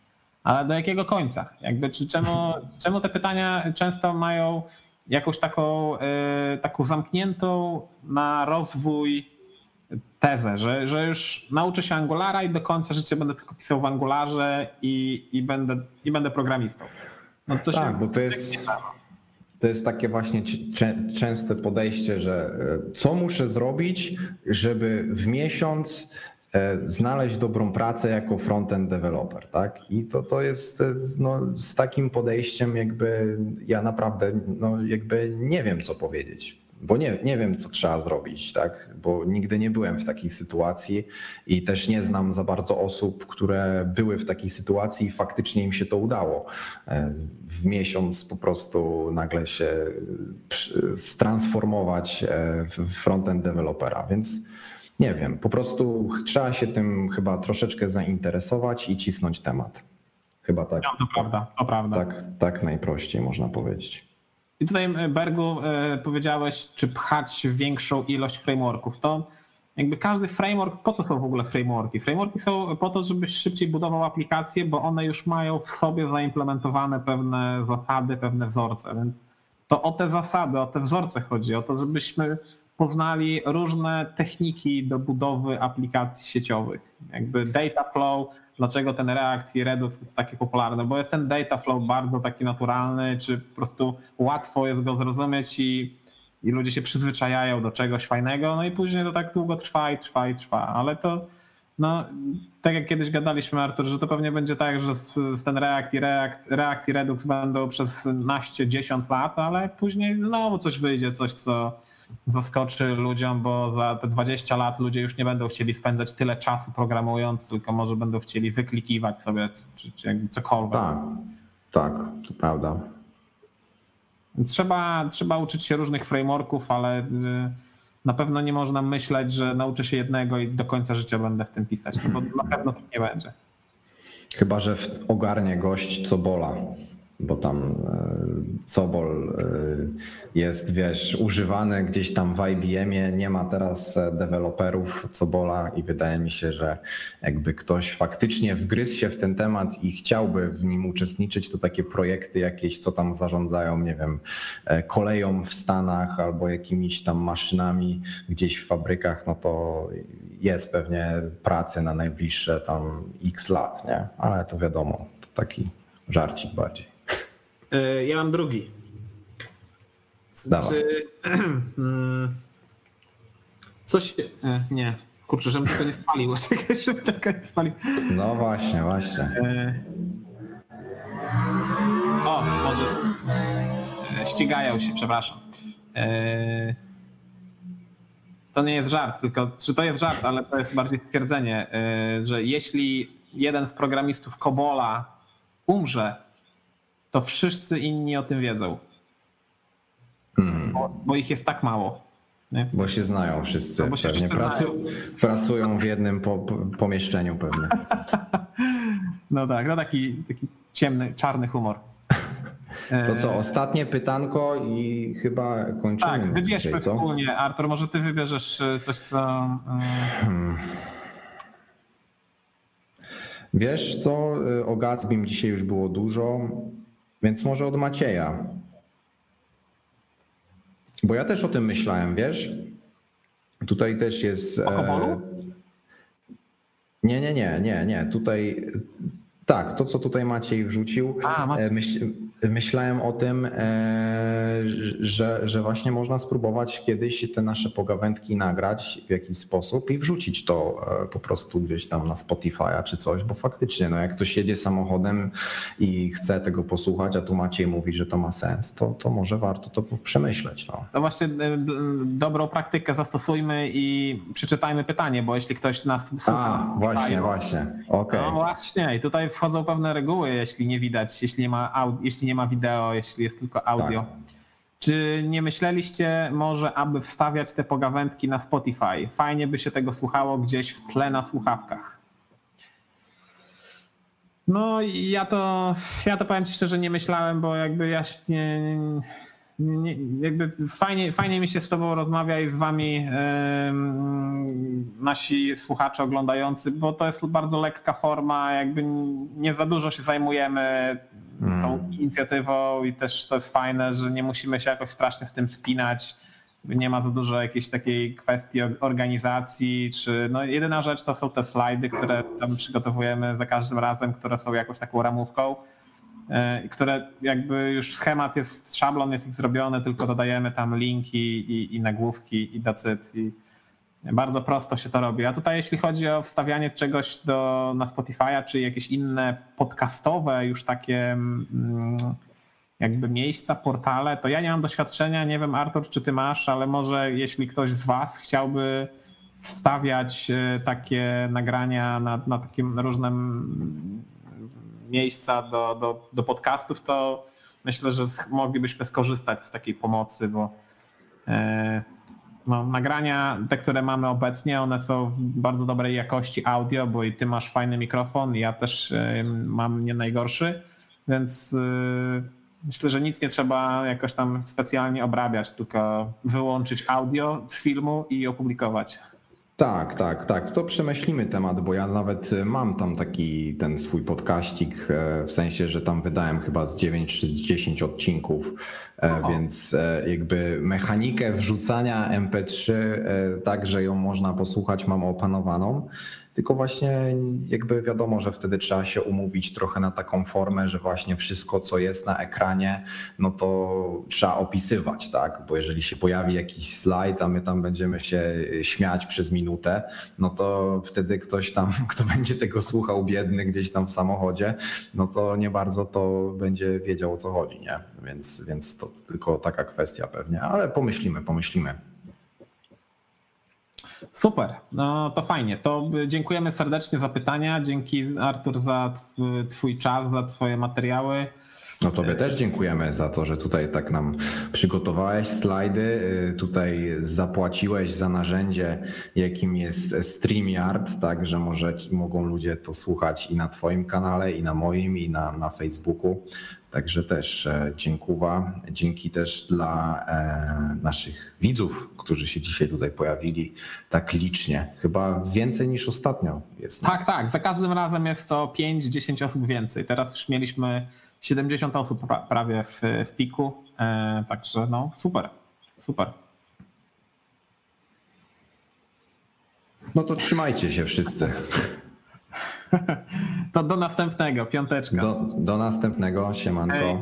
Ale do jakiego końca? Jakby, czy czemu, czemu te pytania często mają jakąś taką, yy, taką zamkniętą na rozwój tezę, że, że już nauczę się Angulara i do końca życia będę tylko pisał w Angularze i, i, będę, i będę programistą. No to tak, bo to jest, to jest takie właśnie częste podejście, że e, co muszę zrobić, żeby w miesiąc E, znaleźć dobrą pracę jako frontend developer, tak? I to, to jest e, no, z takim podejściem jakby ja naprawdę no, jakby nie wiem co powiedzieć, bo nie, nie wiem co trzeba zrobić, tak? Bo nigdy nie byłem w takiej sytuacji i też nie znam za bardzo osób, które były w takiej sytuacji i faktycznie im się to udało. E, w miesiąc po prostu nagle się stransformować w frontend dewelopera, więc nie wiem, po prostu trzeba się tym chyba troszeczkę zainteresować i cisnąć temat. Chyba tak. No, to prawda, to prawda. Tak, tak najprościej można powiedzieć. I tutaj e, Bergu e, powiedziałeś, czy pchać większą ilość frameworków. To jakby każdy framework, po co są w ogóle frameworki? Frameworki są po to, żebyś szybciej budował aplikacje, bo one już mają w sobie zaimplementowane pewne zasady, pewne wzorce, więc to o te zasady, o te wzorce chodzi, o to, żebyśmy poznali różne techniki do budowy aplikacji sieciowych. Jakby data flow, dlaczego ten React i Redux jest taki popularny, bo jest ten data flow bardzo taki naturalny, czy po prostu łatwo jest go zrozumieć i i ludzie się przyzwyczajają do czegoś fajnego, no i później to tak długo trwa i trwa i trwa, ale to no, tak jak kiedyś gadaliśmy, Artur, że to pewnie będzie tak, że ten React i React, React i Redux będą przez naście, dziesiąt lat, ale później znowu coś wyjdzie, coś co zaskoczy ludziom, bo za te 20 lat ludzie już nie będą chcieli spędzać tyle czasu programując, tylko może będą chcieli wyklikiwać sobie czy, czy cokolwiek. Tak, tak, to prawda. Trzeba, trzeba uczyć się różnych frameworków, ale y, na pewno nie można myśleć, że nauczę się jednego i do końca życia będę w tym pisać, no bo na pewno tak nie będzie. Chyba, że ogarnie gość co bola bo tam e, COBOL e, jest, wiesz, używany gdzieś tam w IBM-ie, nie ma teraz e, deweloperów COBOLa i wydaje mi się, że jakby ktoś faktycznie wgryzł się w ten temat i chciałby w nim uczestniczyć, to takie projekty jakieś, co tam zarządzają, nie wiem, koleją w Stanach albo jakimiś tam maszynami gdzieś w fabrykach, no to jest pewnie pracy na najbliższe tam x lat, nie? Ale to wiadomo, to taki żarcik bardziej. E, ja mam drugi. Czy, mm, coś. E, nie, kurczę, żebym tego nie spalił. Czekaj, żebym tego nie spalił. No właśnie, właśnie. E, o, może. Ścigają się, przepraszam. To nie jest żart, tylko czy to jest żart, ale to jest bardziej stwierdzenie, że jeśli jeden z programistów Kobola umrze to wszyscy inni o tym wiedzą. Hmm. Bo, bo, ich jest tak mało. Nie? Bo się znają wszyscy. No, bo się pewnie pracu, pracują w jednym po, po, pomieszczeniu pewnie. No tak, no taki, taki ciemny, czarny humor. To co, ostatnie pytanko i chyba kończymy. Tak, wybierzmy dzisiaj, wspólnie. Artur, może ty wybierzesz e, coś, co... E, hmm. Wiesz co, e, o Gatsbym dzisiaj już było dużo. Więc może od Macieja. Bo ja też o tym myślałem, wiesz? Tutaj też jest. E... Nie, nie, nie, nie, nie. Tutaj tak, to co tutaj Maciej wrzucił. A, e, myśl, myślałem o tym, e, że, że właśnie można spróbować kiedyś te nasze pogawędki nagrać w jakiś sposób i wrzucić to e, po prostu gdzieś tam na Spotify'a czy coś, bo faktycznie, no jak ktoś jedzie samochodem i chce tego posłuchać, a tu Maciej mówi, że to ma sens, to, to może warto to przemyśleć. No. no właśnie dobrą praktykę zastosujmy i przeczytajmy pytanie, bo jeśli ktoś nas słucha... A, właśnie, właśnie. Okay. No właśnie i tutaj wchodzą pewne reguły, jeśli nie widać, jeśli nie ma, jeśli nie ma wideo, jeśli jest tylko audio. Tak. Czy nie myśleliście może, aby wstawiać te pogawędki na Spotify? Fajnie by się tego słuchało gdzieś w tle na słuchawkach. No ja to, ja to powiem ci szczerze, nie myślałem, bo jakby ja nie, nie, jakby fajnie, fajnie mi się z tobą rozmawia i z wami yy, nasi słuchacze oglądający, bo to jest bardzo lekka forma, jakby nie za dużo się zajmujemy hmm. tą inicjatywą i też to jest fajne, że nie musimy się jakoś strasznie w tym spinać. Nie ma za dużo jakiejś takiej kwestii organizacji, czy no jedyna rzecz to są te slajdy, które tam przygotowujemy za każdym razem, które są jakąś taką ramówką które jakby już schemat jest, szablon jest ich zrobiony, tylko dodajemy tam linki i, i nagłówki i dacyt i bardzo prosto się to robi. A tutaj jeśli chodzi o wstawianie czegoś do, na Spotify'a, czy jakieś inne podcastowe już takie mm, jakby miejsca, portale, to ja nie mam doświadczenia, nie wiem Artur, czy ty masz, ale może jeśli ktoś z was chciałby wstawiać e, takie nagrania na, na takim różnym miejsca do, do, do podcastów, to myślę, że moglibyśmy skorzystać z takiej pomocy, bo e, no, nagrania, te, które mamy obecnie, one są w bardzo dobrej jakości audio, bo i ty masz fajny mikrofon, ja też e, mam nie najgorszy, więc e, myślę, że nic nie trzeba jakoś tam specjalnie obrabiać, tylko wyłączyć audio z filmu i opublikować. Tak, tak, tak. To przemyślimy temat, bo ja nawet e, mam tam taki ten swój podkaścik, e, w sensie, że tam wydałem chyba z 9 czy 10 odcinków, e, Oho. więc jakby mechanikę wrzucania MP3, tak, że ją można posłuchać, mam opanowaną. Tylko właśnie jakby wiadomo, że wtedy trzeba się umówić trochę na taką formę, że właśnie wszystko, co jest na ekranie, no to trzeba opisywać, tak? Bo jeżeli się pojawi jakiś slajd, a my tam będziemy się śmiać przez minutę, no to wtedy ktoś tam, kto będzie tego słuchał, biedny gdzieś tam w samochodzie, no to nie bardzo to będzie wiedział o co chodzi, nie? Więc, więc to tylko taka kwestia pewnie, ale pomyślimy, pomyślimy. Super, no to fajnie. To dziękujemy serdecznie za pytania. Dzięki Artur za tw- Twój czas, za Twoje materiały. No tobie też dziękujemy za to, że tutaj tak nam przygotowałeś slajdy, y, tutaj zapłaciłeś za narzędzie, jakim jest StreamYard, tak, że może, mogą ludzie to słuchać i na twoim kanale, i na moim, i na, na Facebooku. Także też e, dziękuwa. Dzięki też dla e, naszych widzów, którzy się dzisiaj tutaj pojawili tak licznie. Chyba więcej niż ostatnio jest. nas. Tak, tak. Za każdym razem jest to 5-10 osób więcej. Teraz już mieliśmy 70 osób pra- prawie w, w piku. E, także no super, super. No to trzymajcie się wszyscy. To do następnego, piąteczka. Do, do następnego. Siemanko. Hej.